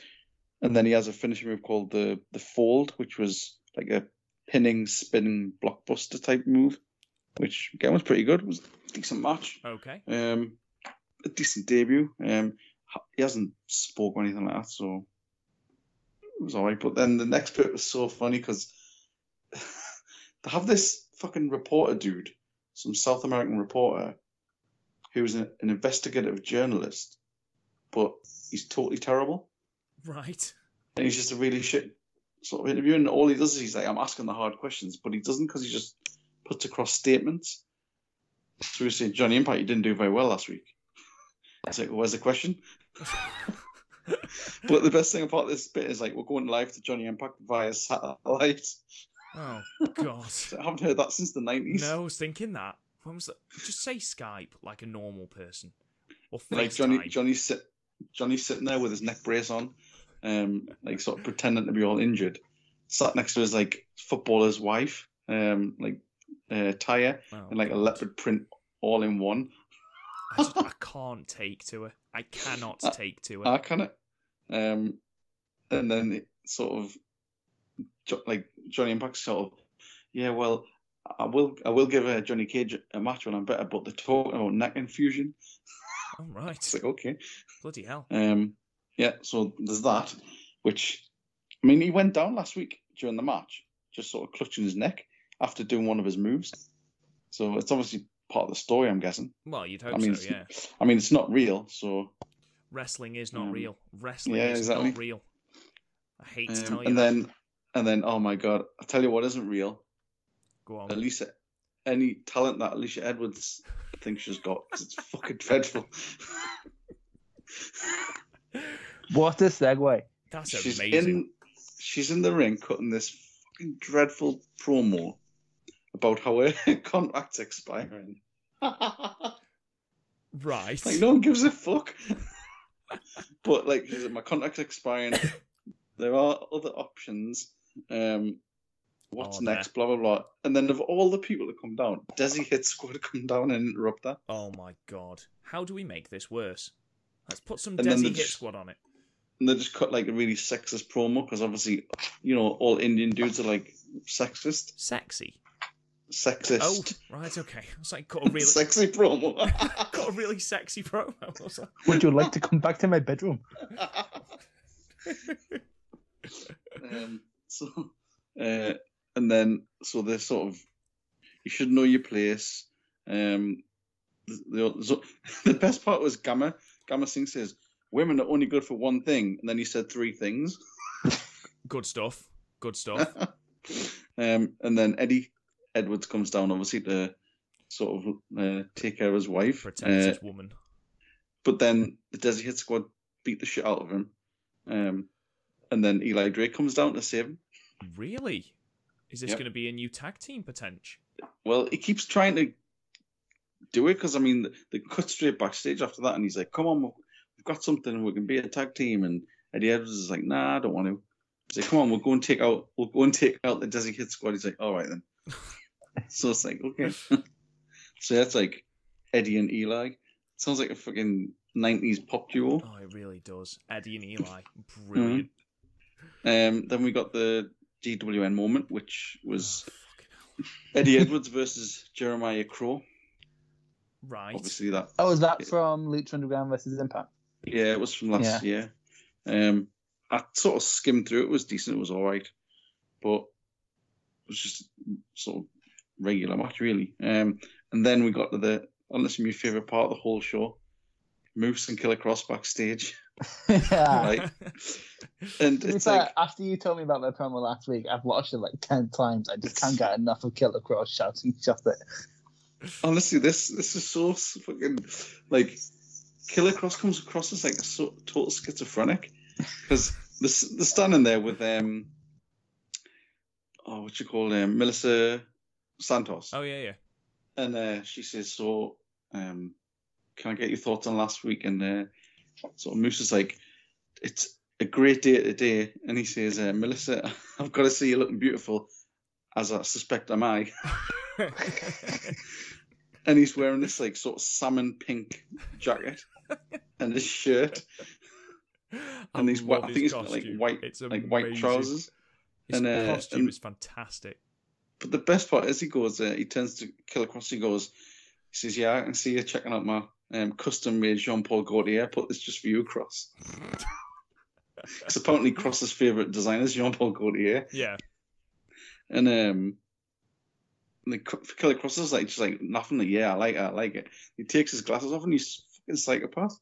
and then he has a finishing move called the the fold, which was like a pinning, spinning blockbuster type move, which again was pretty good. It was a decent match. Okay. Um, a decent debut. Um, he hasn't spoke or anything like that, so it was alright. But then the next bit was so funny because they have this fucking reporter dude, some South American reporter, who's an, an investigative journalist, but he's totally terrible, Right. and he's just a really shit sort of interview. And all he does is he's like, I'm asking the hard questions, but he doesn't because he just puts across statements. So we say, Johnny Impact, you didn't do very well last week. Like, well, where's the question? but the best thing about this bit is like we're going live to Johnny Impact via satellite. Oh God. I haven't heard that since the nineties. No, I was thinking that. When was that? Just say Skype like a normal person, or like Johnny, Johnny, Johnny's sit, Johnny's sitting there with his neck brace on, um, like sort of pretending to be all injured. Sat next to his like footballer's wife, um, like uh, Taya, Oh, and like a leopard print all in one. I, just, I can't take to her. I cannot take to her. I of, um, and then it sort of, like Johnny Impact sort of, yeah, well, I will, I will give uh, Johnny Cage a match when I'm better, but they're talking about neck infusion. oh right. It's like okay, Bloody hell. um, yeah. So there's that, which, I mean, he went down last week during the match, just sort of clutching his neck after doing one of his moves. So it's obviously part of the story, I'm guessing. Well, you'd hope I mean, so. Yeah. I mean, it's not real, so Wrestling is not Um, real. Wrestling yeah, is exactly. not real. I hate to um, tell you and that. then, and then, oh my god, I tell you what isn't real. Go on. Alisha, any talent that Alisha Edwards thinks she's got, 'cause it's fucking dreadful. What a segue. That's she's amazing. in, she's in the ring cutting this fucking dreadful promo about how her contract's expiring. Right. like no one gives a fuck. but like, she's like, my contract's expiring. there are other options. Um, what's Oh, next? Blah blah blah. And then of all the people that come down, Desi Hit Squad come down and interrupt that. Oh my god. How do we make this worse? Let's put some And Desi Hit j- Squad on it. and they just cut like a really sexist promo because obviously, you know, all Indian dudes are like sexist, Sexy. Sexist, Oh, right, okay. I was like, cut a really, sexy promo. cut a really sexy promo. I was like, Would you like to come back to my bedroom? um, so, uh, and then so they're sort of, you should know your place. Um, the, the, so- the best part was Gama. Gama Singh says, "Women are only good for one thing," and then he said three things. good stuff. Good stuff. um, and then Eddie Edwards comes down, obviously, to sort of uh, take care of his wife. Protect Uh, this woman. but then the Desi Hit Squad beat the shit out of him. Um, and then Eli Drake comes down to save him. Really? Is this Yep. going to be a new tag team potential? Well, he keeps trying to do it because I mean, they cut straight backstage after that, and he's like, "Come on, we've got something. And We can be a tag team." And Eddie Edwards is like, "Nah, I don't want to." He's like, "Come on, we'll go and take out, we'll go and take out the Desi Hit Squad." He's like, "All right then." so it's like, okay. so that's like Eddie and Eli. Sounds like a fucking nineties pop duo. Oh, it really does. Eddie and Eli. Brilliant. Um, then we got the GWN moment, which was Oh, Eddie Edwards versus Jeremiah Crow. hell. Right. Obviously, that Oh, is that from Lucha Underground versus Impact? Yeah, it was from last year. Um, I sort of skimmed through it. It was decent. It was all right, but it was just sort of regular match, really. Um, and then we got to the honestly my favorite part of the whole show: Moose and Killer Kross backstage. yeah. Right. And it's fair, like, after you told me about that promo last week, I've watched it like ten times. I just can't get enough of Killer Kross shouting just it. honestly, this this is so fucking like Killer Kross comes across as like a so, total schizophrenic because they're, they're standing there with um oh what you call um Melissa Santos. Oh, yeah, yeah. and uh, she says so um can I get your thoughts on last week? And uh, sort of Moose is like it's a great day today and he says uh, Melissa I've got to see you looking beautiful as I suspect I am I and he's wearing this like sort of salmon pink jacket and this shirt. And these I think he's got like white It's like white trousers. His and, uh, costume and- is fantastic. But the best part is he goes, uh, he turns to Killer Kross. He goes, he says, "Yeah, I can see you checking out my um, custom made Jean Paul Gaultier. Put this just for you, Kross." Because apparently Kross's favorite designer is Jean Paul Gaultier, Yeah. and um, the C- Killer Kross is like just like nothing. Like, yeah, I like it. I like it. He takes his glasses off and he's fucking psychopath.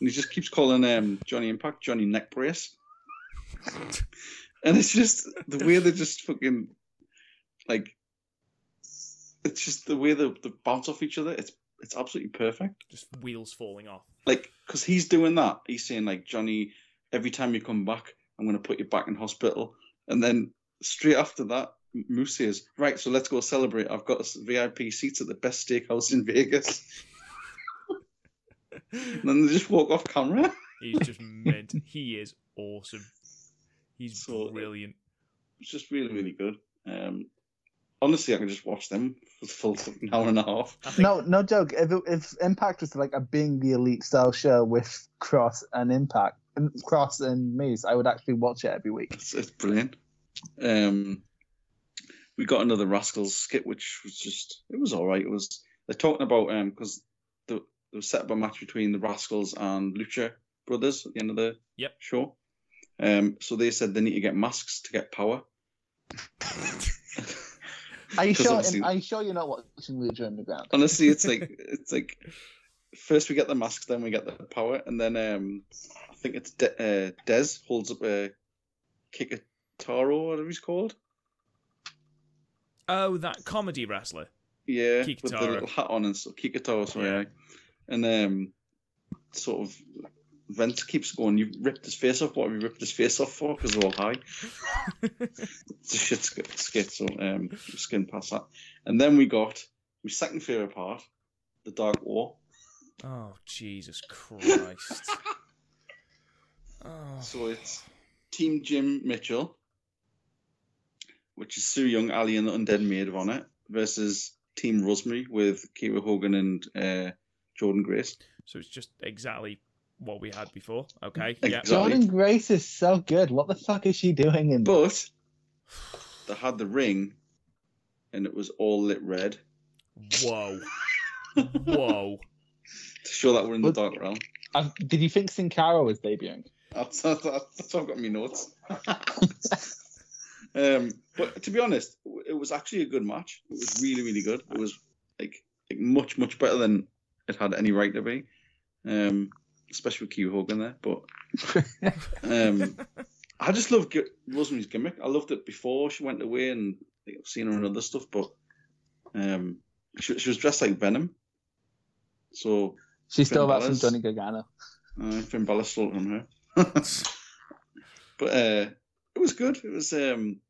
And he just keeps calling um, Johnny Impact Johnny Neck Brace. and it's just the way they just fucking like it's just the way they, they bounce off each other. It's it's absolutely perfect. Just wheels falling off. Like because he's doing that. He's saying like Johnny, every time you come back, I'm going to put you back in hospital. And then straight after that, Moose says, "Right, so let's go celebrate. I've got VIP seats at the best steakhouse in Vegas." and then they just walk off camera. He's just meant. He is awesome. He's So- brilliant. It's just really, really good. Um, honestly, I can just watch them for the full fucking hour and a half. Think No, no joke. If it, if Impact was like a being the elite style show with Kross and Impact, and Kross and Moose, I would actually watch it every week. It's, it's brilliant. Um, we got another Rascalz skit, which was just it was all right. It was they're talking about um because the they were set up a match between the Rascalz and Lucha Brothers at the end of the Yep. show. Um, so they said they need to get masks to get power. Are you 'Cause sure? obviously- Are you sure you're not watching Lucha Underground? Honestly, it's like it's like first we get the masks, then we get the power, and then um, I think it's De- uh, Dez holds up a Kikutaro, whatever he's called. Oh, that comedy wrestler. Yeah, with the little hat on and stuff. Kikutaro, sorry. Yeah. And um, sort of Vince keeps going, You've ripped his face off. What have you ripped his face off for? Because they're all high. It's a shit sk- skit, so um, skin past that. And then we got my second favourite part, the Dark War. oh, Jesus Christ. oh. So it's Team Jim Mitchell, which is Su Yung, Allie, and the Undead Maid on it, versus Team Rosemary with Kiera Hogan and uh, Jordynne Grace. So it's just exactly what we had before. Okay, Exactly. yeah. Jordynne Grace is so good. What the fuck is she doing in? But they had the ring, and it was all lit red Whoa, whoa. to show that we're in the What- dark realm. Uh, did you think Sin Cara was debuting? That's, that's, that's what I've got in my notes. um, but to be honest, it was actually a good match. It was really, really good. It was like, like much, much better than it had any right to be. Um, especially with Q Hogan there. But um, I just love Rosemary's gimmick. I loved it before she went away, and I've seen her in other stuff. But um, she, she was dressed like Venom. So She's still about some Johnny Gargano. uh, Finn Balor stole from her. but uh, it was good. It was um,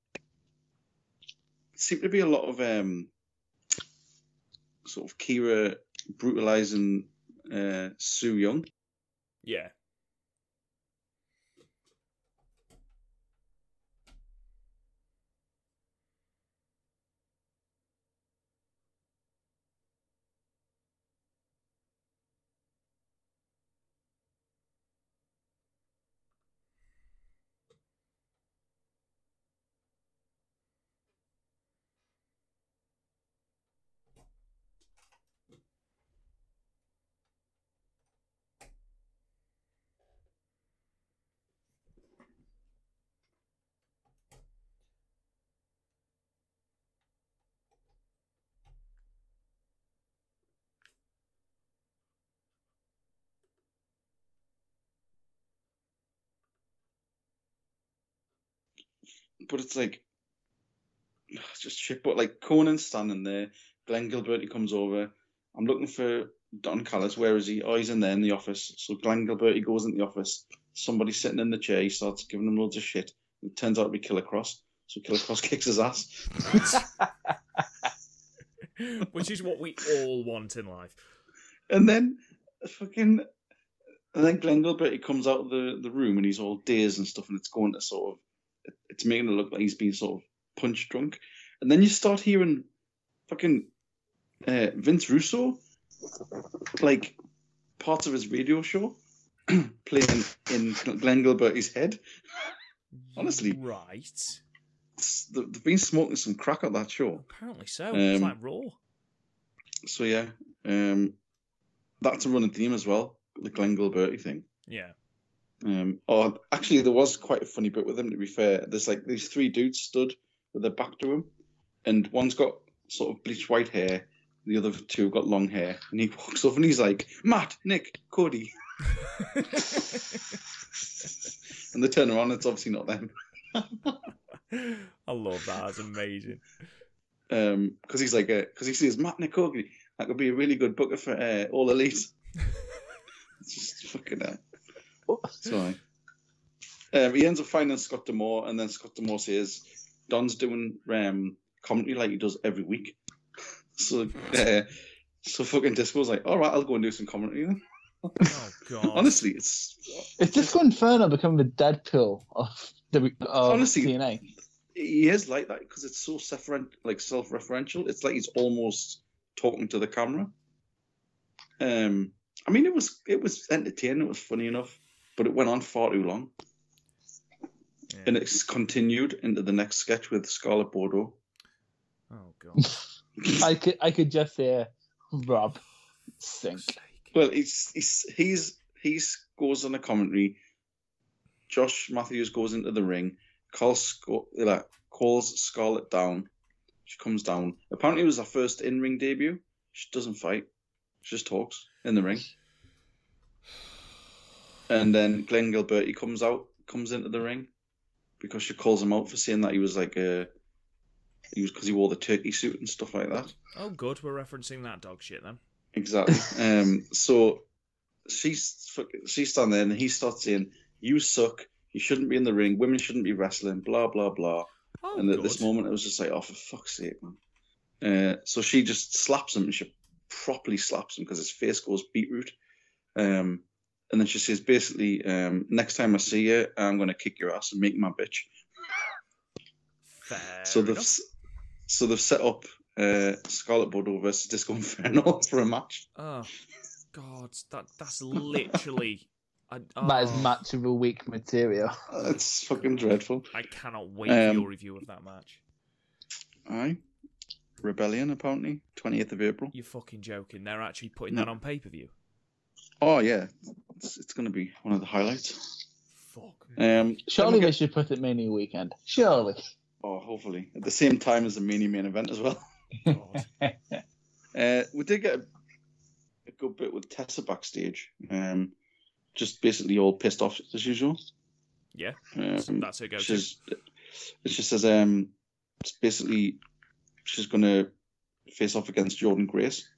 it seemed to be a lot of um, sort of Kiera brutalizing uh, Su Yung. Yeah. But it's like it's just shit. But like Konnan's standing there, Glenn Gilbertti comes over. I'm looking for Don Callis. Where is he? Oh, he's in there in the office. So Glenn Gilbertti goes in the office. Somebody's sitting in the chair. He starts giving him loads of shit. It turns out to be Killer Kross. So Killer Kross kicks his ass. Which is what we all want in life. And then fucking and then Glenn Gilbertti comes out of the, the room and he's all dazed and stuff and it's going to sort of it's making it look like he's been sort of punch drunk. And then you start hearing fucking uh, Vince Russo like parts of his radio show playing in Glenn Gilbertti's head. Honestly. Right. They've been smoking some crack at that show. Apparently so. it's Um, like Raw. So yeah, um, that's a running theme as well. The Glenn thing. Yeah. Um, or actually, there was quite a funny bit with them. To be fair, there's like these three dudes stood with their back to him, and one's got sort of bleached white hair. The other two got long hair, and he walks up and he's like, "Matt, Nick, Cody," and they turn around. It's obviously not them, I love that. That's amazing. Um, because he's like, because he says Matt, Nick, Cody. That could be a really good booker for uh, all elite. it's just fucking hell. Sorry. Um, he ends up finding Scott D'Amore, and then Scott D'Amore says, "Don's doing um, commentary like he does every week." so, uh, so fucking Disco's like, "All right, I'll go and do some commentary." Then. Oh god. Honestly, it's It's Disco Inferno becoming the Deadpool of, w- of Honestly, TNA. he is like that because it's so self like self-referential. It's like he's almost talking to the camera. Um, I mean, it was it was entertaining. It was funny enough, but it went on far too long, Yeah. and it's continued into the next sketch with Scarlett Bordeaux. Oh god. I could I could just hear Rob sink. Well, he's he's he's he's goes on a commentary. Josh Matthews goes into the ring, calls Sco- like, calls Scarlett down. She comes down. Apparently, it was her first in ring debut. She doesn't fight. She just talks in the ring. And then Glenn Gilbertti comes out, comes into the ring because she calls him out for saying that he was like a he was because he wore the turkey suit and stuff like that. Oh good, we're referencing that dog shit then. Exactly. um, so she's she's standing there and he starts saying, "You suck. You shouldn't be in the ring. Women shouldn't be wrestling." Blah blah blah. Oh and at this moment, it was just like, "Oh, for fuck's sake, man!" Uh, so she just slaps him and she properly slaps him because his face goes beetroot. Um, and then she says, basically, um, "Next time I see you, I'm gonna kick your ass and make my bitch." Fair so they've enough. so they've set up uh, Scarlett Bordeaux versus Disco Inferno for a match. Oh God, that that's literally I, That is oh, match of a week material. It's fucking dreadful. I cannot wait Um, for your review of that match. Aye. Rebellion, apparently. 20th of April. You're fucking joking. They're actually putting No. that on pay per view. Oh, yeah. It's, it's going to be one of the highlights. Fuck. Um, Surely then they should put it Mania weekend. Surely. Oh, hopefully. At the same time as the mini main event as well. Uh, we did get a, a good bit with Tessa backstage. Um, just basically all pissed off as usual. Yeah, Um, that's her go-to. she's, it just says um, it's basically she's going to face off against Jordynne Grace,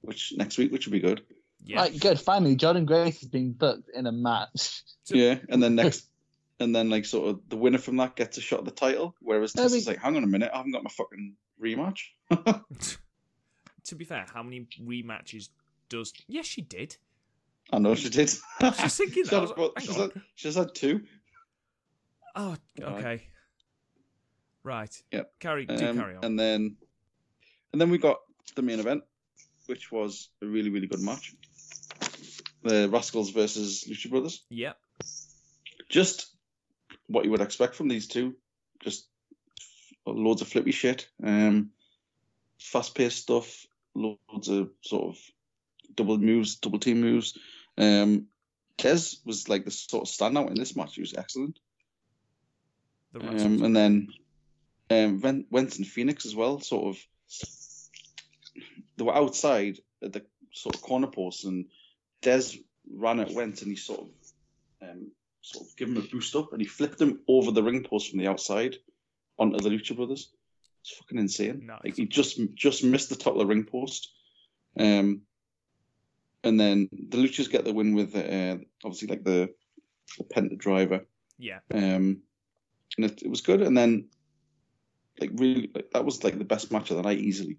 which next week, which would be good. Yeah. Right, good. Finally, Jordynne Grace is being booked in a match. Yeah, and then next, and then like sort of the winner from that gets a shot at the title, whereas That'd Tessa's like, hang on a minute, I haven't got my fucking rematch. to be fair, how many rematches does? Yes, she did. I know she did. She's thinking She's that. I had, like, she's, had, she's had two. Oh, okay. Right. Yep. Carry. Do Um, carry on. And then, and then we got the main event, which was a really really good match. The Rascalz versus Lucha Brothers. Yep. Just what you would expect from these two. Just loads of flippy shit. Um, fast paced stuff. Loads of sort of double moves, double team moves. Um, Dez was like the sort of standout in this match. He was excellent. The Um, and then um, Wentz and Fenix as well. Sort of, they were outside at the sort of corner post, and Dez ran at Wentz, and he sort of, um, sort of gave him a boost up, and he flipped him over the ring post from the outside onto the Lucha Brothers. It's fucking insane. Nice. Like he just just missed the top of the ring post. Um, and then the Luchas get the win with uh, obviously like the, the Penta driver. yeah. Um, and it, it was good. And then, like, really, like, that was like the best match of the night easily.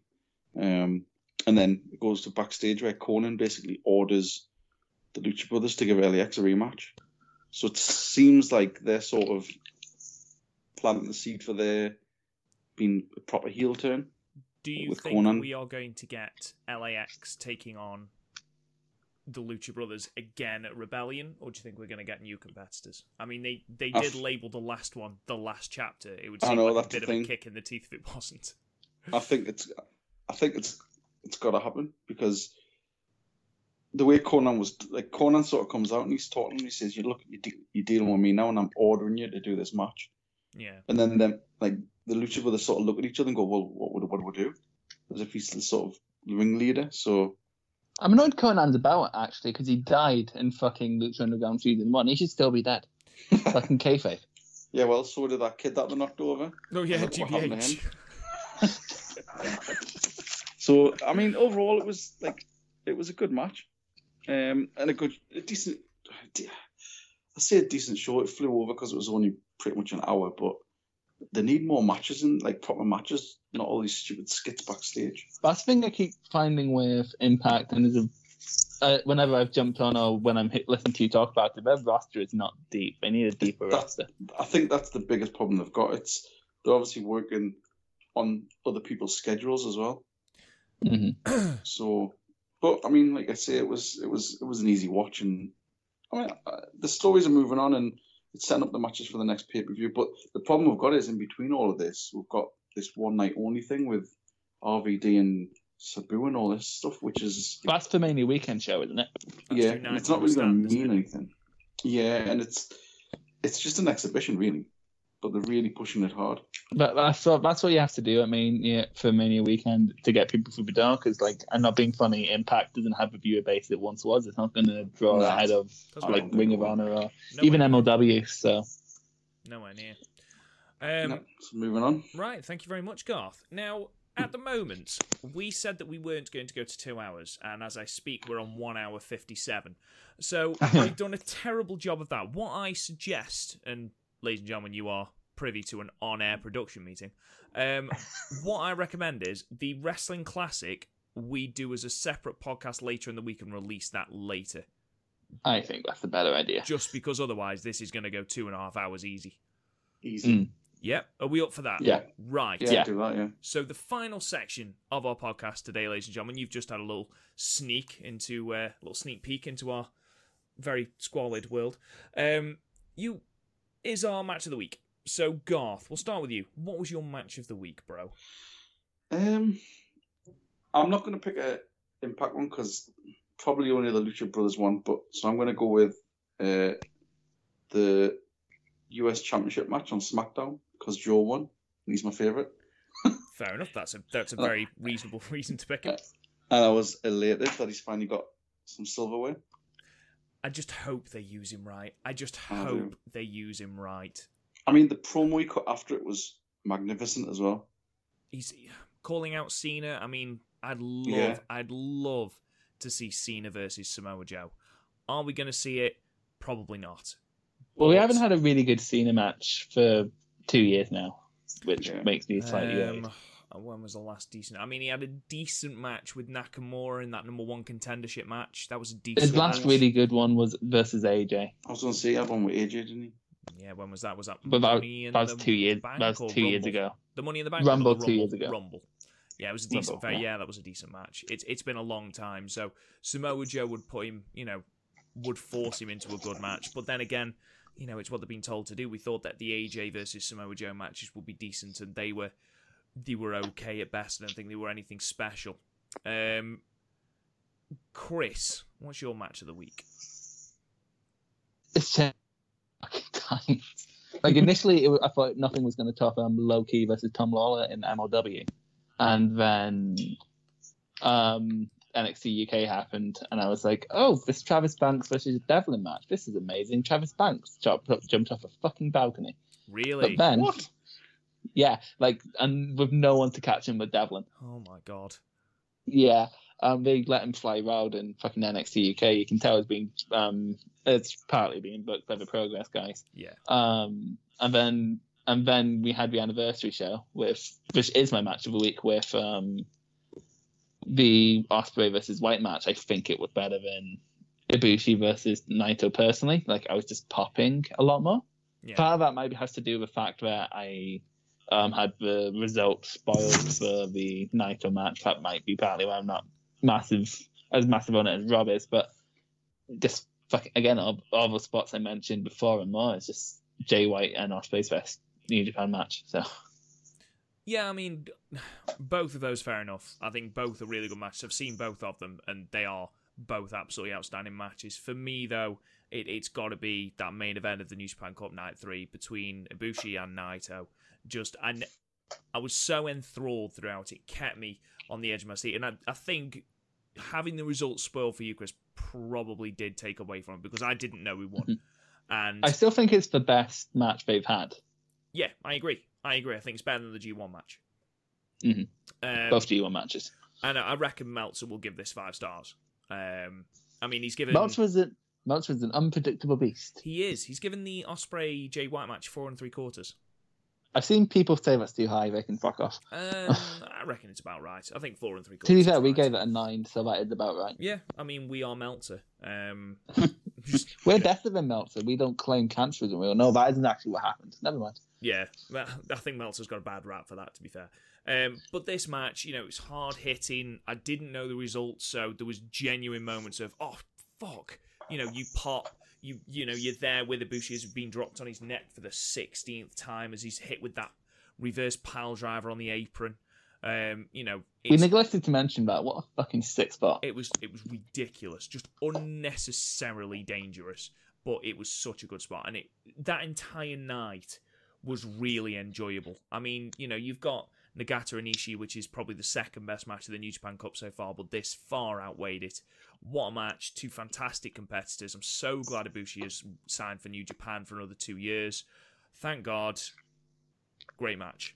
Um, and then it goes to backstage where Konnan basically orders the Lucha Brothers to give LAX a rematch. So it seems like they're sort of planting the seed for their being a proper heel turn. Do you think Konnan. we are going to get LAX taking on the Lucha Brothers again at Rebellion, or do you think we're going to get new competitors? I mean, they they did label the last one the last chapter. It would seem know, like a bit of a kick in the teeth if it wasn't. I think it's, I think it's, it's got to happen because the way Konnan was like Konnan sort of comes out and he's talking and he says, "You look, you de- you're dealing with me now, and I'm ordering you to do this match." Yeah. And then them like the Lucha Brothers sort of look at each other and go, "Well, what would what would we do?" As if he's the sort of ringleader. So I'm annoyed Konnan's about it, actually, because he died in fucking Lucha Underground season one. He should still be dead. fucking kayfabe. yeah, well, so did that kid that they knocked over. Oh yeah, Look what happened to GBH. So I mean, overall, it was like it was a good match, um, and a good, a decent. I say a decent show. It flew over because it was only pretty much an hour, but they need more matches and like proper matches, not all these stupid skits backstage. That's the thing I keep finding with Impact, and is a uh, whenever I've jumped on or when I'm hit, listening to you talk about it, their roster is not deep. They need a deeper That's- roster. I think that's the biggest problem they've got. It's they're obviously working on other people's schedules as well. hmm So, but I mean, like I say, it was it was it was an easy watch, and I mean, uh, the stories are moving on, and it's setting up the matches for the next pay per view. But the problem we've got is in between all of this, we've got this one night only thing with RVD and Sabu and all this stuff, which is That's the Mania weekend show, isn't it? That's yeah, two and nights it's not really going to mean anything. Yeah, and it's it's just an exhibition, really. But they're really pushing it hard. But that's what that's what you have to do. I mean, yeah, for Mania weekend to get people through the door, because like, I'm not being funny. Impact doesn't have the viewer base it once was. It's not going to draw No. ahead of like. Ring of Honor or Nowhere even near. MLW. So Nowhere near. Um, Yeah, so moving on. Right, thank you very much, Garth. Now, at the moment, we said that we weren't going to go to two hours, and as I speak, we're on one hour 57. So, we've done a terrible job of that. What I suggest, and ladies and gentlemen, you are privy to an on air production meeting, um, what I recommend is the Wrestling Classic we do as a separate podcast later in the week and release that later. I think that's the better idea. Just because otherwise, this is going to go two and a half hours easy. Easy. Mm. Yep, are we up for that? Yeah. Right. Yeah, Yeah. do that. Yeah. So the final section of our podcast today, ladies and gentlemen, you've just had a little sneak into uh, a little sneak peek into our very squalid world. Um, you is our match of the week. So Garth, we'll start with you. What was your match of the week, bro? Um, I'm not going to pick a Impact one because probably only the Lucha Brothers one, but so I'm going to go with uh, the US Championship match on SmackDown because Joe won. and He's my favorite, Fair enough. That's a that's a very reasonable reason to pick him. and I was elated that he's finally got some silverware. I just hope they use him right. I just I hope they use him right. I mean, the promo he cut after it was magnificent as well. He's calling out Cena. I mean, I'd love, Yeah. I'd love to see Cena versus Samoa Joe. Are we going to see it? Probably not. Well, we haven't had a really good Cena match for two years now, which Yeah. makes me slightly Um, worried. When was the last decent? I mean, he had a decent match with Nakamura in that number one contendership match. That was a decent. His last match. really good one was versus AJ. I was going to say that one with AJ, didn't he? Yeah, when was that? Was that? But that, Money in that was the two years. That was two years ago. The Money in the Bank. Rumble or the two years ago. Rumble. Yeah, it was a decent. Rumble, fair- yeah. yeah, that was a decent match. It's it's been a long time, so Samoa Joe would put him, you know, would force him into a good match. But then again, you know, it's what they've been told to do. We thought that the AJ versus Samoa Joe matches would be decent, and they were they were okay at best. I don't think they were anything special. Um, Chris, what's your match of the week? It's time. Like initially, it, wa- I thought nothing was going to top um, Low Ki versus Tom Lawlor in MLW, and then um, NXT UK happened, and I was like, "Oh, this Travis Banks versus Devlin match. This is amazing." Travis Banks jumped, jumped off a fucking balcony, Really? but then, What? Yeah, like, and with no one to catch him with Devlin. oh my god. Yeah, um, they let him fly around in fucking NXT UK. You can tell it's being um, it's partly being booked by the Progress guys. Yeah. Um, and then and then we had the anniversary show with, which is my match of the week with um, the Ospreay versus White match. I think it was better than Ibushi versus Naito personally. Like I was just popping a lot more. Yeah. Part of that maybe has to do with the fact that I um, had the result spoiled for the Naito match. That might be partly why I'm not massive as massive on it as Rob is. But just fucking again, all, all the spots I mentioned before and more. It's just Jay White and Ospreay's best New Japan match. So Yeah, I mean, both of those fair enough. I think both are really good matches. I've seen both of them, and they are both absolutely outstanding matches. For me, though, it, it's got to be that main event of the New Japan Cup Night Three between Ibushi and Naito. Just, n- I was so enthralled throughout. It kept me on the edge of my seat, and I, I think having the results spoiled for you, Chris, probably did take away from it because I didn't know we won. And I still think it's the best match they've had. yeah, I agree. I agree. I think it's better than the G1 match. Mm-hmm. Um, Both G1 matches. And I reckon Meltzer will give this five stars. Um, I mean, he's given. Was an was an unpredictable beast. He is. He's given the Ospreay Jay White match four and three quarters. I've seen people say that's too high. They can fuck off. Um, I reckon it's about right. I think four and three quarters. To be fair, we right. gave it a nine, so that is about right. Yeah, I mean, we are Meltzer. Um, just, We're better than Meltzer. We don't claim cancer as a real. No, that isn't actually what happened. Never mind. yeah, well, I think Meltzer's got a bad rap for that. To be fair, um, but this match, you know, it's hard hitting. I didn't know the results, so there was genuine moments of oh fuck, you know, you pop. You you know you're there with Ibushi has been dropped on his neck for the sixteenth time as he's hit with that reverse pile driver on the apron. Um, you know, We neglected to mention that. What a fucking sick spot. it was it was ridiculous, just unnecessarily dangerous. But it was such a good spot, and it that entire night was really enjoyable. I mean, you know, you've got Nagata and Ishii, which is probably the second best match of the New Japan Cup so far, but this far outweighed it. What a match! Two fantastic competitors. I'm so glad Ibushi has signed for New Japan for another two years. Thank God. Great match.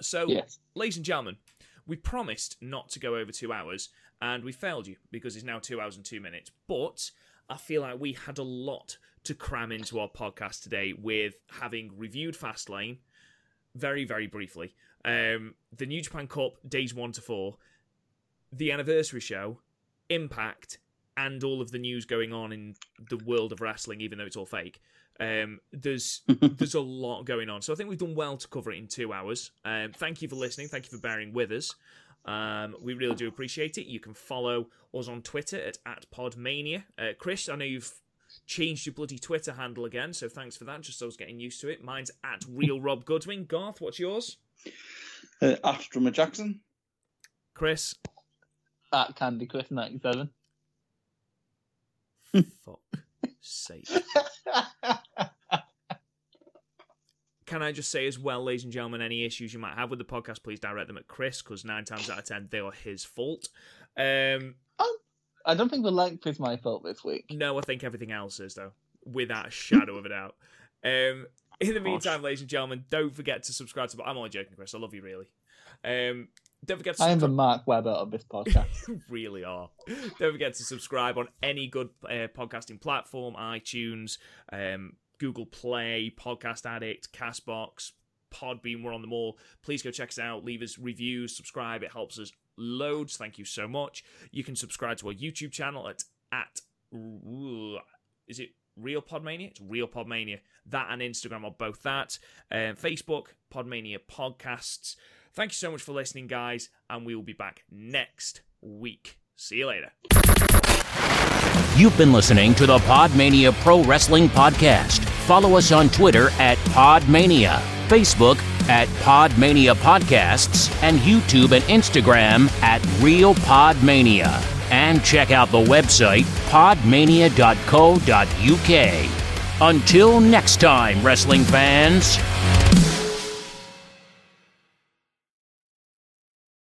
So, Yes. ladies and gentlemen, we promised not to go over two hours, and we failed you because it's now two hours and two minutes. But I feel like we had a lot to cram into our podcast today with having reviewed Fastlane very, very briefly, um, the New Japan Cup days one to four, the anniversary show, Impact, and all of the news going on in the world of wrestling, even though it's all fake. Um, there's there's a lot going on, so I think we've done well to cover it in two hours. Um, thank you for listening. Thank you for bearing with us. Um, we really do appreciate it. You can follow us on Twitter at, at Podmania. Uh, Chris, I know you've changed your bloody Twitter handle again, so thanks for that. Just so I was getting used to it. Mine's at Real Rob Goodwin. Garth, what's yours? Uh, After Jackson. Chris? At Candy Chris 97. Fuck sake. Can I just say as well, ladies and gentlemen, any issues you might have with the podcast, please direct them at Chris, because nine times out of ten they are his fault. Um, I don't think the length is my fault this week. no, I think everything else is though, without a shadow of a doubt. Um, in the meantime, ladies and gentlemen, don't forget to subscribe to. I'm only joking, Chris. I love you really. Um, don't forget to I am the Mark Webber of this podcast. You really are. Don't forget to subscribe on any good uh, podcasting platform iTunes, um, Google Play, Podcast Addict, Castbox, Podbean. We're on them all. Please go check us out. Leave us reviews, subscribe. It helps us loads. Thank you so much. You can subscribe to our YouTube channel at at is it Real Podmania? It's Real Podmania. That and Instagram are both that. Um, Facebook Podmania Podcasts. Thank you so much for listening, guys, and we will be back next week. See you later. You've been listening to the Podmania Pro Wrestling Podcast. Follow us on Twitter at Podmania, Facebook at Podmania Podcasts, and YouTube and Instagram at Real Podmania. And check out the website podmania.co.uk. Until next time, wrestling fans.